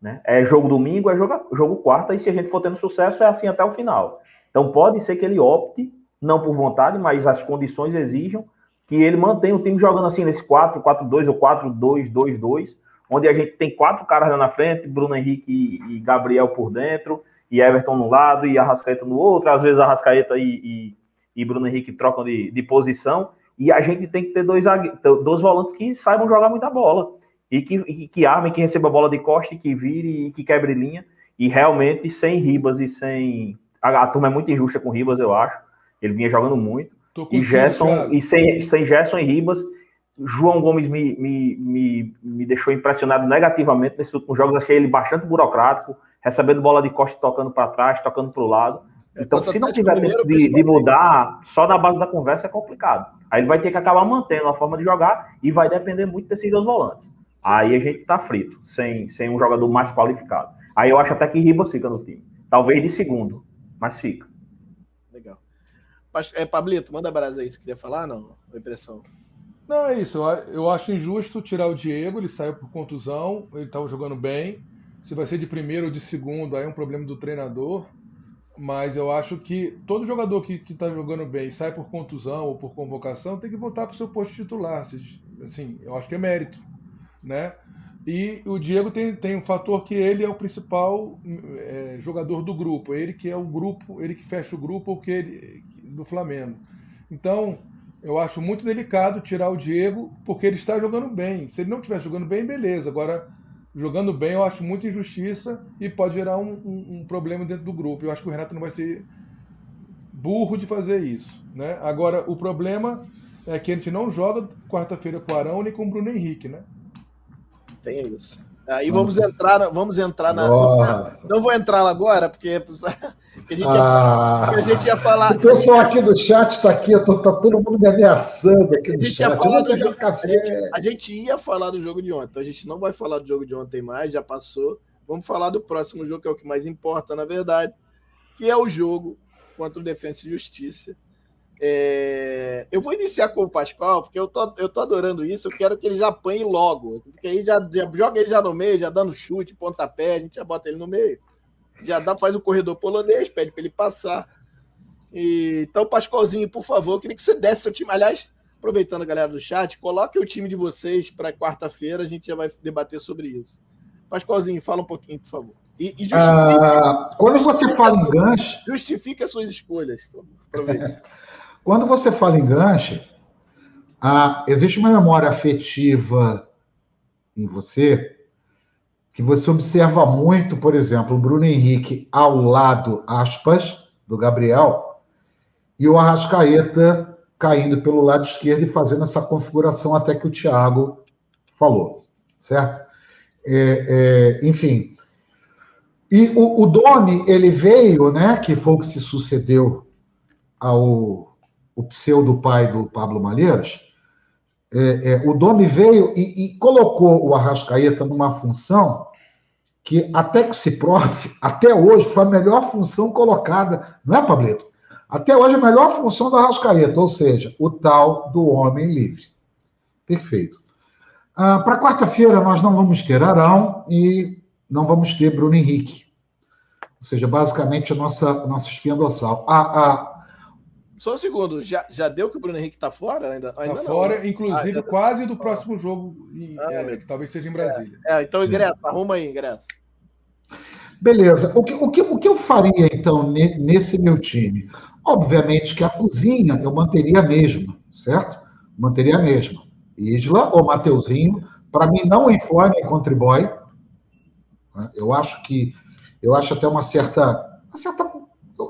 Né? É jogo domingo, é jogo, jogo quarta, e se a gente for tendo sucesso, é assim até o final. Então pode ser que ele opte, não por vontade, mas as condições exijam que ele mantenha o time jogando assim nesse 4-4-2 ou 4-2-2-2, onde a gente tem quatro caras lá na frente, Bruno Henrique e, Gabriel por dentro, e Everton no lado e Arrascaeta no outro, às vezes Arrascaeta e, e, e Bruno Henrique trocam de, de posição, e a gente tem que ter dois, dois volantes que saibam jogar muita bola. E que, e que armem, que receba a bola de costa, que vire e que quebre linha. E realmente, sem Ribas e sem. A, a turma é muito injusta com Ribas, eu acho. Ele vinha jogando muito. E Gerson, e sem, sem Gerson e Ribas, João Gomes me, me, me, me deixou impressionado negativamente nesses últimos jogos. Achei ele bastante burocrático, recebendo bola de costa tocando para trás, tocando para o lado. É, então, se não tiver tempo de, de, mudar, só na base da conversa é complicado. Aí ele vai ter que acabar mantendo a forma de jogar e vai depender muito desses dois volantes. Aí a gente tá frito, sem, sem um jogador mais qualificado. Aí eu acho até que Ribas fica no time. Talvez de segundo, mas fica. É, Pablito, manda brasa aí, você queria falar? Não, a impressão. Não, é isso. Eu acho injusto tirar o Diego, ele saiu por contusão, ele estava jogando bem. Se vai ser de primeiro ou de segundo, aí é um problema do treinador. Mas eu acho que todo jogador que está jogando bem sai por contusão ou por convocação tem que voltar para o seu posto titular. Assim, eu acho que é mérito. Né? E o Diego tem, tem um fator que ele é o principal é, jogador do grupo, ele que é o grupo, ele que fecha o grupo que ele, do Flamengo. Então, eu acho muito delicado tirar o Diego porque ele está jogando bem. Se ele não estiver jogando bem, beleza. Agora, jogando bem, eu acho muita injustiça e pode gerar um, um, um, problema dentro do grupo. Eu acho que o Renato não vai ser burro de fazer isso. Né? Agora, o problema é que a gente não joga quarta-feira com o Arão nem com o Bruno Henrique, né? Tem isso. Aí vamos entrar, vamos entrar na. Oh. Não vou entrar agora, porque Que a gente, ia, que a gente ia falar. O pessoal aqui do chat está aqui, eu tô, tá todo mundo me ameaçando aqui A no gente, ia chat. falar Eu do vou jogo, tomar a, café. gente, a gente ia falar do jogo de ontem, então a gente não vai falar do jogo de ontem mais, já passou. Vamos falar do próximo jogo, que é o que mais importa, na verdade, que é o jogo contra o Defensa e Justiça. É, Eu vou iniciar com o Pascoal, porque eu tô, eu tô adorando isso, eu quero que ele já apanhe logo. Porque aí já, já joga ele já no meio, já dando chute, pontapé, a gente já bota ele no meio. Já dá, faz o corredor polonês, pede para ele passar. E, então, Pascoalzinho, por favor, eu queria que você desse seu time. Aliás, aproveitando a galera do chat, coloque o time de vocês para quarta-feira, a gente já vai debater sobre isso. Pascoalzinho, fala um pouquinho, por favor. E, e justifique, Ah, quando você fala em gancho, justifique as suas escolhas. Quando você fala em gancho, ah, existe uma memória afetiva em você que você observa muito, por exemplo, o Bruno Henrique ao lado, aspas, do Gabriel, e o Arrascaeta caindo pelo lado esquerdo e fazendo essa configuração até que o Thiago falou, certo? É, é, enfim. E o, o Domi, ele veio, né, que foi o que se sucedeu ao o pseudo pai do Pablo Malheiros, é, é, o Domi veio e, e colocou o Arrascaeta numa função que, até que se prove, até hoje foi a melhor função colocada, não é, Pablito? Até hoje a melhor função do Arrascaeta, ou seja, o tal do homem livre. Perfeito. Ah, Para quarta-feira nós não vamos ter Arão e não vamos ter Bruno Henrique. Ou seja, basicamente a nossa, a nossa espinha dorsal. A, a, Só um segundo, já, já deu que o Bruno Henrique tá fora? Ainda, ainda Tá não, fora, né? inclusive, Ah, quase do próximo jogo, em- Ah, é, meu que talvez seja em Brasília. É, então ingresso, arruma aí, ingresso. Beleza. O que, o, que, o que eu faria, então, ne- nesse meu time? Obviamente que a cozinha eu manteria a mesma, certo? Manteria a mesma. Isla ou Mateuzinho, para mim não influi nem contribui. né? Eu acho que eu acho até uma certa. Uma certa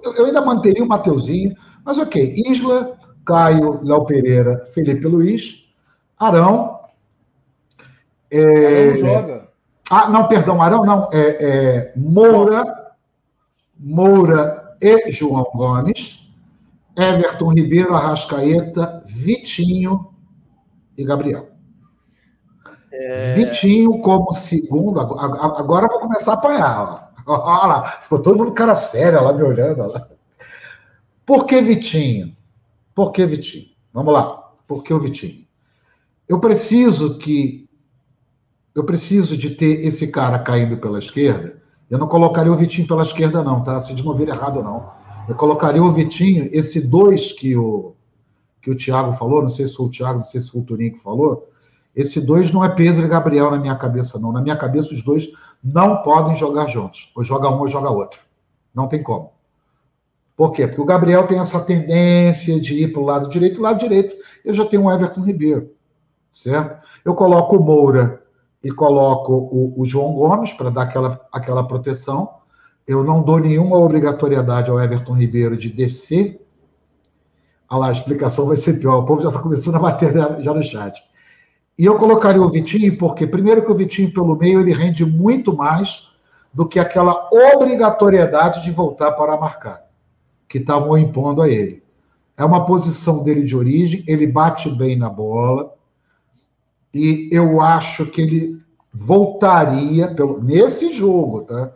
eu, eu ainda manteria o Mateuzinho, mas ok. Isla, Caio, Léo Pereira, Felipe Luiz, Arão. é, Arão joga. ah, não, perdão, Arão não. É, é Moura, Moura e João Gomes, Everton Ribeiro, Arrascaeta, Vitinho e Gabriel. Vitinho como segundo. ag- ag- Agora eu vou começar a apanhar. Ó. Olha lá, ficou todo mundo cara séria lá me olhando. lá. Por que Vitinho? Por que Vitinho? Vamos lá. Por que o Vitinho? Eu preciso que eu preciso de ter esse cara caindo pela esquerda. Eu não colocaria o Vitinho pela esquerda, não, tá? Se de não vir errado, não. Eu colocaria o Vitinho, esse dois que o, que o Thiago falou, não sei se foi o Thiago, não sei se foi o Turinho que falou. Esse dois não é Pedro e Gabriel na minha cabeça, não. Na minha cabeça, os dois não podem jogar juntos. Ou joga um ou joga outro. Não tem como. Por quê? Porque o Gabriel tem essa tendência de ir para o lado direito. O lado direito, eu já tenho o Everton Ribeiro. Certo? Eu coloco o Moura e coloco o, o João Gomes para dar aquela, aquela proteção. Eu não dou nenhuma obrigatoriedade ao Everton Ribeiro de descer. Olha lá, a explicação vai ser pior. O povo já está começando a bater já no chat. E eu colocaria o Vitinho, porque, primeiro, que o Vitinho, pelo meio, ele rende muito mais do que aquela obrigatoriedade de voltar para marcar, que estavam impondo a ele. É uma posição dele de origem, ele bate bem na bola, e eu acho que ele voltaria, pelo, nesse jogo, tá?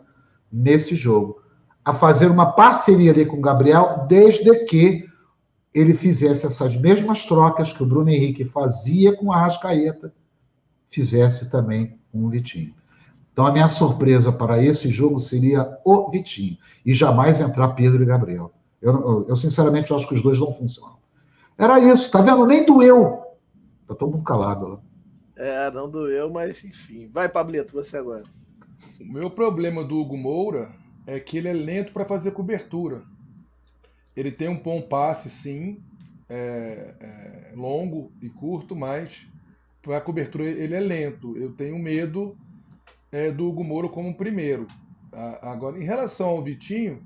Nesse jogo, a fazer uma parceria ali com o Gabriel, desde que ele fizesse essas mesmas trocas que o Bruno Henrique fazia com a Arrascaeta, fizesse também com o Vitinho. Então, a minha surpresa para esse jogo seria o Vitinho, e jamais entrar Pedro e Gabriel. Eu, eu, eu, sinceramente, acho que os dois não funcionam. Era isso, tá vendo? Nem doeu. Tá todo mundo calado lá. É, não doeu, mas enfim. Vai, Pablito, você agora. O meu problema do Hugo Moura é que ele é lento para fazer cobertura. Ele tem um bom passe, sim, é, é, longo e curto, mas para cobertura ele é lento. Eu tenho medo é, do Hugo Moura como primeiro. A, agora, em relação ao Vitinho,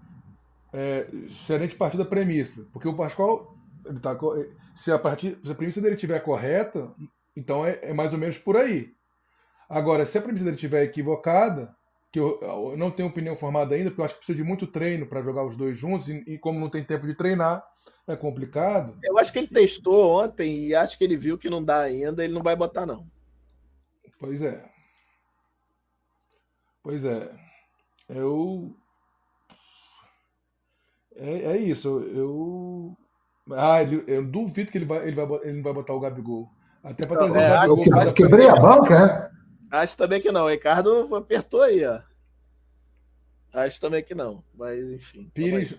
é, gente partir da premissa, porque o Pascoal, ele tá, se, a partir, se a premissa dele estiver correta, então é, é mais ou menos por aí. Agora, se a premissa dele estiver equivocada, que eu, eu não tenho opinião formada ainda, porque eu acho que precisa de muito treino para jogar os dois juntos, e, e como não tem tempo de treinar, é complicado. Eu acho que ele testou ontem e acho que ele viu que não dá ainda, ele não vai botar, não. Pois é. Pois é. Eu. É, é isso. Eu. Ah, ele, eu duvido que ele vai, ele vai, ele não vai botar o Gabigol. Até para trazer É, o Gabigol. Eu quebrei a banca, é? Acho também que não. O Ricardo apertou aí, ó. Acho também que não. Mas, enfim. Pires,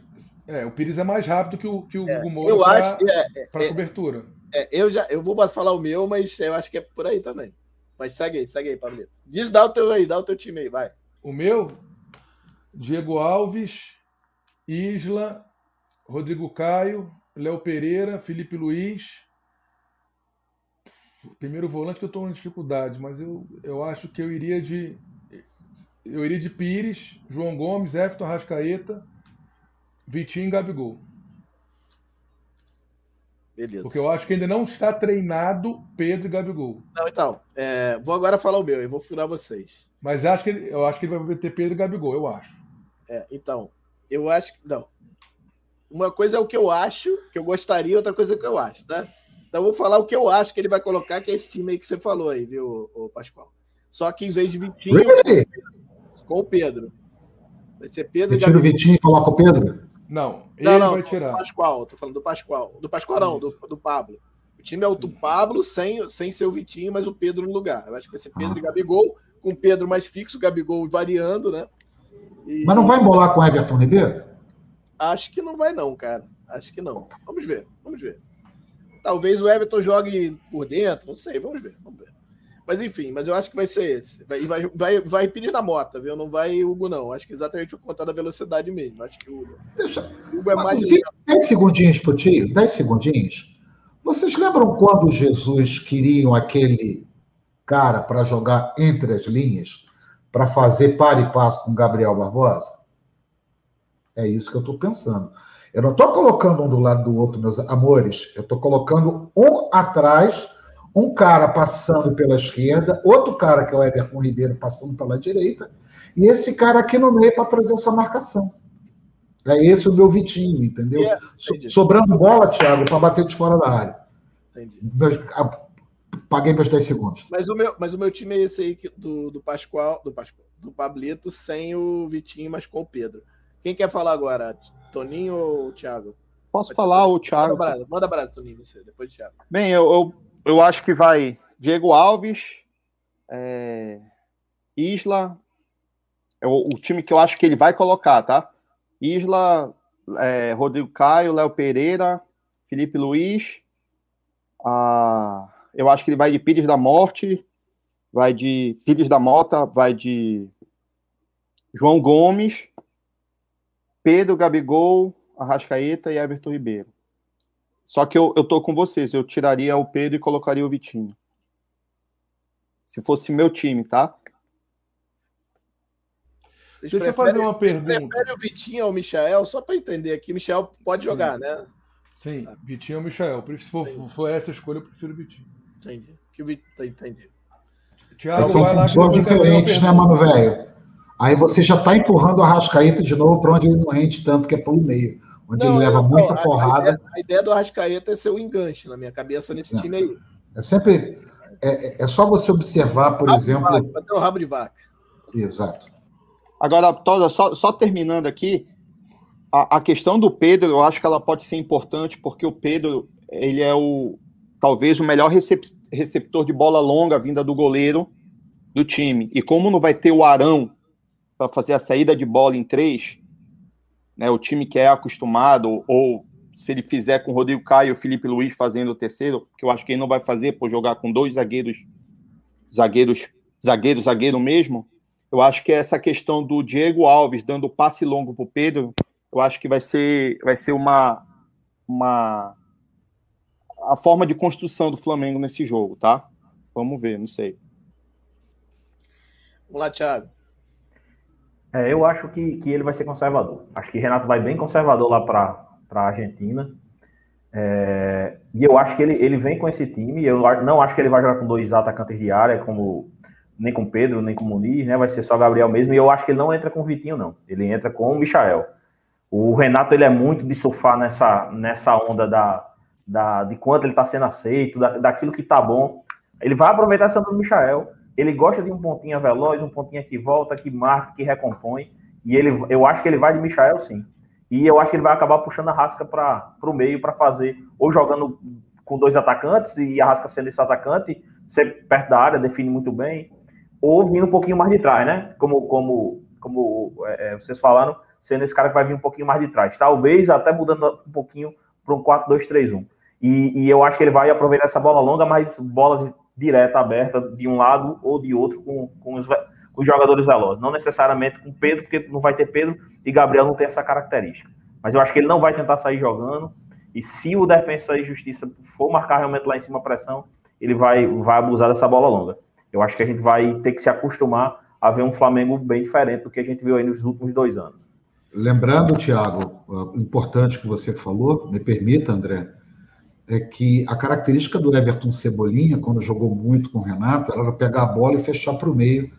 é, o Pires é mais rápido que o, que o Hugo Moura eu pra- acho que é, é, pra é, cobertura. é, eu já eu vou falar o meu, mas eu acho que é por aí também. Mas segue aí, segue aí, Pablito. Diz, dá o teu aí, dá o teu time aí, vai. O meu, Diego Alves, Isla, Rodrigo Caio, Léo Pereira, Felipe Luiz. O primeiro volante que eu estou em dificuldade, mas eu, eu acho que eu iria de. Eu iria de Pires, João Gomes, Everton Rascaeta, Vitinho e Gabigol. Beleza. Porque eu acho que ainda não está treinado Pedro e Gabigol. Não, então, é, vou agora falar o meu, eu vou furar vocês. Mas acho que ele, eu acho que ele vai meter Pedro e Gabigol, eu acho. É, então, eu acho que. Não. Uma coisa é o que eu acho, que eu gostaria, outra coisa é o que eu acho, tá? Então eu vou falar o que eu acho que ele vai colocar, que é esse time aí que você falou aí, viu, ô, Pascoal? Só que em vez de Vitinho, Really? com o Pedro. Vai ser Pedro Você e tira o. Vitinho e coloca o Pedro? Não, ele Não, não, vai do tirar. Pascoal, tô falando do Pascoal. Do Pascoal não, do, do Pablo. O time é o do Pablo sem, sem ser o Vitinho, mas o Pedro no lugar. Eu acho que vai ser Pedro e Gabigol, com o Pedro mais fixo, o Gabigol variando, né? E- Mas não vai embolar com o Everton Ribeiro? Acho que não vai, não, cara. Acho que não. Vamos ver, vamos ver. Talvez o Everton jogue por dentro, não sei, vamos ver, vamos ver. Mas enfim, mas eu acho que vai ser esse. Vai, vai, vai, vai Pires da Mota, viu? Não vai Hugo, não. Acho que exatamente por conta da velocidade mesmo. Acho que o Hugo, o Hugo é mais. Vi- Dez segundinhos pro tio, dez segundinhos. Vocês lembram quando Jesus queriam aquele cara para jogar entre as linhas, para fazer par e passo com Gabriel Barbosa? É isso que eu estou pensando. Eu não estou colocando um do lado do outro, meus amores. Eu estou colocando um atrás, um cara passando pela esquerda, outro cara que é o Everton Ribeiro passando pela direita, e esse cara aqui no meio para trazer essa marcação. É esse o meu Vitinho, entendeu? É, So- Sobrando bola, Thiago, para bater de fora da área. Entendi. A- Paguei meus 10 segundos. Mas o meu, mas o meu time é esse aí do, do Pascoal, do Pascoal, do Pablito, sem o Vitinho, mas com o Pedro. Quem quer falar agora? Toninho ou Thiago? Posso falar o Thiago? Manda brasa, manda brasa, Toninho, você, depois do Thiago. Bem, eu, eu, eu acho que vai Diego Alves, é, Isla, é o, o time que eu acho que ele vai colocar, tá? Isla, é, Rodrigo Caio, Léo Pereira, Felipe Luiz, ah, eu acho que ele vai de Pires da Morte, vai de Pires da Mota, vai de João Gomes, Pedro Gabigol, Arrascaeta e Everton Ribeiro. Só que eu, eu tô com vocês, eu tiraria o Pedro e colocaria o Vitinho. Se fosse meu time, tá? Vocês Deixa eu fazer uma pergunta. preferem o Vitinho ou o Michael? Só para entender aqui, Michel pode jogar, né? Sim, Vitinho ou Michael. Se for, for essa a escolha, eu prefiro o Vitinho. Entendi. Que. Entendi. Thiago, Mas são funções diferentes, né, mano, velho? Aí você já tá empurrando o Arrascaeta de novo para onde ele não rende tanto, que é pelo meio. Onde ele leva não, muita a- a porrada. ideia- A ideia, do Arrascaeta é ser o enganche na minha cabeça nesse Não. time aí. É sempre. É, é- é só você observar, por Rabo exemplo. Bater o rabo de vaca. Exato. Agora, Tosa, só, só terminando aqui, a, a questão do Pedro, eu acho que ela pode ser importante, porque o Pedro, ele é o talvez o melhor recep- receptor de bola longa vinda do goleiro do time. E como não vai ter o Arão para fazer a saída de bola em três, né, o time que é acostumado, ou se ele fizer com o Rodrigo Caio e o Felipe Luiz fazendo o terceiro, que eu acho que ele não vai fazer por jogar com dois zagueiros, zagueiros, zagueiro, zagueiro mesmo, eu acho que essa questão do Diego Alves dando passe longo para o Pedro, eu acho que vai ser, vai ser uma, uma a forma de construção do Flamengo nesse jogo, tá? Vamos ver, não sei. Vamos lá, Thiago. É, eu acho que, que ele vai ser conservador. Acho que Renato vai bem conservador lá para a Argentina. É, e eu acho que ele, ele vem com esse time. Eu não acho que ele vai jogar com dois atacantes de área, como nem com Pedro, nem com Muniz, né? Vai ser só Gabriel mesmo. E eu acho que ele não entra com o Vitinho, não. Ele entra com o Michael. O Renato ele é muito de surfar nessa, nessa onda da, da, de quanto ele está sendo aceito, da, daquilo que está bom. Ele vai aproveitar essa do Michael. Ele gosta de um pontinha veloz, um pontinha que volta, que marca, que recompõe. E ele, eu acho que ele vai de Michael, sim. E eu acho que ele vai acabar puxando a Rasca para o meio para fazer, ou jogando com dois atacantes, e a Rasca sendo esse atacante, ser perto da área, define muito bem, ou vindo um pouquinho mais de trás, né? Como, como, como é, é vocês falaram, sendo esse cara que vai vir um pouquinho mais de trás. Talvez até mudando um pouquinho para um 4-2-3-1. E, e, eu acho que ele vai aproveitar essa bola longa, mas bolas direta, aberta, de um lado ou de outro, com, com, os, com os jogadores velozes. Não necessariamente com Pedro, porque não vai ter Pedro e Gabriel não tem essa característica. Mas eu acho que ele não vai tentar sair jogando. E se o Defensa e Justiça for marcar realmente lá em cima a pressão, ele vai, vai abusar dessa bola longa. Eu acho que a gente vai ter que se acostumar a ver um Flamengo bem diferente do que a gente viu aí nos últimos dois anos. Lembrando, Thiago, importante que você falou, me permita, André, é que a característica do Everton Cebolinha, quando jogou muito com o Renato, era pegar a bola e fechar para o meio.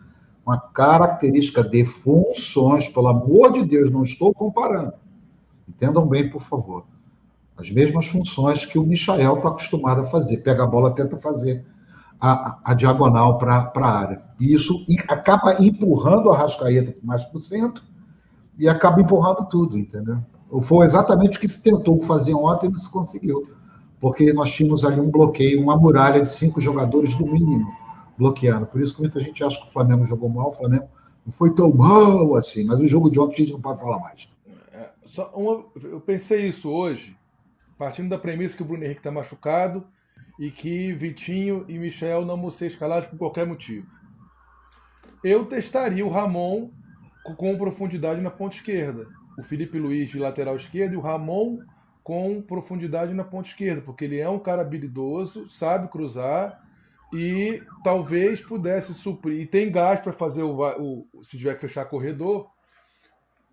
Uma característica de funções, pelo amor de Deus, não estou comparando. Entendam bem, por favor. As mesmas funções que o Michael está acostumado a fazer. Pega a bola, tenta fazer a, a, a diagonal para a área. E isso acaba empurrando a Rascaeta mais para o centro e acaba empurrando tudo, entendeu? Foi exatamente o que se tentou fazer ontem e não se conseguiu porque nós tínhamos ali um bloqueio, uma muralha de cinco jogadores no mínimo bloqueando. Por isso que muita gente acha que o Flamengo jogou mal, o Flamengo não foi tão mal assim, mas o jogo de ontem a gente não pode falar mais. É, uma, eu pensei isso hoje, partindo da premissa que o Bruno Henrique está machucado e que Vitinho e Michel não vão ser escalados por qualquer motivo. Eu testaria o Ramon com profundidade na ponta esquerda. O Felipe Luiz de lateral esquerdo e o Ramon com profundidade na ponta esquerda, porque ele é um cara habilidoso, sabe cruzar e talvez pudesse suprir. E tem gás para fazer o, o, se tiver que fechar corredor,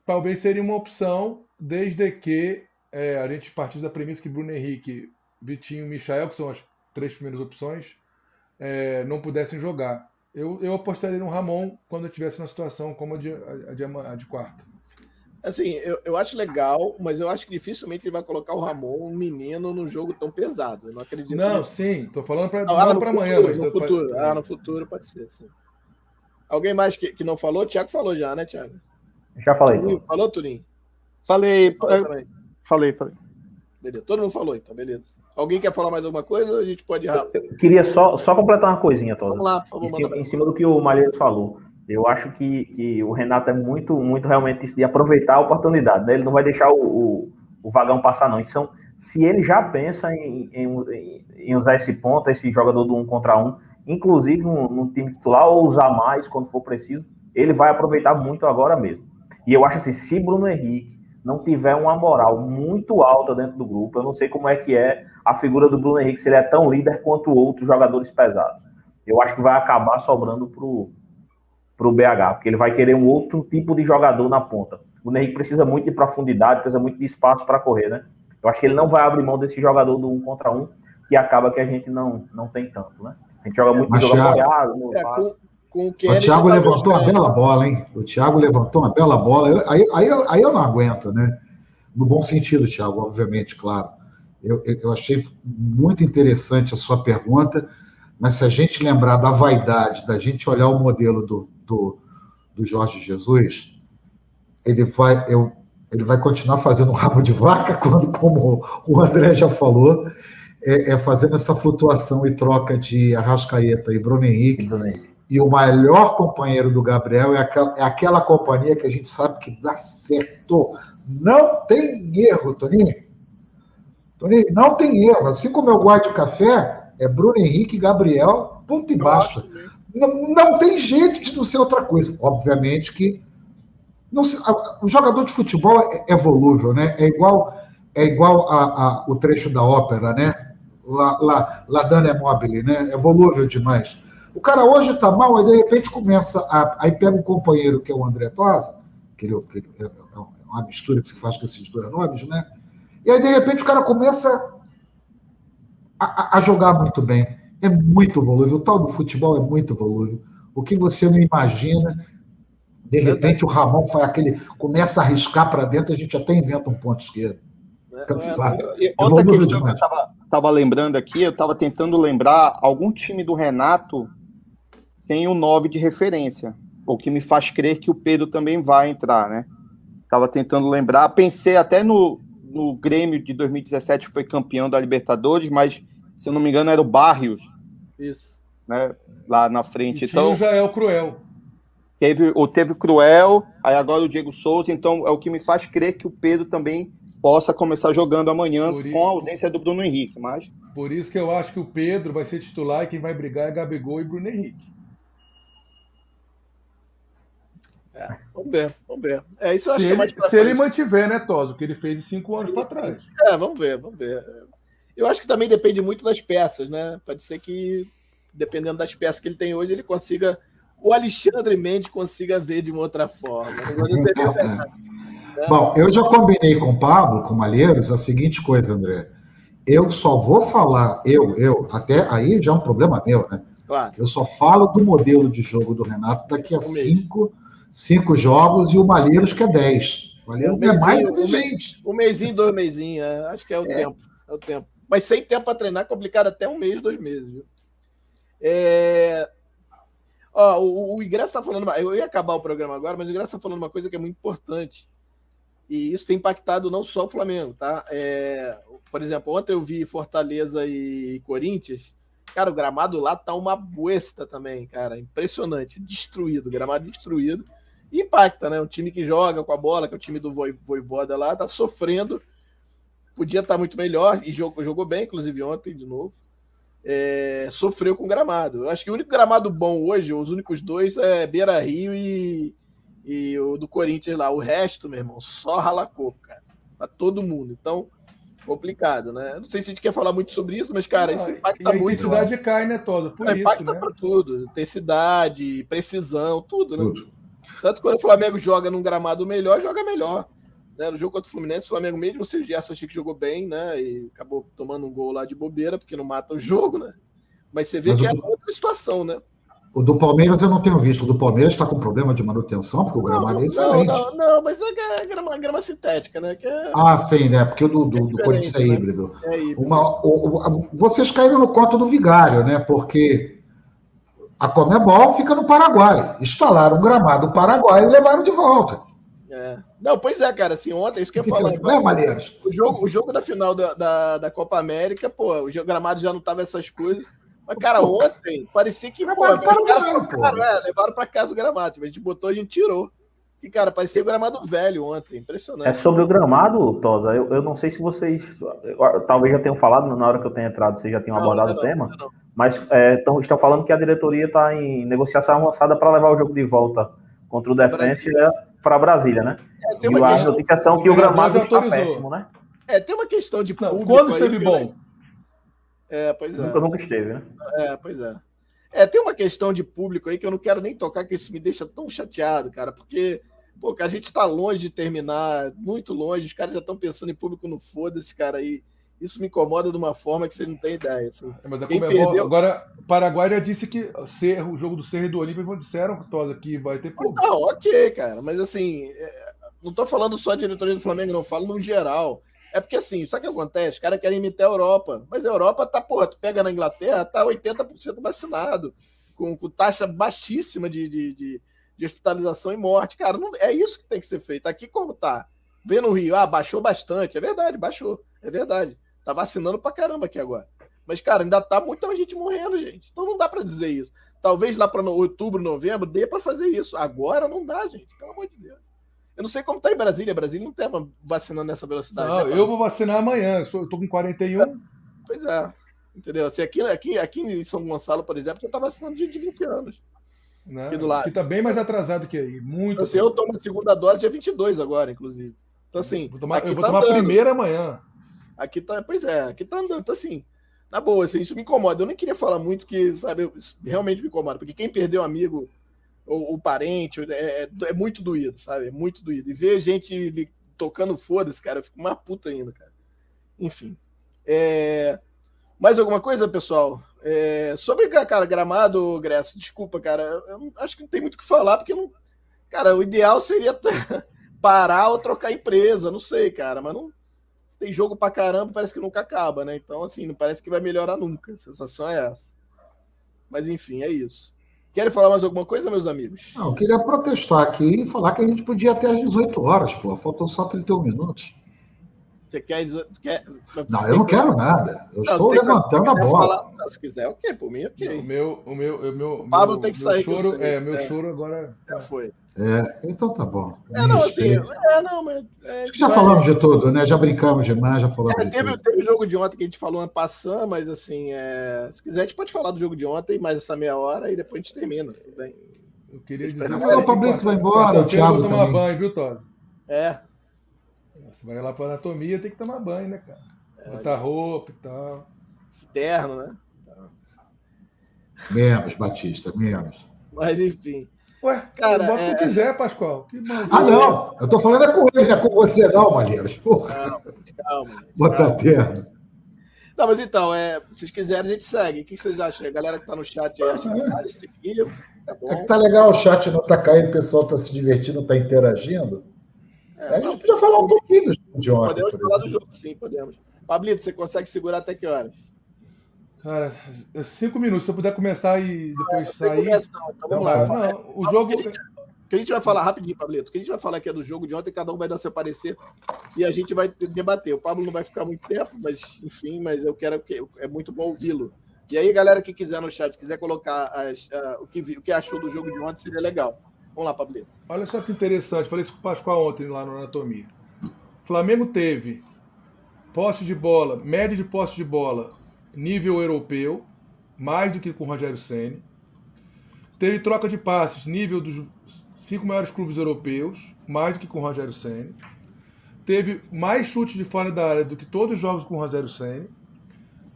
talvez seria uma opção, desde que é, a gente partisse da premissa que Bruno Henrique, Vitinho e Michael, que são as três primeiras opções, é, não pudessem jogar. Eu, eu apostaria no Ramon quando eu estivesse numa situação como a de, a de, a de quarta. Assim, eu, eu acho legal, mas eu acho que dificilmente ele vai colocar o Ramon, um menino, num jogo tão pesado. Eu não acredito. Não, sim, tô falando para ah, para amanhã. Mas no futuro, pode... ah, no futuro pode ser, sim. Alguém mais que, que não falou? Tiago falou já, né, Tiago? Já falei. Turinho, falou, Turim? Falei, falei, falei, falei. Beleza, todo mundo falou, então, beleza. Alguém quer falar mais alguma coisa? A gente pode ir rápido. Eu queria só, só completar uma coisinha, Toda. Vamos lá, por favor. Em cima, em cima do que o Malheiros falou. Eu acho que, que o Renato é muito, muito realmente de aproveitar a oportunidade, né? Ele não vai deixar o, o, o vagão passar, não. Então, se ele já pensa em, em, em, usar esse ponto, esse jogador do um contra um, inclusive no, no, time titular, ou usar mais quando for preciso, ele vai aproveitar muito agora mesmo. E eu acho assim, se Bruno Henrique não tiver uma moral muito alta dentro do grupo, eu não sei como é que é a figura do Bruno Henrique, se ele é tão líder quanto outros jogadores pesados. Eu acho que vai acabar sobrando pro para o BH, porque ele vai querer um outro tipo de jogador na ponta. O Henrique precisa muito de profundidade, precisa muito de espaço para correr, né? Eu acho que ele não vai abrir mão desse jogador do um contra um, que acaba que a gente não, não tem tanto, né? A gente joga muito Mas, jogo Thiago, é, com, com o, o Thiago tá levantou uma bela bola, hein? O Thiago levantou uma bela bola. Eu, aí, aí, aí eu não aguento, né? No bom sentido, Thiago, obviamente, claro. Eu, eu achei muito interessante a sua pergunta, mas se a gente lembrar da vaidade, da gente olhar o modelo do, do, do Jorge Jesus, ele vai, eu, ele vai continuar fazendo rabo de vaca, quando, como o André já falou, é, é fazendo essa flutuação e troca de Arrascaeta e Bruno Henrique. Bruno Henrique. E o melhor companheiro do Gabriel é aquela, é aquela companhia que a gente sabe que dá certo. Não tem erro, Toninho. Toninho, não tem erro. Assim como eu gosto de café, é Bruno Henrique e Gabriel, ponto e basta. Não, tem jeito de não ser outra coisa. Obviamente que não, o jogador de futebol é, é volúvel, né? É igual, é igual a, a, o trecho da ópera, né? La, la, la Dana é mobile, né? É volúvel demais. O cara hoje tá mal, aí de repente começa a. Aí pega um companheiro que é o André Tosa, que, ele, que ele, é, é uma mistura que se faz com esses dois nomes, né? E aí de repente o cara começa a, a jogar muito bem é muito volúvel. O tal do futebol é muito volúvel. o que você não imagina. De repente o Ramon faz aquele. começa a arriscar para dentro, a gente até inventa um ponto esquerdo. Cansado. E Ontem aquele jogo que eu tava, tava lembrando aqui, eu tava tentando lembrar algum time do Renato tem o 9 de referência. O que me faz crer que o Pedro também vai entrar, né? Tava tentando lembrar. Pensei até no, no Grêmio de 2017, que foi campeão da Libertadores, mas, se eu não me engano, era o Barrios. Isso. Né? Lá na frente. O então já é o Cruel. Teve, ou teve o Cruel, aí agora o Diego Souza, então é o que me faz crer que o Pedro também possa começar jogando amanhã Por com a ausência do Bruno Henrique. Mas... Por isso que eu acho que o Pedro vai ser titular e quem vai brigar é Gabigol e Bruno Henrique. É, vamos ver, vamos ver. É, isso eu acho se que é mais ele, Se ele mantiver, né, Toso, o que ele fez em cinco anos para trás. É, vamos ver, vamos ver. Eu acho que também depende muito das peças, né? Pode ser que, dependendo das peças que ele tem hoje, ele consiga. O Alexandre Mendes consiga ver de uma outra forma. Bom, eu já combinei com o Pablo, com o Malheiros, a seguinte coisa, André. Eu só vou falar, eu, eu, até aí já é um problema meu, né? Claro. Eu só falo do modelo de jogo do Renato daqui a um cinco, cinco jogos e o Malheiros que é dez. O Malheiros um é mais exigente. Um mêsinho, dois mesinhos, é, acho que é o é. tempo. É o tempo. Mas sem tempo para treinar, complicado até um mês, dois meses. Viu? É... Ó, o, o Ingresso está falando. Eu ia acabar o programa agora, mas o Ingresso está falando uma coisa que é muito importante. E isso tem impactado não só o Flamengo, tá? É... Por exemplo, ontem eu vi Fortaleza e Corinthians. Cara, o gramado lá tá uma buesta também, cara. Impressionante. Destruído, gramado destruído. E impacta, né? Um time que joga com a bola, que é o time do Voivoda lá, tá sofrendo. Podia estar tá muito melhor e jogou, jogou bem, inclusive ontem, de novo. É, sofreu com gramado. Eu acho que o único gramado bom hoje, os únicos dois, é Beira Rio e, e o do Corinthians lá. O resto, meu irmão, só rala coco, cara. Pra todo mundo. Então, complicado, né? Não sei se a gente quer falar muito sobre isso, mas, cara, isso impacta e a muito. intensidade cai, né, Tosa? Por é, isso, impacta né? pra tudo. Intensidade, precisão, tudo, né? Tudo. Tanto quando o Flamengo joga num gramado melhor, joga melhor. Né? No jogo contra o Fluminense, o Flamengo mesmo, o Gerson achei que jogou bem, né? E acabou tomando um gol lá de bobeira, porque não mata o jogo, né? Mas você vê mas que é outra situação, né? O do Palmeiras eu não tenho visto. O do Palmeiras está com problema de manutenção, porque o gramado não, é excelente. Não, não, não, mas é grama, grama sintética, né? É... Ah, sim, né? Porque o do, do, é do Corinthians é né? híbrido. É híbrido. Uma, o, o, vocês caíram no conto do vigário, né? Porque a Comebol fica no Paraguai. Instalaram um gramado Paraguai e levaram de volta. É. Não, pois é, cara. Assim, ontem, isso que eu ia falar. Não é, Malheiros? O jogo, o jogo da final da, da, da Copa América, pô, o gramado já não tava essas coisas. Mas, cara, ontem parecia que. Pô, para, para, cara, cara, é, levaram para casa o gramado. A gente botou, a gente tirou. E, cara, parecia o gramado velho ontem. Impressionante. É sobre o gramado, Tosa. Eu, eu não sei se vocês. Talvez já tenham falado, na hora que eu tenha entrado, vocês já tenham não, abordado não, o tema. Não, mas é, tão, estão falando que a diretoria está em negociação avançada para levar o jogo de volta contra o Defense para Brasília, né? É, e as notícias são que o gramado está péssimo, né? É, tem uma questão de. Não, quando esteve bom? É, pois é. Nunca, nunca esteve, né? É, pois é. É, tem uma questão de público aí que eu não quero nem tocar, que isso me deixa tão chateado, cara, porque, pô, a gente tá longe de terminar, muito longe, os caras já estão pensando em público no foda-se, cara, aí. Isso me incomoda de uma forma que você não tem ideia. Assim. É, mas a perdeu... Agora, o Paraguai já disse que o jogo do Cerro e do Olímpia disseram, Tosa, que vai ter público. Não, ok, cara, mas assim, é, não tô falando só a diretoria do Flamengo, não, falo no geral. É porque assim, sabe o que acontece? Os caras querem imitar a Europa. Mas a Europa tá, porra, tu pega na Inglaterra, tá 80% vacinado, com, com, taxa baixíssima de, de, de, de, hospitalização e morte. Cara, não, é isso que tem que ser feito. Aqui como tá? Vê no Rio, ah, baixou bastante. É verdade, baixou. É verdade. Tá vacinando pra caramba aqui agora. Mas, cara, ainda tá muita gente morrendo, gente. Então não dá para dizer isso. Talvez lá para outubro, novembro, dê para fazer isso. Agora não dá, gente. Pelo amor de Deus. Eu não sei como tá em Brasília. Brasília não tem vacinando nessa velocidade. Não, né, eu vou vacinar amanhã. Eu, sou, eu tô com 41. É, pois é. Entendeu? Assim, aqui, aqui, aqui em São Gonçalo, por exemplo, eu tá vacinando de, de 20 anos. Não, aqui do lado. Aqui tá bem mais atrasado que aí. Muito. Então, assim, eu tomo a segunda dose dia 22 agora, inclusive. Então, assim. Vou tomar, eu vou tá tomar a primeira amanhã. Aqui tá. Pois é, aqui tá andando. Então, assim. Na boa, assim, isso me incomoda. Eu nem queria falar muito que, sabe, realmente me incomoda. Porque quem perdeu um amigo o, o parente, é, é, é, muito doído, sabe? É muito doído. E ver gente tocando foda-se, cara, eu fico uma puta ainda, cara. Enfim. É... Mais alguma coisa, pessoal? É, sobre, cara, gramado, Gresso, desculpa, cara. Eu acho que não tem muito o que falar, porque não. Cara, o ideal seria parar ou trocar empresa, não sei, cara, mas não. Tem jogo pra caramba, parece que nunca acaba, né? Então, assim, não parece que vai melhorar nunca. A sensação é essa. Mas, enfim, é isso. Querem falar mais alguma coisa, meus amigos? Não, eu queria protestar aqui e falar que a gente podia até às 18 horas, pô. Faltam só 31 minutos. Você quer. quer... Não, eu não quero nada. Eu não, estou levantando a bola. Falar... Não, se quiser, ok, por mim, ok. O meu. O meu, o meu o Pablo tem que sair. Choro, é, meu é. choro agora. Já foi. É, então tá bom. É, não, assim, é, não, mas. É, já vai... falamos de tudo, né? Já brincamos demais, já falamos é, teve, teve o jogo de ontem que a gente falou passando, mas assim, é... se quiser, a gente pode falar do jogo de ontem, mais essa meia hora, e depois a gente termina. Tudo bem. Eu queria dizer. Mas o Pablito vai embora, o Thiago. tomar banho, viu, Todd? É. Você vai lá para anatomia, tem que tomar banho, né, cara? É, Botar roupa e tal. Terno, né? Menos, Batista, menos. Mas enfim. Ué, cara, bota é... o que quiser, Pascoal. Que ah, não. Eu tô falando é com ele, não é com você, não, Malheiros. Calma, calma. Botar terno. Não, mas então, é, se vocês quiserem, a gente segue. O que vocês acham? A galera que tá no chat aí acha que seguir. Tá, bom. é que tá legal, o chat não tá caindo, o pessoal tá se divertindo, tá interagindo. É, a gente podia falar um pouquinho de ontem. Podemos falar do jogo, sim, podemos. Pablito, você consegue segurar até que horas? Cara, cinco minutos. Se eu puder começar e depois sair. Começa, não. Então vamos lá. Não, o jogo. Que a gente vai falar rapidinho, Pablito. Que a gente vai falar aqui é do jogo de ontem, cada um vai dar seu parecer e a gente vai debater. O Pablo não vai ficar muito tempo, mas enfim, mas eu quero que é muito bom ouvi-lo. E aí, galera que quiser no chat, quiser colocar as, uh, o, que, o que achou do jogo de ontem, seria legal. Vamos lá, Pablito. Olha só que interessante. Falei isso com o Pascoal ontem lá no Anatomia. O Flamengo teve posse de bola, média de posse de bola, nível europeu, mais do que com o Rogério Senni. Teve troca de passes, nível dos cinco maiores clubes europeus, mais do que com o Rogério Senni. Teve mais chutes de fora da área do que todos os jogos com o Rogério Senni.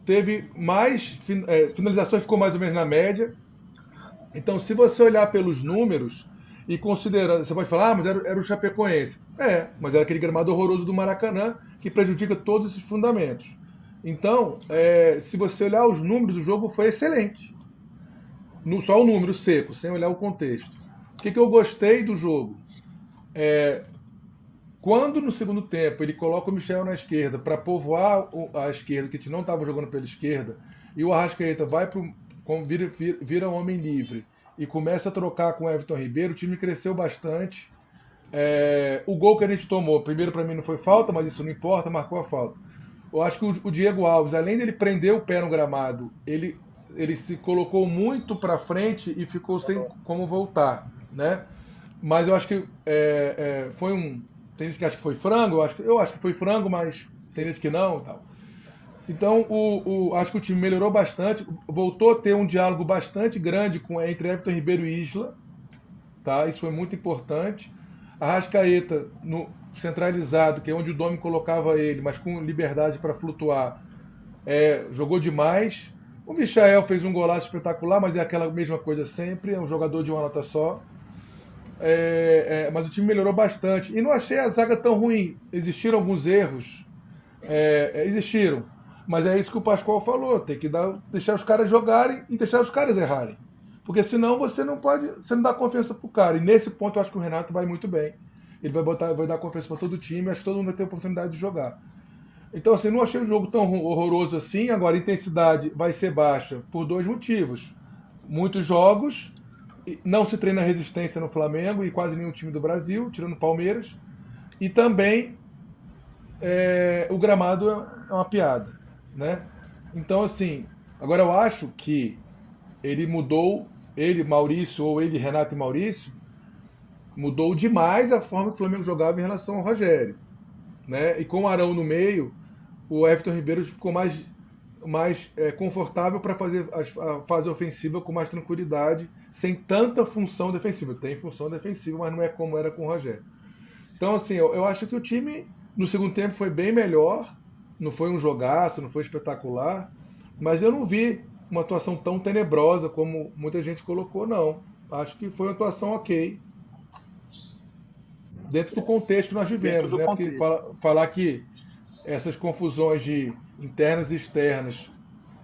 Teve mais é, finalizações, ficou mais ou menos na média. Então, se você olhar pelos números, e considerando, você pode falar, ah, mas era, era o Chapecoense. É, mas era aquele gramado horroroso do Maracanã que prejudica todos esses fundamentos. Então, é, se você olhar os números, o jogo foi excelente. No, só o número seco, sem olhar o contexto. O que, que eu gostei do jogo? É, quando no segundo tempo ele coloca o Michel na esquerda para povoar a esquerda, que a gente não estava jogando pela esquerda, e o Arrascaeta vai para vira, vira um homem livre e começa a trocar com o Everton Ribeiro, o time cresceu bastante. É, o gol que a gente tomou, primeiro para mim não foi falta, mas isso não importa, marcou a falta. Eu acho que o, Diego Alves, além dele prender o pé no gramado, ele, ele se colocou muito para frente e ficou sem como voltar, né? Mas eu acho que é, é, foi um. Tem gente que acha que foi frango, eu acho, eu acho que foi frango, mas tem gente que não tal. Então, o, o, acho que o time melhorou bastante, voltou a ter um diálogo bastante grande com, entre Everton Ribeiro e Isla. Tá? Isso foi muito importante. A Rascaeta, no centralizado, que é onde o Domi colocava ele, mas com liberdade para flutuar, é, jogou demais. O Michael fez um golaço espetacular, mas é aquela mesma coisa sempre, é um jogador de uma nota só. É, é, mas o time melhorou bastante. E não achei a zaga tão ruim. Existiram alguns erros. É, é, existiram mas é isso que o Pascoal falou, tem que dar, deixar os caras jogarem e deixar os caras errarem. Porque senão você não pode, você não dá confiança pro cara. E nesse ponto eu acho que o Renato vai muito bem. Ele vai botar, vai dar confiança para todo time, acho que todo mundo vai ter oportunidade de jogar. Então, assim, não achei o jogo tão horroroso assim. Agora, a intensidade vai ser baixa por dois motivos. Muitos jogos, não se treina resistência no Flamengo e quase nenhum time do Brasil, tirando o Palmeiras. E também é, o gramado é uma piada né? Então, assim, agora eu acho que ele mudou, ele, Maurício, ou ele, Renato e Maurício, mudou demais a forma que o Flamengo jogava em relação ao Rogério. Né? E com o Arão no meio, o Everton Ribeiro ficou mais, mais é, confortável para fazer a fase ofensiva com mais tranquilidade, sem tanta função defensiva. Tem função defensiva, mas não é como era com o Rogério. Então, assim, eu, eu acho que o time no segundo tempo foi bem melhor. Não foi um jogaço, não foi espetacular, mas eu não vi uma atuação tão tenebrosa como muita gente colocou, não. Acho que foi uma atuação ok. Dentro do contexto que nós vivemos, né? Contexto. Porque fala, falar que essas confusões de internas e externas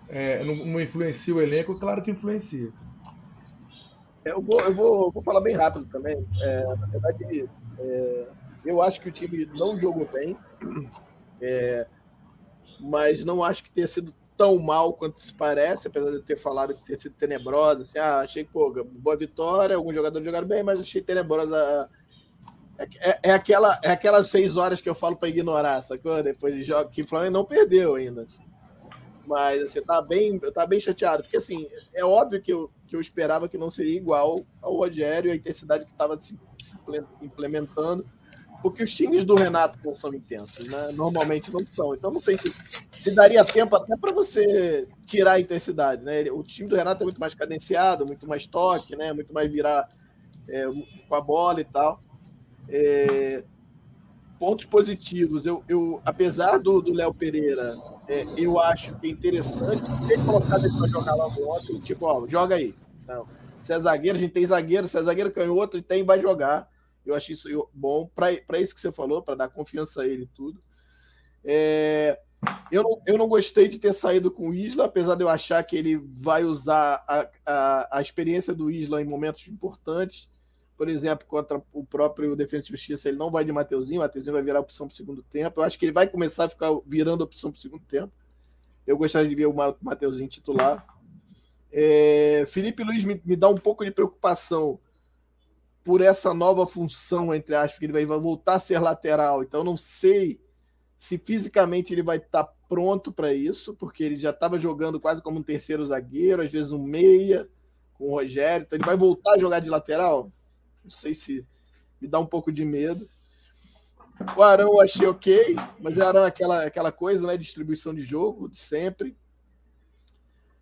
é, não, não influencia o elenco, claro que influencia. Eu vou, eu vou, vou falar bem rápido também. É, na verdade, é, eu acho que o time não jogou bem, é, mas não acho que tenha sido tão mal quanto se parece, apesar de eu ter falado que ter sido tenebrosa. Assim, ah, achei que, pô, boa vitória, alguns jogadores jogaram bem, mas achei tenebrosa. É, é, aquela, é aquelas seis horas que eu falo para ignorar, sacou? Depois de jogo que o Flamengo não perdeu ainda. Assim. Mas assim, tá bem, tá bem chateado, porque assim, é óbvio que eu, que eu esperava que não seria igual ao Rogério, a intensidade que estava se, se implementando porque os times do Renato não são intensos, né? Normalmente não são. Então não sei se, se daria tempo até para você tirar a intensidade, né? O time do Renato é muito mais cadenciado, muito mais toque, né? Muito mais virar é, com a bola e tal. É, pontos positivos. Eu, eu apesar do Léo Pereira, é, eu acho que é interessante ter colocado ele para jogar lá no outro, tipo, ó, joga aí. Se é zagueiro, a gente tem zagueiro, se é zagueiro canhoto, tem, vai jogar. Eu acho isso bom para isso que você falou, para dar confiança a ele e tudo. É, eu, não, eu não gostei de ter saído com o Isla, apesar de eu achar que ele vai usar a, a, a experiência do Isla em momentos importantes. Por exemplo, contra o próprio Defesa e Justiça, ele não vai de Mateuzinho, Mateuzinho vai virar opção para o segundo tempo. Eu acho que ele vai começar a ficar virando opção para o segundo tempo. Eu gostaria de ver o Mateuzinho titular. É, Felipe Luiz me, me dá um pouco de preocupação por essa nova função, entre aspas, que ele vai, vai voltar a ser lateral. Então, não sei se fisicamente ele vai estar tá pronto para isso, porque ele já estava jogando quase como um terceiro zagueiro, às vezes um meia com o Rogério. Então, ele vai voltar a jogar de lateral? Não sei se me dá um pouco de medo. O Arão eu achei ok, mas o Arão é aquela, aquela coisa, né? Distribuição de jogo, de sempre.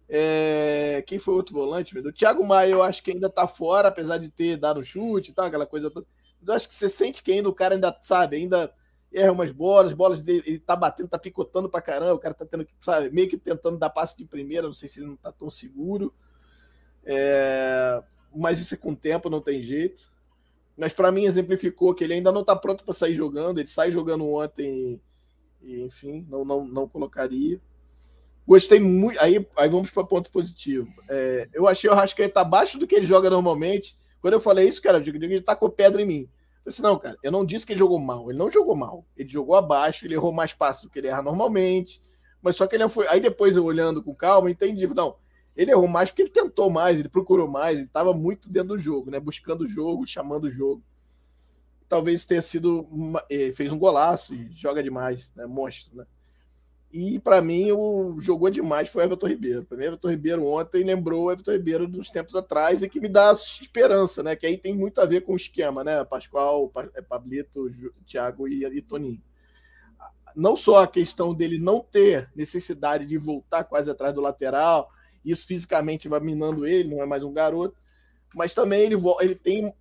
É, quem foi outro volante? O Thiago Maia, eu acho que ainda tá fora, apesar de ter dado chute e tal, aquela coisa toda. Eu acho que você sente que ainda o cara ainda, sabe, ainda erra umas bolas, bolas dele, ele tá batendo, tá picotando pra caramba, o cara tá tendo que, sabe, meio que tentando dar passe de primeira, não sei se ele não tá tão seguro. É, mas isso é com o tempo, não tem jeito. Mas para mim exemplificou que ele ainda não tá pronto para sair jogando, ele sai jogando ontem e, enfim, não, não, não colocaria. Gostei muito. Aí, aí vamos para ponto positivo. É, eu achei o Rascaeta abaixo do que ele joga normalmente. Quando eu falei isso, cara, eu digo ele tacou pedra em mim. Eu disse, não, cara, eu não disse que ele jogou mal. Ele não jogou mal. Ele jogou abaixo, ele errou mais passos do que ele erra normalmente. Mas só que ele foi. Aí depois eu olhando com calma, entendi. Não, ele errou mais porque ele tentou mais, ele procurou mais, ele estava muito dentro do jogo, né? Buscando o jogo, chamando o jogo. Talvez tenha sido. Uma, eh, fez um golaço e joga demais, né? Monstro, né? E para mim, o jogou demais foi o Everton Ribeiro. Para mim, Everton Ribeiro ontem lembrou o Everton Ribeiro dos tempos atrás e que me dá esperança, né? Que aí tem muito a ver com o esquema, né? Pascoal, é, Pablito, Thiago e, e Toninho. Não só a questão dele não ter necessidade de voltar quase atrás do lateral, isso fisicamente vai minando ele, não é mais um garoto, mas também ele, ele tem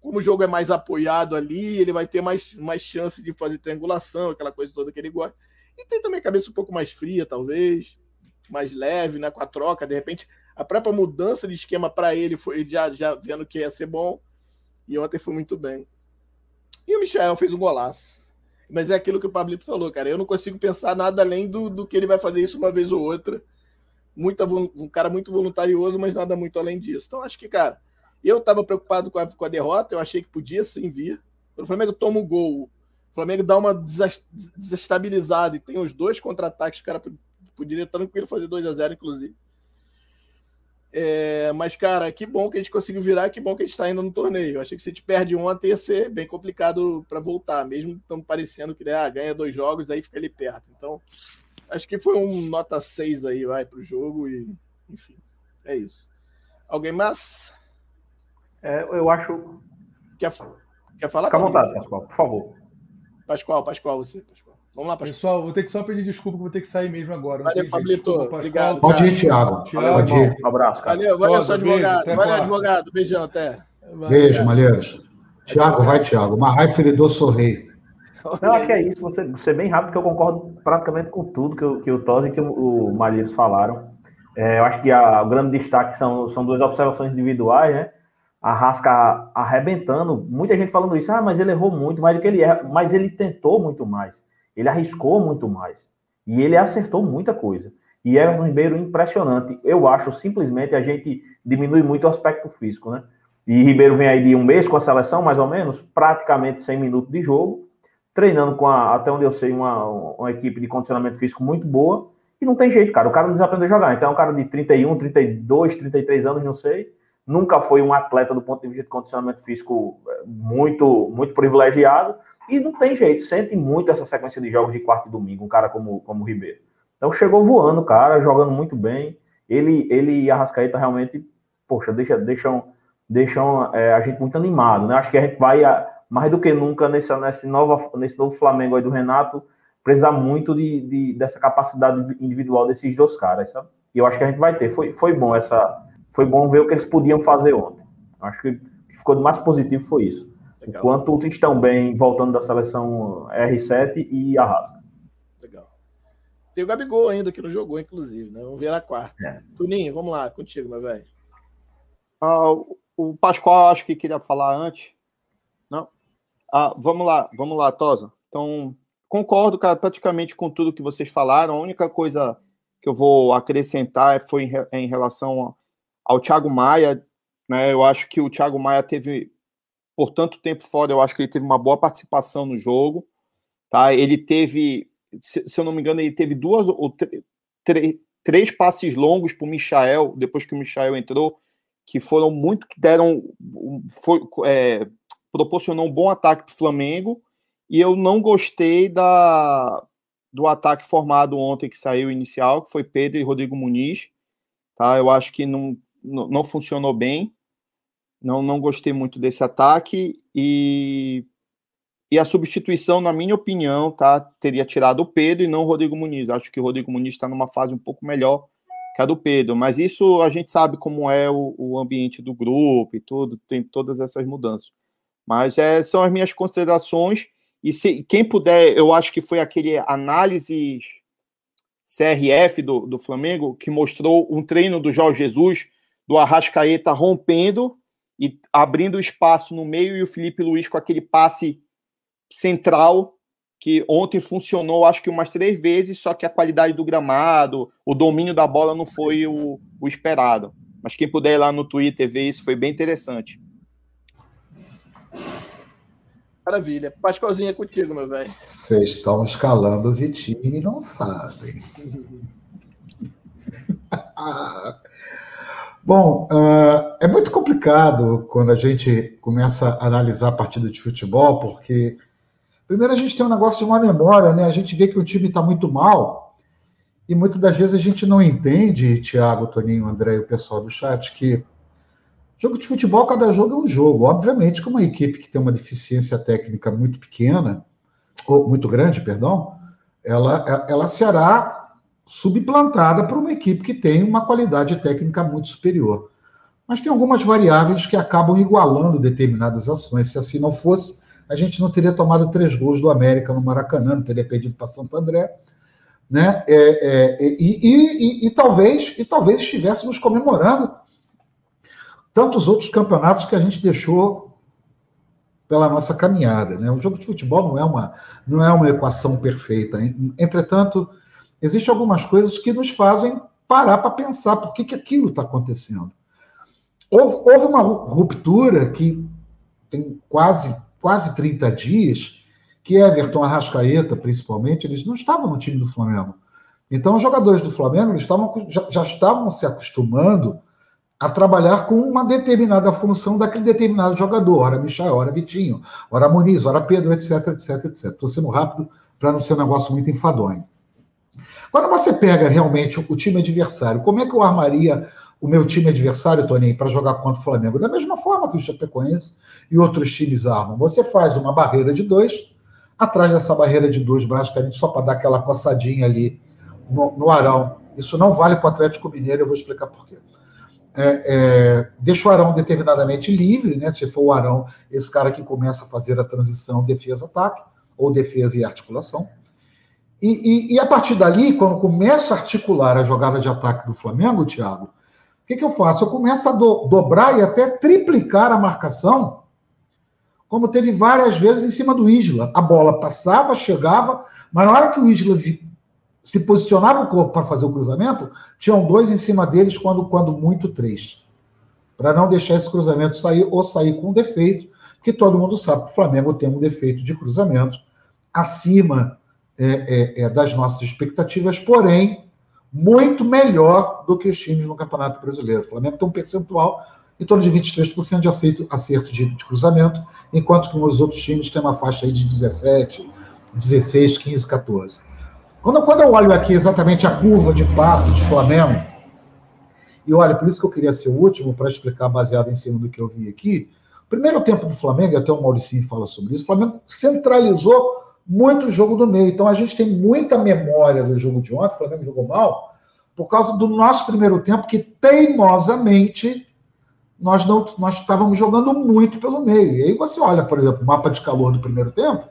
como o jogo é mais apoiado ali, ele vai ter mais, mais chance de fazer triangulação, aquela coisa toda que ele gosta e tem também a cabeça um pouco mais fria, talvez, mais leve, né? Com a troca, de repente, a própria mudança de esquema para ele foi já, já vendo que ia ser bom. E ontem foi muito bem. E o Michel fez um golaço. Mas é aquilo que o Pablito falou, cara. Eu não consigo pensar nada além do, do que ele vai fazer isso uma vez ou outra. Muita, um cara muito voluntarioso, mas nada muito além disso. Então, acho que, cara, eu estava preocupado com a, com a derrota. Eu achei que podia sim vir. O Flamengo toma o gol Flamengo dá uma desestabilizada e tem os dois contra-ataques, o cara poderia tranquilo fazer 2 a 0 inclusive. É, mas, cara, que bom que a gente conseguiu virar, que bom que a gente está indo no torneio. Eu achei que se a gente perde ontem ia ser bem complicado para voltar, mesmo estão parecendo que ah, ganha dois jogos, aí fica ali perto. Então, acho que foi um nota 6 aí, vai, para o jogo e, enfim, é isso. Alguém mais? É, eu acho. Quer, quer falar? Fica à vontade, Pascoal, por favor. Pascoal, Pascoal, você, Pascoal. Vamos lá, Pascoal. Pessoal, vou ter que só pedir desculpa, vou ter que sair mesmo agora. Valeu, Pablito. Obrigado. Pode ir, Thiago. Pode ir. Um abraço, cara. Valeu, valeu, seu advogado. Beijo, valeu, advogado. Beijão, até. Beijo, Malheiros. Tiago, vai, Tiago. Marrai Feridor Sorrei. Não, acho que é isso. Você, você é bem rápido, porque eu concordo praticamente com tudo que, o, que o Tosi e que o, o Malheiros falaram. É, eu acho que a, o grande destaque são, são duas observações individuais, né? a Rasca arrebentando, muita gente falando isso, ah, mas ele errou muito mais do que ele erra, mas ele tentou muito mais, ele arriscou muito mais, e ele acertou muita coisa. E Everton Ribeiro, impressionante. Eu acho simplesmente a gente diminui muito o aspecto físico, né? E Ribeiro vem aí de um mês com a seleção, mais ou menos, praticamente 100 minutos de jogo, treinando com, a, até onde eu sei, uma, uma equipe de condicionamento físico muito boa. E não tem jeito, cara. O cara não desaprendeu a jogar. Então é um cara de 31, 32, 33 anos, não sei. Nunca foi um atleta do ponto de vista de condicionamento físico é, muito, muito privilegiado. E não tem jeito. Sente muito essa sequência de jogos de quarto e domingo, um cara como, como o Ribeiro. Então chegou voando, cara, jogando muito bem. Ele, ele e a Rascaeta realmente, poxa, deixa, deixam, deixam é, a gente muito animado, né? Acho que a gente vai, mais do que nunca, nesse, nesse, nova, nesse novo Flamengo aí do Renato, precisar muito de, de, dessa capacidade individual desses dois caras, sabe? E eu acho que a gente vai ter. Foi, foi bom essa. Foi bom ver o que eles podiam fazer ontem. Acho que ficou mais positivo foi isso. Legal. O quanto estão bem voltando da seleção R7 e Arrasca. Tem o Gabigol ainda, que não jogou, inclusive, né? Vamos ver na quarta. É. Tuninho, vamos lá, contigo, meu velho. Ah, o Pascoal, acho que queria falar antes. Ah, vamos lá, vamos lá, Tosa. Então, concordo, cara, praticamente com tudo que vocês falaram. A única coisa que eu vou acrescentar foi em, em relação ao Thiago Maia. Né? Eu acho que o Thiago Maia teve, por tanto tempo fora, eu acho que ele teve uma boa participação no jogo. Tá? Ele teve se, se eu não me engano, ele teve duas ou três passes longos para o Michael, depois que o Michael entrou, que foram muito, que deram, foi, é, proporcionou um bom ataque para o Flamengo, e eu não gostei da, do ataque formado ontem que saiu inicial, que foi Pedro e Rodrigo Muniz, tá? Eu acho que não, não, não funcionou bem, não, não gostei muito desse ataque, e e a substituição, na minha opinião, tá, teria tirado o Pedro e não o Rodrigo Muniz. Acho que o Rodrigo Muniz está numa fase um pouco melhor que a do Pedro. Mas isso a gente sabe como é o, o ambiente do grupo e tudo, tem todas essas mudanças. Mas é, são as minhas considerações. E se quem puder, eu acho que foi aquele análise CRF do, do Flamengo que mostrou um treino do Jorge Jesus, do Arrascaeta rompendo e abrindo espaço no meio e o Felipe Luiz com aquele passe central que ontem funcionou, acho que umas três vezes, só que a qualidade do gramado, o domínio da bola não foi o, o esperado. Mas quem puder ir lá no Twitter ver isso, foi bem interessante. Maravilha. Pascoalzinho é contigo, meu velho. Vocês estão escalando o Vitinho e não sabem. Bom, uh, é muito complicado quando a gente começa a analisar partida de futebol, porque Primeiro, a gente tem um negócio de uma memória, né? A gente vê que o time está muito mal e muitas das vezes a gente não entende, Tiago, Toninho, André e o pessoal do chat, que jogo de futebol, cada jogo é um jogo. Obviamente que uma equipe que tem uma deficiência técnica muito pequena, ou muito grande, perdão, ela, ela será subplantada por uma equipe que tem uma qualidade técnica muito superior. Mas tem algumas variáveis que acabam igualando determinadas ações. Se assim não fosse, a gente não teria tomado três gols do América no Maracanã, não teria perdido para Santo André, né? É, é, e, e, e, e, talvez e talvez estivéssemos comemorando tantos outros campeonatos que a gente deixou pela nossa caminhada, né? O jogo de futebol não é uma não é uma equação perfeita. Hein? Entretanto, existem algumas coisas que nos fazem parar para pensar por que, que aquilo está acontecendo. Houve, houve uma ruptura que tem quase quase 30 dias que Everton, Arrascaeta, principalmente, eles não estavam no time do Flamengo. Então, os jogadores do Flamengo estavam, já, já estavam se acostumando a trabalhar com uma determinada função daquele determinado jogador, ora Michel, ora Vitinho, ora Muniz, ora Pedro, etc, etc, etc. Estou sendo rápido para não ser um negócio muito enfadonho. Quando você pega realmente o time adversário, como é que eu armaria o meu time adversário, Toninho, para jogar contra o Flamengo. Da mesma forma que o Chapecoense e outros times armam. Você faz uma barreira de dois, atrás dessa barreira de dois, basicamente só para dar aquela coçadinha ali no, no Arão. Isso não vale para o Atlético Mineiro, eu vou explicar por quê. É, é, deixa o Arão determinadamente livre, né? Se for o Arão, esse cara que começa a fazer a transição defesa-ataque, ou defesa e articulação. E, e, e, a partir dali, quando começa a articular a jogada de ataque do Flamengo, Thiago, o que, que eu faço? Eu começo a do, dobrar e até triplicar a marcação, como teve várias vezes em cima do Isla. A bola passava, chegava, mas na hora que o Isla vi, se posicionava o corpo para fazer o cruzamento, tinham dois em cima deles, quando, quando muito três. Para não deixar esse cruzamento sair ou sair com defeito, porque todo mundo sabe que o Flamengo tem um defeito de cruzamento acima é, é, é, das nossas expectativas, porém, muito melhor do que os times no Campeonato Brasileiro. O Flamengo tem um percentual em torno de 23% de acerto, acerto de, de, cruzamento, enquanto que os outros times têm uma faixa aí de 17, 16, 15, 14. Quando, quando eu olho aqui exatamente a curva de passe de Flamengo, e olha, por isso que eu queria ser o último para explicar, baseado em cima do que eu vi aqui. Primeiro tempo do Flamengo, até o Mauricinho fala sobre isso, o Flamengo centralizou muito o jogo do meio. Então a gente tem muita memória do jogo de ontem, o Flamengo jogou mal, por causa do nosso primeiro tempo, que teimosamente nós não nós estávamos jogando muito pelo meio. E aí você olha, por exemplo, o mapa de calor do primeiro tempo,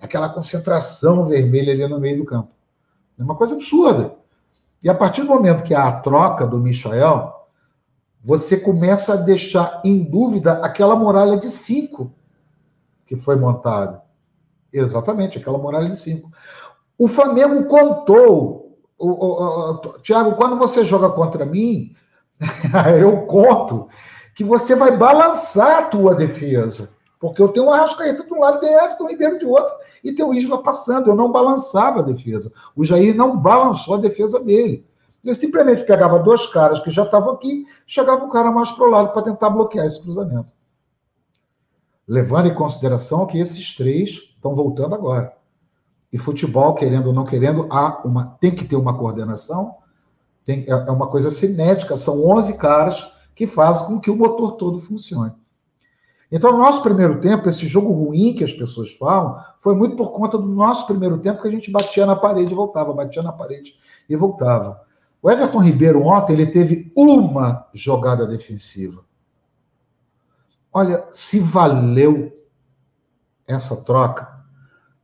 é aquela concentração vermelha ali no meio do campo. É uma coisa absurda. E a partir do momento que há a troca do Michael, você começa a deixar em dúvida aquela muralha de cinco que foi montada. Exatamente, aquela muralha de cinco. O Flamengo contou. O, o, o, Tiago, quando você joga contra mim, eu conto que você vai balançar a tua defesa. Porque eu tenho o Arrascaeta de um lado, tem Everton Ribeiro de outro, e tem o Isla passando. Eu não balançava a defesa. O Jair não balançou a defesa dele. Ele simplesmente pegava dois caras que já estavam aqui, chegava o cara mais para o lado para tentar bloquear esse cruzamento. Levando em consideração que esses três estão voltando agora. E futebol, querendo ou não querendo, há uma, tem que ter uma coordenação, tem, é, é uma coisa cinética, são 11 caras que fazem com que o motor todo funcione. Então, no nosso primeiro tempo, esse jogo ruim que as pessoas falam, foi muito por conta do nosso primeiro tempo que a gente batia na parede e voltava, batia na parede e voltava. O Everton Ribeiro ontem ele teve uma jogada defensiva. Olha, se valeu essa troca,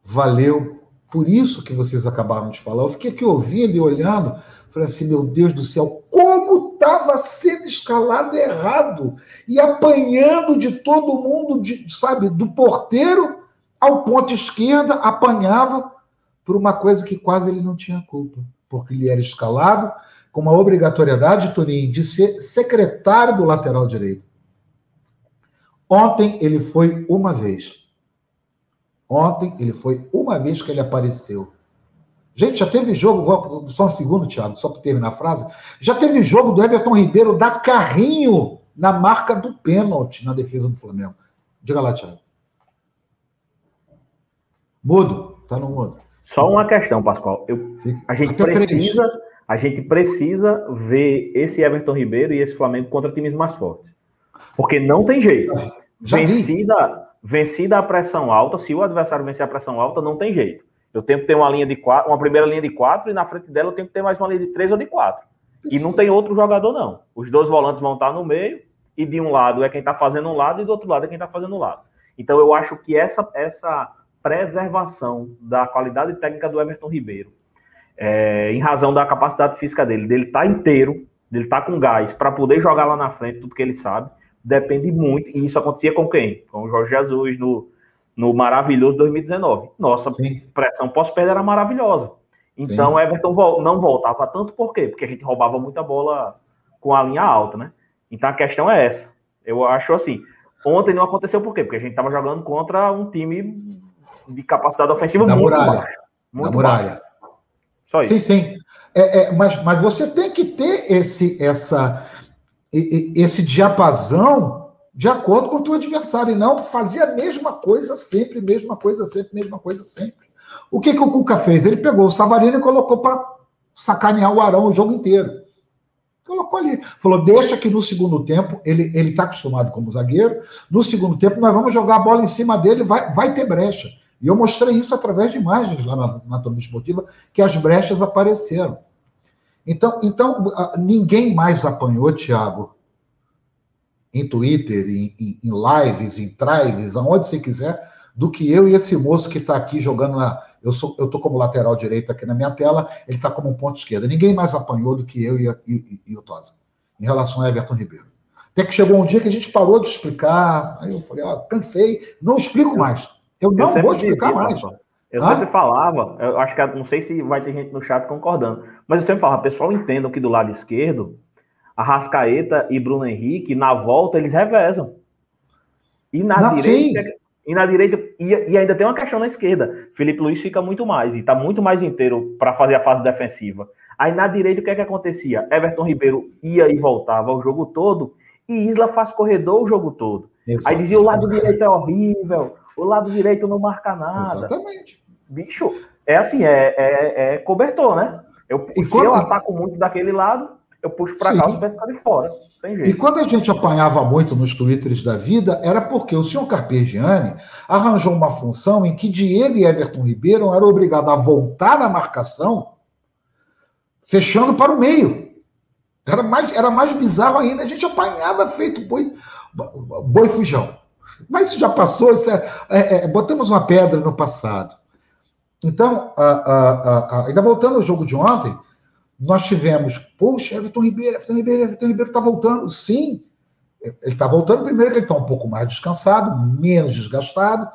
valeu por isso que vocês acabaram de falar. Eu fiquei aqui ouvindo e olhando, falei assim, meu Deus do céu, como estava sendo escalado errado e apanhando de todo mundo, de, sabe, do porteiro ao ponto esquerda, apanhava por uma coisa que quase ele não tinha culpa, porque ele era escalado com uma obrigatoriedade, Toninho, de ser secretário do lateral direito. Ontem ele foi uma vez. Ontem ele foi uma vez que ele apareceu. Gente, já teve jogo, só um segundo, Thiago, só para terminar a frase. Já teve jogo do Everton Ribeiro dar carrinho na marca do pênalti na defesa do Flamengo. Diga lá, Thiago. Mudo, tá no mudo. Só uma questão, Pascoal. Eu, a gente Até precisa, três. a gente precisa ver esse Everton Ribeiro e esse Flamengo contra times mais fortes. Porque não tem jeito. Já vencida, vencida a pressão alta, se o adversário vencer a pressão alta, não tem jeito. Eu tenho que ter uma linha de quatro, uma primeira linha de quatro, e na frente dela eu tenho que ter mais uma linha de três ou de quatro. E não tem outro jogador, não. Os dois volantes vão estar no meio, e de um lado é quem está fazendo um lado, e do outro lado é quem está fazendo um lado. Então eu acho que essa, essa preservação da qualidade técnica do Everton Ribeiro, é, em razão da capacidade física dele, dele estar tá inteiro, dele estar tá com gás para poder jogar lá na frente tudo que ele sabe, depende muito, e isso acontecia com quem? Com o Jorge Jesus no, no maravilhoso 2019. Nossa Sim. pressão pós-perda era maravilhosa. Então, Sim. Everton não voltava tanto, por quê? Porque a gente roubava muita bola com a linha alta, né? Então, a questão é essa. Eu acho assim, ontem não aconteceu por quê? Porque a gente estava jogando contra um time de capacidade ofensiva da muito muralha. baixa. Muito da muralha. Baixa. Só isso. Sim, sim. É, é, mas, mas você tem que ter esse, essa, esse diapasão de acordo com o teu adversário, e não fazer a mesma coisa sempre, mesma coisa sempre, mesma coisa sempre. O que, que o Cuca fez? Ele pegou o Savarino e colocou para sacanear o Arão o jogo inteiro. Colocou ali. Falou, deixa que no segundo tempo, ele está acostumado como zagueiro, no segundo tempo nós vamos jogar a bola em cima dele, vai, vai ter brecha. E eu mostrei isso através de imagens lá na, na Tomia Esportiva, que as brechas apareceram. Então, então ninguém mais apanhou, Thiago, em Twitter, em, em, em lives, em drives, aonde você quiser, do que eu e esse moço que está aqui jogando na. Eu sou, eu tô como lateral direito aqui na minha tela, ele está como um ponto esquerdo. Ninguém mais apanhou do que eu e, e, e o Tosa, em relação a Everton Ribeiro. Até que chegou um dia que a gente parou de explicar. Aí eu falei, ó, cansei, não explico mais. Eu não eu vou explicar dizia, mais. Eu ah? sempre falava, eu acho que não sei se vai ter gente no chat concordando, mas eu sempre falava, pessoal, entendam que do lado esquerdo, a Rascaeta e Bruno Henrique, na volta, eles revezam. E na não, direita. Sim. E na direita, e, e, ainda tem uma questão na esquerda. Felipe Luiz fica muito mais, e está muito mais inteiro para fazer a fase defensiva. Aí na direita, o que é que acontecia? Everton Ribeiro ia e voltava o jogo todo, e Isla faz corredor o jogo todo. Exatamente. Aí dizia: o lado direito é horrível, o lado direito não marca nada. Exatamente. Bicho, é assim, é, é, é cobertor, né? Eu, se quando... eu ataco muito daquele lado, eu puxo para cá, os pés de fora. E quando a gente apanhava muito nos twitters da vida, era porque o senhor Carpegiani arranjou uma função em que Diego e Everton Ribeiro eram obrigados a voltar na marcação, fechando para o meio. Era mais, era mais bizarro ainda, a gente apanhava feito boi, boi fujão. Mas isso já passou, isso é, é, é, botamos uma pedra no passado. Então, ainda voltando ao jogo de ontem, nós tivemos, poxa, Everton Ribeiro, Everton Ribeiro, Everton Ribeiro está voltando. Sim, ele está voltando primeiro que ele está um pouco mais descansado, menos desgastado,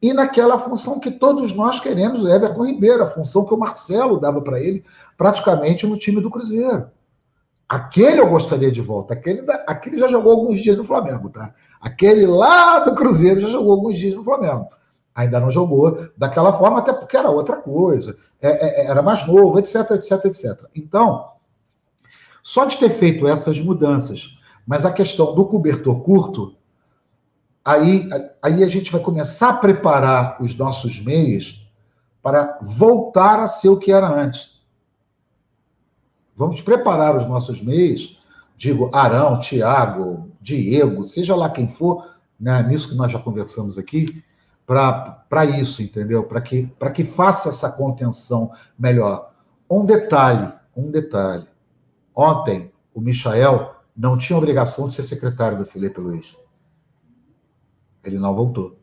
e naquela função que todos nós queremos, o Everton Ribeiro, a função que o Marcelo dava para ele praticamente no time do Cruzeiro. Aquele eu gostaria de volta. Aquele, aquele já jogou alguns dias no Flamengo, tá? Aquele lá do Cruzeiro já jogou alguns dias no Flamengo. Ainda não jogou daquela forma, até porque era outra coisa. É, é, é, era mais novo, etc, etc, etc. Então, só de ter feito essas mudanças, mas a questão do cobertor curto, aí, aí a gente vai começar a preparar os nossos meios para voltar a ser o que era antes. Vamos preparar os nossos meios, digo, Arão, Tiago, Diego, seja lá quem for, né, nisso que nós já conversamos aqui, para isso, entendeu? Para que, que faça essa contenção melhor. Um detalhe, um detalhe. Ontem, o Michael não tinha obrigação de ser secretário do Felipe Luiz. Ele não voltou.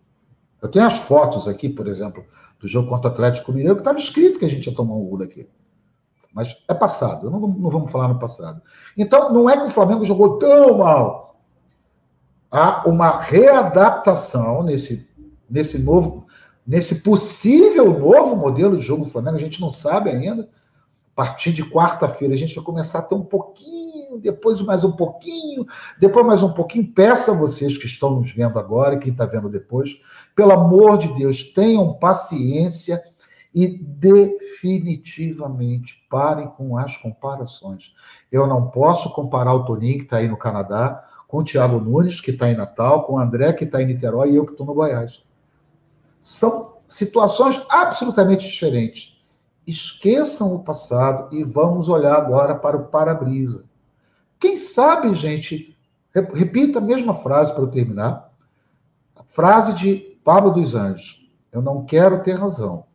Eu tenho as fotos aqui, por exemplo, do jogo contra o Atlético Mineiro, que estava escrito que a gente ia tomar um gol daqui. Mas é passado, não, não vamos falar no passado. Então, não é que o Flamengo jogou tão mal. Há uma readaptação nesse nesse novo, nesse possível novo modelo de jogo do Flamengo, a gente não sabe ainda. A partir de quarta-feira a gente vai começar a ter um pouquinho, depois mais um pouquinho, depois mais um pouquinho. Peço a vocês que estão nos vendo agora, quem está vendo depois, pelo amor de Deus, tenham paciência e definitivamente parem com as comparações. Eu não posso comparar o Toninho, que está aí no Canadá, com o Thiago Nunes, que está em Natal, com o André, que está em Niterói, e eu que estou no Goiás. São situações absolutamente diferentes. Esqueçam o passado e vamos olhar agora para o para-brisa. Quem sabe, gente, repita a mesma frase para eu terminar. A frase de Pablo dos Anjos. Eu não quero ter razão.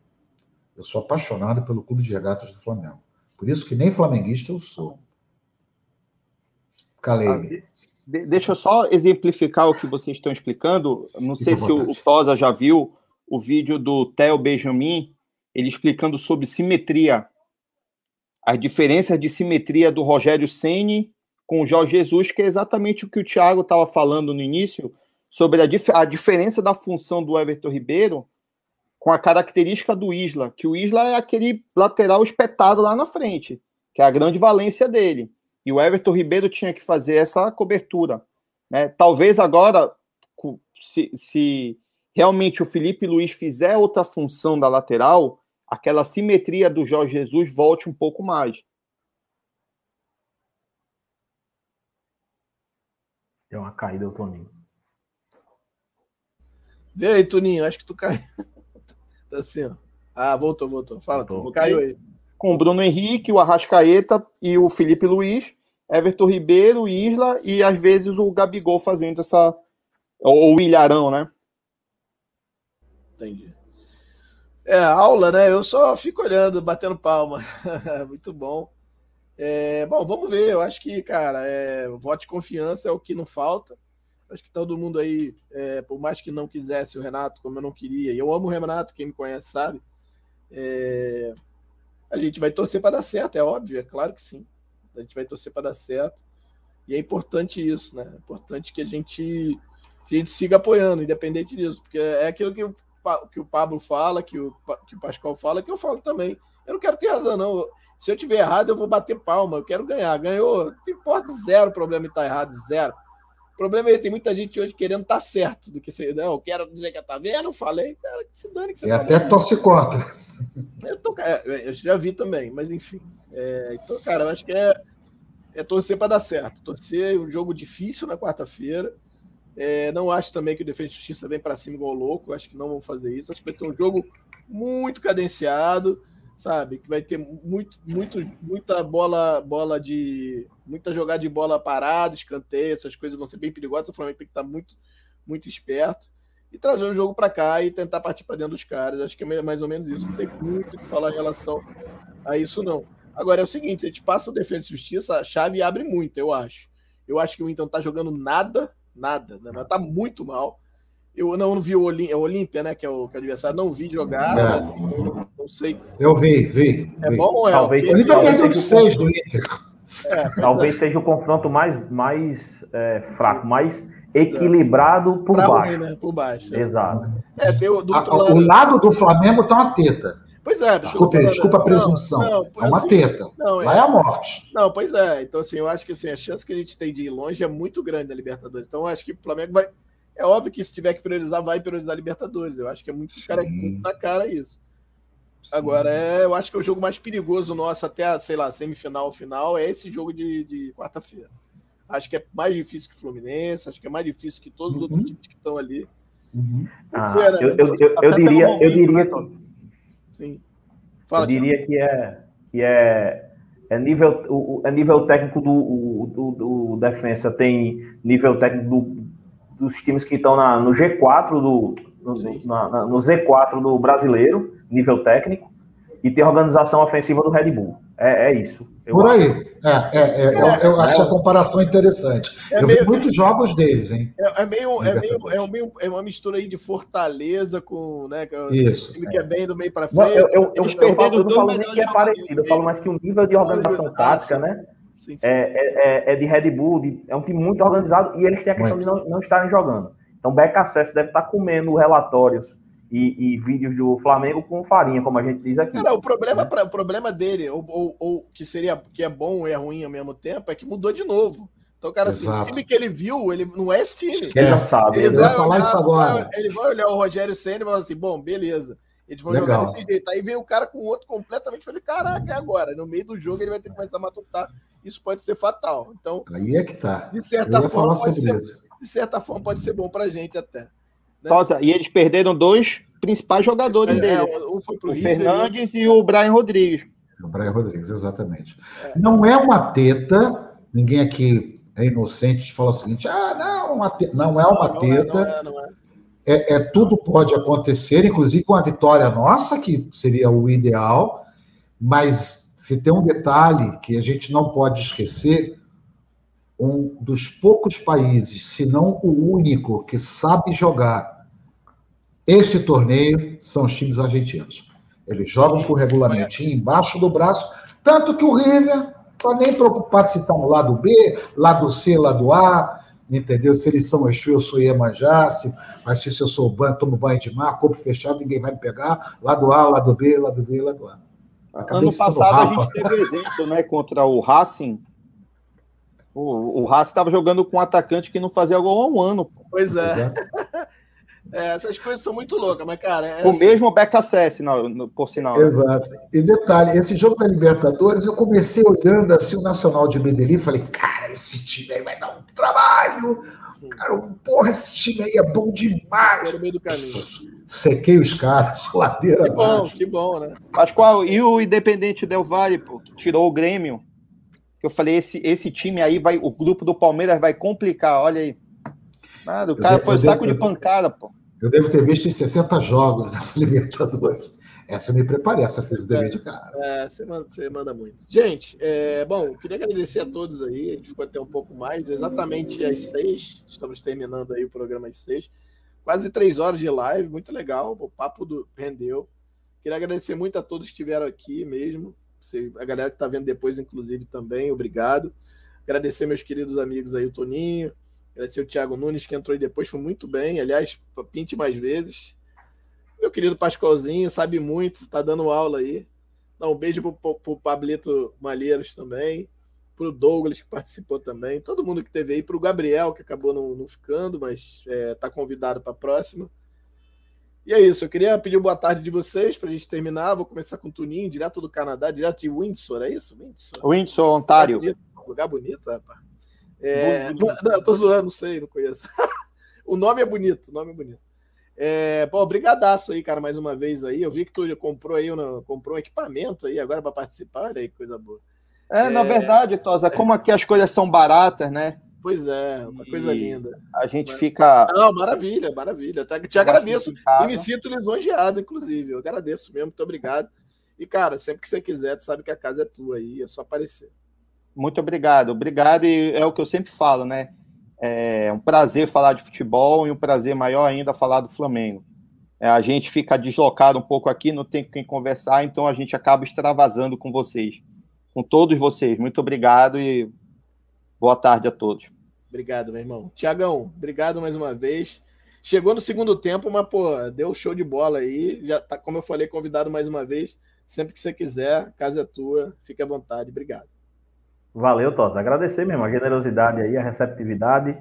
Eu sou apaixonado pelo Clube de Regatas do Flamengo. Por isso que nem flamenguista eu sou. Calei. Ah, deixa eu só exemplificar o que vocês estão explicando. Não sei se o, o Tosa já viu o vídeo do Theo Benjamin, ele explicando sobre simetria, as diferenças de simetria do Rogério Ceni com o Jorge Jesus, que é exatamente o que o Thiago estava falando no início, sobre a, dif a diferença da função do Everton Ribeiro com a característica do Isla, que o Isla é aquele lateral espetado lá na frente, que é a grande valência dele. E o Everton Ribeiro tinha que fazer essa cobertura. Né? Talvez agora, se, se realmente o Felipe Luiz fizer outra função da lateral, aquela simetria do Jorge Jesus volte um pouco mais. Deu uma caída o Toninho. Vê aí, Toninho, acho que tu caiu. tá assim, ó. Ah, voltou, voltou. Fala, tu caiu aí. Com o Bruno Henrique, o Arrascaeta e o Felipe Luiz, Everton Ribeiro, Isla e às vezes o Gabigol fazendo essa. Ou o Ilharão, né? Entendi. É, aula, né? Eu só fico olhando, batendo palma. Muito bom. É, bom, vamos ver. Eu acho que, cara, é, voto de confiança é o que não falta. Acho que todo mundo aí, é, por mais que não quisesse o Renato, como eu não queria, e eu amo o Renato, quem me conhece sabe, é, a gente vai torcer para dar certo, é óbvio, é claro que sim. A gente vai torcer para dar certo. E é importante isso, né? É importante que a gente que a gente siga apoiando, independente disso, porque é aquilo que que o Pablo fala, que o, que o Pascoal fala, que eu falo também. Eu não quero ter razão, não. Se eu tiver errado, eu vou bater palma. Eu quero ganhar. Ganhou, não importa zero problema em estar errado, zero. O problema é que tem muita gente hoje querendo estar certo do que você. Não, eu quero dizer que tá vendo, eu falei, cara, que se dane que você E até torce contra. Eu, tô, é, eu já vi também, mas enfim. É, então, cara, eu acho que é, é torcer para dar certo. Torcer um jogo difícil na quarta-feira. É, não acho também que o Defesa e Justiça vem para cima igual louco. Acho que não vão fazer isso. Acho que vai ser um jogo muito cadenciado, sabe? Que vai ter muito, muito, muita bola, bola de. Muita jogada de bola parada, escanteio, essas coisas vão ser bem perigosas. O Flamengo tem que estar muito, muito esperto e trazer o jogo para cá e tentar partir para dentro dos caras. Acho que é mais ou menos isso. Não tem muito o que falar em relação a isso, não. Agora é o seguinte: a gente passa o Defesa e Justiça, a chave abre muito, eu acho. Eu acho que o Inter não tá jogando nada nada, né? Mas tá muito mal. Eu não vi o Olímpia, né? Que é o, que é o adversário, não vi jogar. É. Não, não, sei. Eu vi, vi. É vi. bom ou é? Talvez, o seis do Inter. É, Talvez seja o confronto mais, mais é, fraco, mais equilibrado por pra baixo. ruim, né? Por baixo. Exato. É, tem o, do o lado do Flamengo tá uma teta. Pois é, Desculpa, eu tô desculpa a falando- presunção. Não, é uma assim, teta. Não, Lá é a morte. Não, pois é. Então, assim, eu acho que assim, a chance que a gente tem de ir longe é muito grande na Libertadores. Então, eu acho que o Flamengo vai. É óbvio que se tiver que priorizar, vai priorizar a Libertadores. Eu acho que é muito, cara, muito na cara isso. Agora, é, eu acho que é o jogo mais perigoso nosso até a, sei lá, semifinal, final, é esse jogo de, de quarta-feira. Acho que é mais difícil que o Fluminense, acho que é mais difícil que todos os outros times que estão ali. Ah, Ver, né? eu, eu, eu, eu diria, eu momento, diria né, Sim. eu Fala, Thiago. diria que é que é, é nível o, é nível técnico do, o- do, do defensa tem nível técnico do- dos times que estão na, no G4 do no, na- na- no Z4 do brasileiro nível técnico e tem organização ofensiva do Red Bull é, é isso eu Por acho. aí. É, é, é, eu, eu acho a comparação interessante. É eu vi meio- muitos jogos deles, hein? É, é meio, é, meio, é, um meio, é uma mistura aí de Fortaleza com, né, é Isso, time que é bem do meio para frente. eu, eu, eu, Eles eu, falo, perderam eu não falo nem que é parecido, eu falo mais que o nível de organização tática, né? Sim, sim. É, é, é de Red Bull, de- é um time muito organizado e eles têm a questão de não, não estarem jogando. Então, Beck Acesso deve estar comendo relatórios e, e vídeos do Flamengo com farinha, como a gente diz aqui. Cara, o problema, pra- o problema dele, ou, ou, ou que seria que é bom e é ruim ao mesmo tempo, é que mudou de novo. Então, cara, assim, o time que ele viu, ele não é esse time. Esquece. já sabe, Eu ia falar isso agora. vai- ele vai olhar o Rogério Senna e vai falar assim: bom, beleza. Eles vão Legal. jogar desse jeito. Aí vem o cara com outro completamente. Falei, caraca, é agora. No meio do jogo ele vai ter que começar a matutar. Isso pode ser fatal. Então, Aí é que tá. de certa forma, falar pode sobre ser, isso. de certa forma, pode ser bom pra gente até. Né? Tosa, e eles perderam dois principais jogadores É, dele. um foi pro o Fernandes e o Brian Rodrigues. O Brian Rodrigues, exatamente. Não é uma teta, ninguém aqui é inocente de falar o seguinte: ah, não, uma te- não é uma Não é, teta. não é, não é. É, é, tudo pode acontecer, inclusive uma vitória nossa, que seria o ideal, mas se tem um detalhe que a gente não pode esquecer, um dos poucos países, se não o único, que sabe jogar esse torneio são os times argentinos. Eles jogam com o regulamentinho embaixo do braço, tanto que o River está nem preocupado se está no lado B, lado C, lado A, entendeu? Se eles são Exu, eu sou Iemanjá, se, mas se eu sou banho, tomo banho de mar, corpo fechado, ninguém vai me pegar, lado A, lado B, lado B, lado A. Acabei Ano passado a gente teve exemplo, né, contra o Racing. O, o Racing estava jogando com um atacante que não fazia gol há um ano. pô. Pois é. É, essas coisas são muito loucas, mas, cara. É O assim, mesmo no- por sinal. né? Exato. E detalhe, esse jogo da Libertadores, eu comecei olhando assim o Nacional de Medellín e falei, cara, esse time aí vai dar um trabalho. Cara, porra, esse time aí é bom demais. no meio do caminho. Sequei os caras, ladeira Que bom, abaixo. que bom, né? Pascoal, e o Independente Del Valle, pô, que tirou o Grêmio? Que eu falei, esse, esse time aí vai, o grupo do Palmeiras vai complicar, olha aí. Nada, o Eu cara de- foi eu saco de- de pancada, pô. Eu devo ter visto em 60 jogos nessa Libertadores. Essa eu me preparei, essa fez o dever de casa. É, você manda, você manda muito. Gente, é, bom, queria agradecer a todos aí. A gente ficou até um pouco mais, exatamente às seis. Estamos terminando aí o programa às seis. Quase três horas de live, muito legal. O papo do rendeu. Queria agradecer muito a todos que estiveram aqui mesmo. A galera que está vendo depois, inclusive, também, obrigado. Agradecer meus queridos amigos aí, o Toninho. Agradecer o Thiago Nunes, que entrou aí depois, foi muito bem. Aliás, pinte mais vezes. Meu querido Pascoalzinho, sabe muito, tá dando aula aí. Dá um beijo pro, pro Pablito Malheiros também, pro Douglas, que participou também, todo mundo que teve aí, pro Gabriel, que acabou não, não ficando, mas é, tá convidado para a próxima. E é isso, eu queria pedir boa tarde de vocês para a gente terminar. Vou começar com o Tuninho, direto do Canadá, direto de Windsor, é isso? Windsor, Windsor Ontário. Lugar bonito, lugar bonito rapaz. É, não, não, tô zoando, não sei, não conheço. o nome é bonito, o nome é bonito. É, pô, brigadaço aí, cara, mais uma vez aí. Eu vi que tu comprou aí, comprou um equipamento aí agora para participar, olha aí, coisa boa. É, é, na verdade, Tosa, como aqui as coisas são baratas, né? Pois é, uma coisa linda. A gente fica. Não, maravilha, maravilha. Te, te agradeço. E me sinto lisonjeado, inclusive. Eu agradeço mesmo, muito obrigado. E, cara, sempre que você quiser, tu sabe que a casa é tua aí, é só aparecer. Muito obrigado, obrigado. E é o que eu sempre falo, né? É um prazer falar de futebol e um prazer maior ainda falar do Flamengo. É, a gente fica deslocado um pouco aqui, não tem com quem conversar, então a gente acaba extravasando com vocês, com todos vocês. Muito obrigado e Boa tarde a todos. Obrigado, meu irmão. Tiagão, obrigado mais uma vez. Chegou no segundo tempo, mas, pô, deu show de bola aí. Já tá, como eu falei, convidado mais uma vez. Sempre que você quiser, a casa é tua, fique à vontade. Obrigado. Valeu, Tosa. Agradecer mesmo a generosidade aí, a receptividade.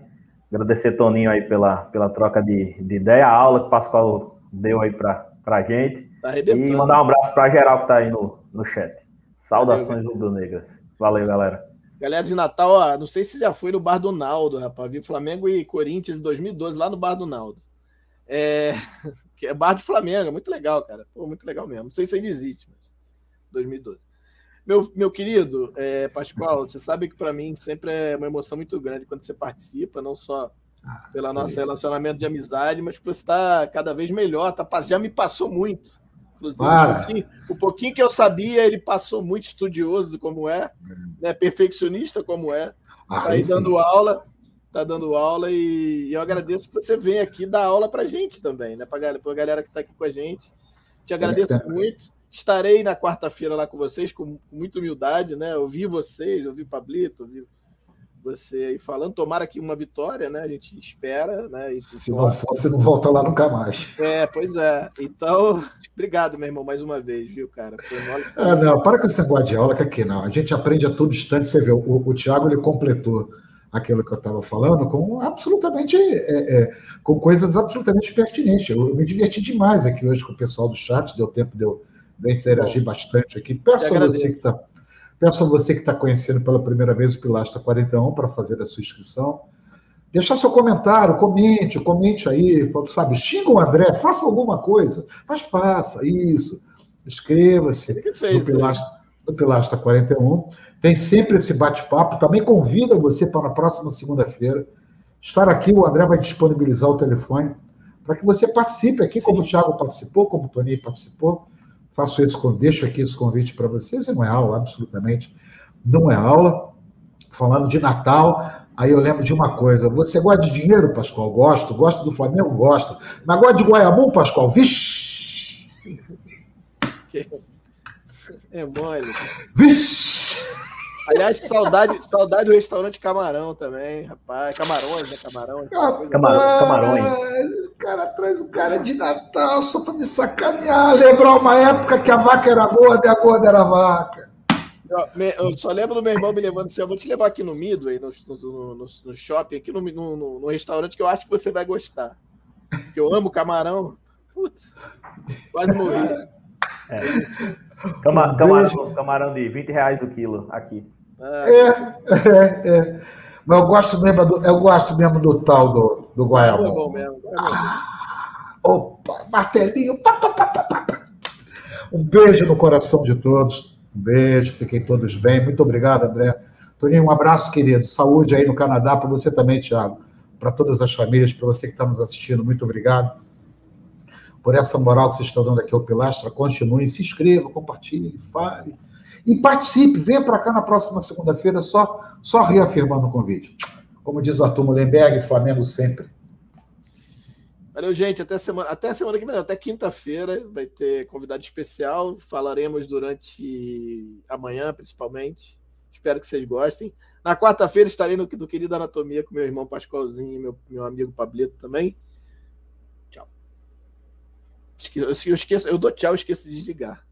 Agradecer, Toninho, aí pela, pela troca de, de ideia, a aula que o Pascoal deu aí pra, pra gente. Tá e mandar um abraço pra geral que tá aí no, no chat. Saudações rubro-negras. Valeu, galera. Galera de Natal, ó, não sei se já foi no Bar do Naldo, rapaz. Vi Flamengo e Corinthians em 2012 lá no Bar do Naldo. É, que é Bar de Flamengo, muito legal, cara. Pô, muito legal mesmo. Não sei se ainda existe, mas 2012. Meu, meu querido é, Pascoal, você sabe que para mim sempre é uma emoção muito grande quando você participa, não só ah, pelo nosso isso. relacionamento de amizade, mas que você está cada vez melhor. Tá, já me passou muito. Inclusive, pouquinho, o pouquinho que eu sabia, ele passou muito estudioso de como é, né, perfeccionista como é. Ah, tá aí sim. dando aula, tá dando aula e, eu agradeço que você vem aqui dar aula para gente também, né? Para a galera que está aqui com a gente. Te agradeço é, muito. Estarei na quarta-feira lá com vocês, com, com muita humildade, né? Ouvi vocês, ouvi Pablito, ouvi você aí falando. Tomara aqui uma vitória, né? A gente espera, né? E, Se não fosse, não volta lá nunca mais. É, pois é. Então, obrigado, meu irmão, mais uma vez, viu, cara? Foi mole. Ah, não, para com esse negócio de aula, que aqui não. A gente aprende a todo instante. Você vê, o, o Thiago ele completou aquilo que eu estava falando com absolutamente é, é, com coisas absolutamente pertinentes. Eu, eu, me diverti demais aqui hoje com o pessoal do chat, deu tempo de eu, de eu interagir Bom, bastante aqui. Peço a você que está Peço a você que está conhecendo pela primeira vez o Pilastra 41 para fazer a sua inscrição. Deixar seu comentário, comente, comente aí, sabe? Xinga o André, faça alguma coisa, mas faça isso. Inscreva-se no, Pilastra, no Pilastra 41. Tem sempre esse bate-papo. Também convido você para na próxima segunda-feira estar aqui. O André vai disponibilizar o telefone para que você participe aqui, Sim. como o Thiago participou, como o Tony participou faço esse, deixo aqui esse convite para vocês, e não é aula, absolutamente, não é aula. Falando de Natal, aí eu lembro de uma coisa. Você gosta de dinheiro, Pascoal? Gosto. Gosto do Flamengo? Gosto. Mas gosta de Guaiabu, Pascoal? Vixe! É mole. Vixe! Aliás, saudade, saudade do restaurante Camarão também, rapaz. Camarões, né? Camarões. Rapaz, camarões. O cara traz o cara de Natal só pra me sacanear. Lembrar uma época que a vaca era gorda e a gorda era vaca. Eu só lembro do meu irmão me levando assim, eu vou te levar aqui no Midway, no, no, no, no shopping, aqui no, no, no, restaurante que eu acho que você vai gostar. Porque eu amo camarão. Putz, quase morri. É. Cama, camarão, camarão de 20 reais o quilo aqui. É, é, é. Mas eu gosto mesmo do, eu gosto mesmo do tal do, do Goiaba. É bom mesmo. É ah, opa, martelinho. Pá, pá, pá, um beijo no coração de todos. Um beijo, fiquem todos bem. Muito obrigado, André. Toninho, um abraço, querido. Saúde aí no Canadá para você também, Thiago. Para todas as famílias, para você que está nos assistindo, muito obrigado por essa moral que vocês estão dando aqui ao Pilastra. Continue, se inscreva, compartilhe, fale. E participe, venha para cá na próxima segunda-feira, só, só reafirmando o convite. Como diz Arthur Mullenberg, Flamengo sempre. Valeu, gente. Até semana, até semana que vem, até quinta-feira vai ter convidado especial. Falaremos durante amanhã, principalmente. Espero que vocês gostem. Na quarta-feira estarei no do Querido Anatomia com meu irmão Pascoalzinho e meu, meu amigo Pablito também. Tchau. Eu esqueço, eu dou tchau e esqueço de desligar.